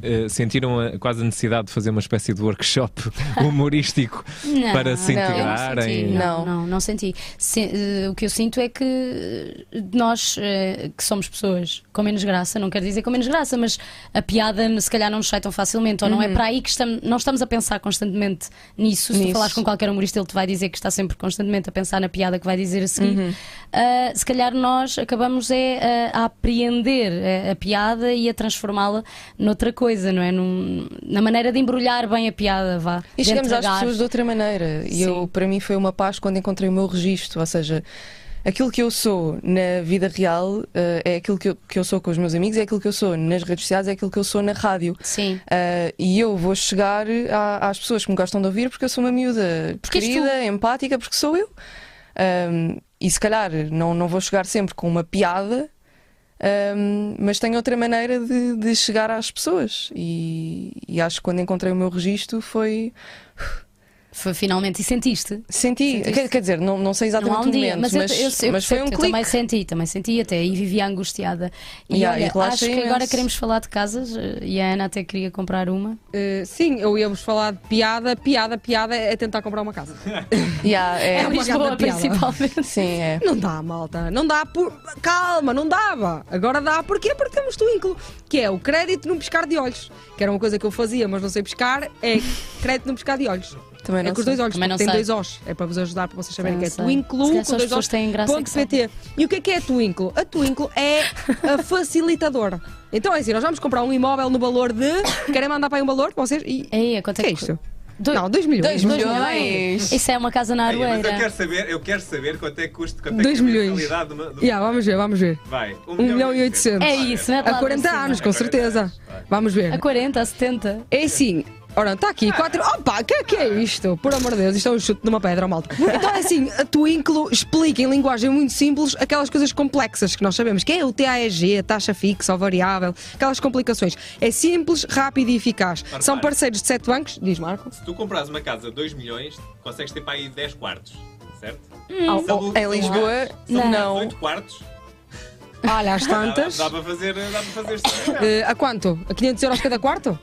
eh, sentiram a- quase a necessidade de fazer uma espécie de workshop humorístico Não, para se não, integrarem? Não, Não. não, senti. Se- eh, o que eu sinto é que eh, nós, eh, que somos pessoas com menos graça, não quero dizer com menos graça, mas a piada se calhar não nos sai tão facilmente, ou não é para aí que estamos, não estamos a pensar constantemente nisso. Se tu Nisso. falares com qualquer humorista, ele te vai dizer que está sempre constantemente a pensar na piada que vai dizer a seguir. Ah, se calhar nós acabamos é, a, a apreender a, a piada e a transformá-la noutra coisa, não é? Num- na maneira de embrulhar bem a piada, vá. E chegamos às pessoas de outra maneira. E Sim. eu, para mim foi uma paz quando encontrei o meu registro. Ou seja, aquilo que eu sou na vida real eh, é aquilo que eu, que eu sou com os meus amigos, é aquilo que eu sou nas redes sociais, é aquilo que eu sou na rádio. Sim. Ah, e eu vou chegar às pessoas que me gostam de ouvir porque eu sou uma miúda Porque querida, empática, porque sou eu. Ahm, e se calhar não, não vou chegar sempre com uma piada, ahm, mas tenho outra maneira de, de chegar às pessoas. E, e acho que quando encontrei o meu registro foi. Foi finalmente. E sentiste? Senti, Sentiste? quer, quer dizer, não, não sei Não exatamente um o dia, momento, mas, mas, eu, eu, eu mas foi um clique. também senti, também senti até e vivia angustiada. E Yeah, e olha, relaxa acho que imenso. agora queremos falar de casas eh, e a Ana até queria comprar uma. Eh, sim, eu ia-vos falar de piada, piada, piada é tentar comprar uma casa. Yeah, é, É uma Lisboa, principalmente. sim, é. Não dá, malta. Não dá por. Calma, não dava. Agora dá porquê? Porque temos Twinkle, que é o crédito num piscar de olhos. Que era uma coisa que eu fazia, mas não sei piscar, é crédito num piscar de olhos. Também é não com os dois olhos, Também não porque tem sei. dois Os. É para vos ajudar, para vocês saberem que é sei. Twinkle, Se calhar com só as dois pessoas Os. têm graça ponto é que PT. E o que é que é a Twinkle? A Twinkle é a facilitadora. Então é assim, nós vamos comprar um imóvel no valor de. Querem mandar para aí um valor para vocês? E. Ei, quanto O é que é isto? Dois- Não, 2 milhões. Dois Dois milhões. Isso é uma casa na Ei, mas eu quero saber, eu quero saber quanto é que custa, quanto é Dois que é a milhões. mensalidade de uma- de- Yeah, vamos ver, vamos ver. Vai, 1 milhão e 800. É isso, mete lá Há para 40 cima. anos, com É 40 certeza. Vamos ver. A 40, a 70. É assim. Ora, está aqui, quatro. Opa, o que, é que é isto? Por amor de Deus, isto é um chute numa pedra, malta. Então é assim, a Twinkle explica em linguagem muito simples aquelas coisas complexas que nós sabemos, que é o TAEG, a taxa fixa ou variável, aquelas complicações. É simples, rápido e eficaz. São parceiros de sete bancos, diz Marco. Se tu compras uma casa de 2 milhões, consegues ter para aí 10 quartos, certo? Ao- lu- Em Lisboa, são não. 8 quartos. Olha, às Dá, tantas. dá para fazer, dá para fazer. Eh, a quanto? A 500 euros cada quarto?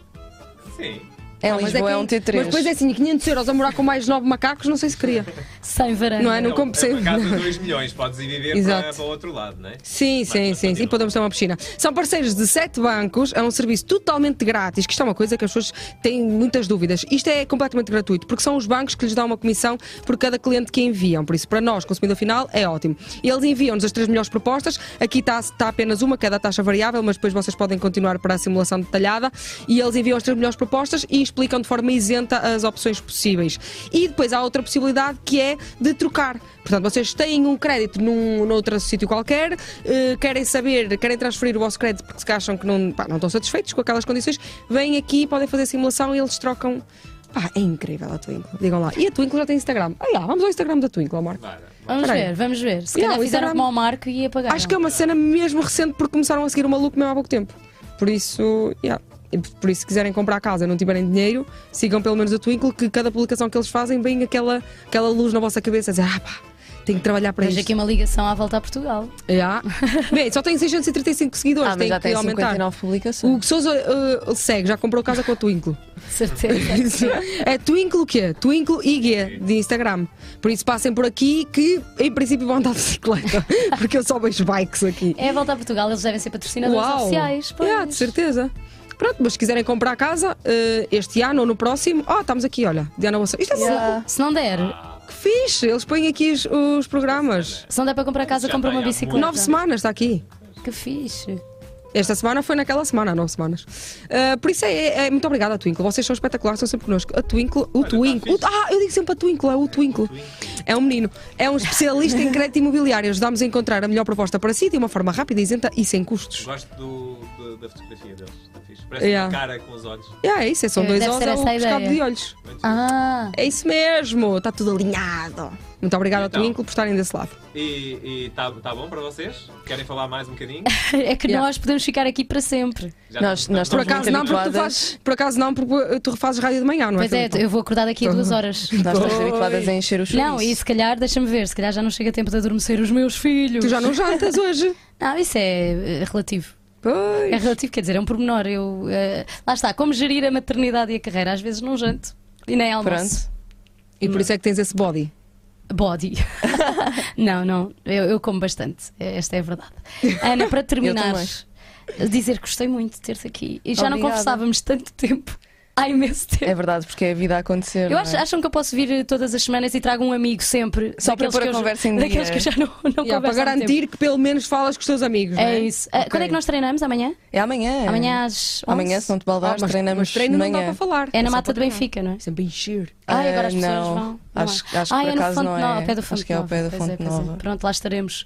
Sim. Em Ah, mas Lisboa é, que- um T3. Mas depois é assim, 500 euros a morar com mais 9 macacos, não sei se queria. Sem varanda. Não é? Não Não, compensei. é por casa 2 milhões, podes ir viver Exato. para, para o outro lado, não é? Sim, sim, mas sim. E podemos ter uma piscina. São parceiros de sete bancos, é um serviço totalmente grátis, que isto é uma coisa que as pessoas têm muitas dúvidas. Isto é completamente gratuito, porque são os bancos que lhes dão uma comissão por cada cliente que enviam. Por isso, para nós, consumidor final, é ótimo. E eles enviam-nos as três melhores propostas. Aqui está, está apenas uma, cada taxa variável, mas depois vocês podem continuar para a simulação detalhada. E eles enviam as três melhores propostas e explicam de forma isenta as opções possíveis. E depois há outra possibilidade que é de trocar. Portanto, vocês têm um crédito num, noutro sítio qualquer, eh, querem saber, querem transferir o vosso crédito porque se acham que não, pá, não estão satisfeitos com aquelas condições, vêm aqui, podem fazer a simulação e eles trocam. Pá, é incrível a Twinkle. Digam lá. E a Twinkle já tem Instagram. Ah, lá, vamos ao Instagram da Twinkle, amor. Bora. Vamos Peraí. ver, vamos ver. Se Yeah, calhar fizeram Instagram- como ao Marco e apagaram. Acho que é uma cena mesmo recente porque começaram a seguir o maluco mesmo há pouco tempo. Por isso, yeah. Por isso, se quiserem comprar a casa e não tiverem dinheiro, sigam pelo menos a Twinkle, que cada publicação que eles fazem vem aquela, aquela luz na vossa cabeça a dizer: ah, pá, tenho que trabalhar para Vejo isto. aqui uma ligação à volta a Portugal. Yeah. Bem, só tem 635 seguidores, Ah, tem já que tem aumentar. 59 publicações. O Souza uh, segue, já comprou casa com a Twinkle. Certeza. É Twinkle o quê? Twinkle IG de Instagram. Por isso passem por aqui que em princípio vão andar de bicicleta. Porque eu só vejo bikes aqui. É a volta a Portugal, eles devem ser patrocinadores Uau! oficiais. Pois. Yeah, de certeza. Pronto, mas se quiserem comprar casa uh, este ano ou no próximo, ó, estamos aqui, olha, Diana Bossa. Isto é Yeah. Se não der, que fixe! Eles põem aqui os, os programas. se não der para comprar casa, Já compra uma bicicleta. Nove semanas, está aqui. Que fixe. Esta semana foi naquela semana, há nove semanas. Uh, por isso é, é- muito obrigada a Twinkle. Vocês são espetaculares, estão sempre connosco. A Twinkle, o Olha, Twinkle. tá ah, eu digo sempre a Twinkle, é o Twinkle. É um menino. É um especialista em crédito imobiliário. Ajudamos a encontrar a melhor proposta para si de uma forma rápida, isenta e sem custos. Gosto do, do- da fotografia deles. Está fixe. Parece Yeah. uma cara com os olhos. Yeah, é isso, é, são Eh, dois deve olhos, ser é essa a pescado ideia. de olhos. Ah, É isso mesmo, está tudo alinhado. Muito obrigada a Então. Twinkle por estarem desse lado. E está tá bom para vocês? Querem falar mais um bocadinho? é que Yeah. nós podemos ficar aqui para sempre. Já Nós- estamos- nós Por Estamos acaso muito não, porque tu habituadas. fazes, por acaso não, porque tu refazes rádio de manhã, não é? Pois é, eu vou acordar daqui a duas horas. Nós estamos habituadas a encher os Não, e se calhar, deixa-me ver, se calhar já não chega tempo de adormecer os meus filhos. Tu já não jantas hoje. Não, isso é eh, relativo. Pois. É relativo, quer dizer, é um pormenor. Eu, eh, lá está, como gerir a maternidade e a carreira. Às vezes não janto e nem almoço. Pronto. E por isso é que tens esse body. Body. não, não, eu, eu como bastante. Esta é a verdade. Ana, para terminar, dizer que gostei muito de ter-te aqui. E já não Obrigada. conversávamos tanto tempo. Há imenso tempo. É verdade, porque é a vida a acontecer. Eu acho, é? acham que eu posso vir todas as semanas e trago um amigo sempre? Só para daqueles pôr a eu conversa em Daqueles dia. que eu já não, não Yeah, para garantir que pelo menos falas com os teus amigos. não É isso. Ah, Ok. Quando é que nós treinamos? Amanhã? É amanhã. Amanhã às 11? Amanhã, se não te Ah, baldares, mas, treinamos mas treino de não dá para falar. É na mata de. Benfica, não é? Sempre encher. Ai, agora as Ah, pessoas não. vão. Acho- é? acho que por é acaso Fonte não é. ao Acho Fonte que é ao Nova. pé da Fonte é, pois é. Nova. Pronto, lá estaremos.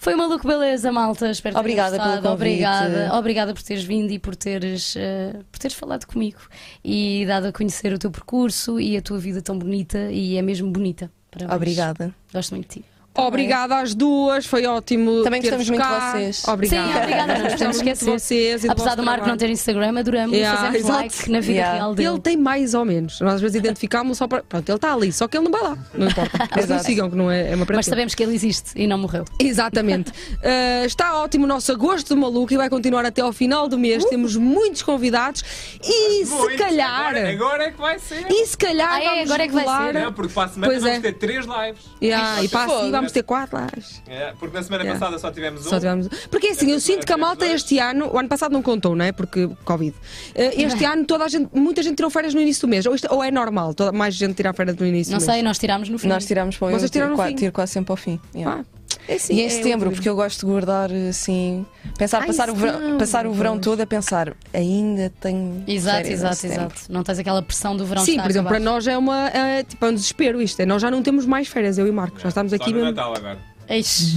Foi uma maluco beleza, malta. Espero que Obrigada pelo convite. Obrigada. Obrigada por teres vindo e por teres, eh, por teres falado comigo e dado a conhecer o teu percurso e a tua vida tão bonita e é mesmo bonita. Parabéns. Obrigada. Gosto muito de ti. Obrigada às duas, foi ótimo. Também gostamos muito de vocês. Obrigada. Sim, obrigada. Gostamos muito de esquecer. vocês e Apesar do Marco não ter Instagram, adoramos Yeah, fazemos exato. like na vida Yeah. real dele. Ele tem mais ou menos. Nós às vezes identificámos só para. Pronto, ele está ali, só que ele não vai lá. Não importa. Mas não sigam, que não é, é uma Mas sabemos que ele existe e não morreu. Exatamente. Uh, está ótimo o nosso agosto do maluco e vai continuar até ao final do mês. Temos muitos convidados e se calhar. Agora, agora é que vai ser. E se calhar Ah, é, vamos agora é que vai ser. Não, porque para a semana Pois vamos é. ter três lives. Yeah, e para Foda-se. Vamos ter quatro lives. É, porque na semana Yeah. passada só tivemos um. Só tivemos... Porque assim, eu sinto que a malta este ano, o ano passado não contou, não é? Porque Covid. Uh, Este ano toda a gente, muita gente tirou férias no início do mês. Ou, isto- ou é normal, toda, mais gente tirar férias no início Não do sei, mês. nós tirámos no fim. Nós tiramos para o Vocês eu tiraram tiro, no qua- fim? tiro quase sempre ao fim. yeah. Ah, é assim, E em é setembro, outro porque eu gosto de guardar assim, pensar, Ai, passar, o verão, passar o verão pois. todo a pensar, ainda tenho. Exato, exato, exato. Não tens aquela pressão do verão Sim, por exemplo, para nós é uma é, tipo, é um desespero isto. É, nós já não temos mais férias, eu e Marcos. Já estamos Só aqui no mesmo. Natal agora. Eish.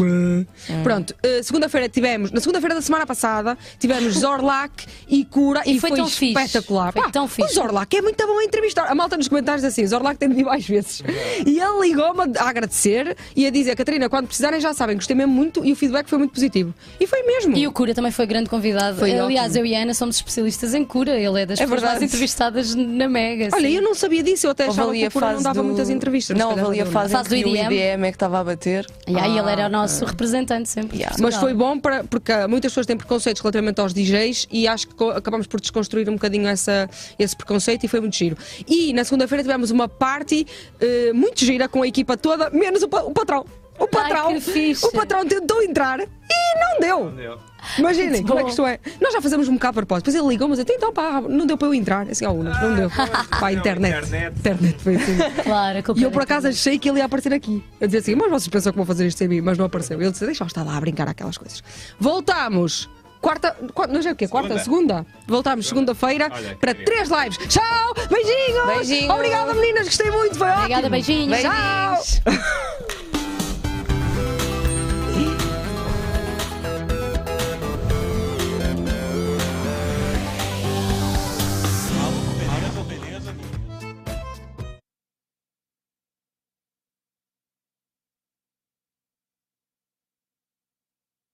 Pronto, eh, segunda-feira tivemos, na segunda-feira da semana passada, tivemos Zorlac e Cura e, E foi tão fixe. espetacular. Foi tão fixe. O Zorlac é muito bom a entrevistar. A malta nos comentários assim: o Zorlac tem de ir mais vezes. E ele ligou-me a agradecer e a dizer: Catarina, quando precisarem já sabem, gostei mesmo muito e o feedback foi muito positivo. E foi mesmo. E o Cura também foi grande convidado. Foi Aliás, ótimo. eu e a Ana somos especialistas em cura. Ele é das É pessoas mais verdade. entrevistadas na Mega. Olha, eu não sabia disso, eu até achava ali que a o Cura não fase dava do... muitas entrevistas. Não, ali a calhar fase, Fase do o IDM. IDM é que estava a bater. E aí Ah, ele ele era o nosso representante sempre. Yeah. Mas foi bom para, porque muitas pessoas têm preconceitos relativamente aos DJs e acho que acabamos por desconstruir um bocadinho essa, esse preconceito e foi muito giro. E na segunda-feira tivemos uma party eh, muito gira com a equipa toda, menos o, pa- o patrão. O patrão, fixe. o patrão tentou entrar e não deu. Imaginem como é que isto é. Nós já fazemos um bocado a propósito. Depois ele ligou, mas eu então pá, não deu para eu entrar. Assim, ao Unas, não deu. Pá, a internet. internet. Internet foi assim. Claro, E eu por acaso achei que ele ia aparecer aqui. Eu dizia assim, mas vocês pensam que vou fazer isto sem mim, mas não apareceu. Ele disse, deixa eu estar lá a brincar aquelas coisas. Voltamos. Quarta, qua- não sei o quê, quarta, segunda. Voltámos segunda-feira para três lives. Tchau, beijinhos. Beijinhos. Obrigada meninas, gostei muito, foi Obrigada, ótimo. beijinhos. Tchau.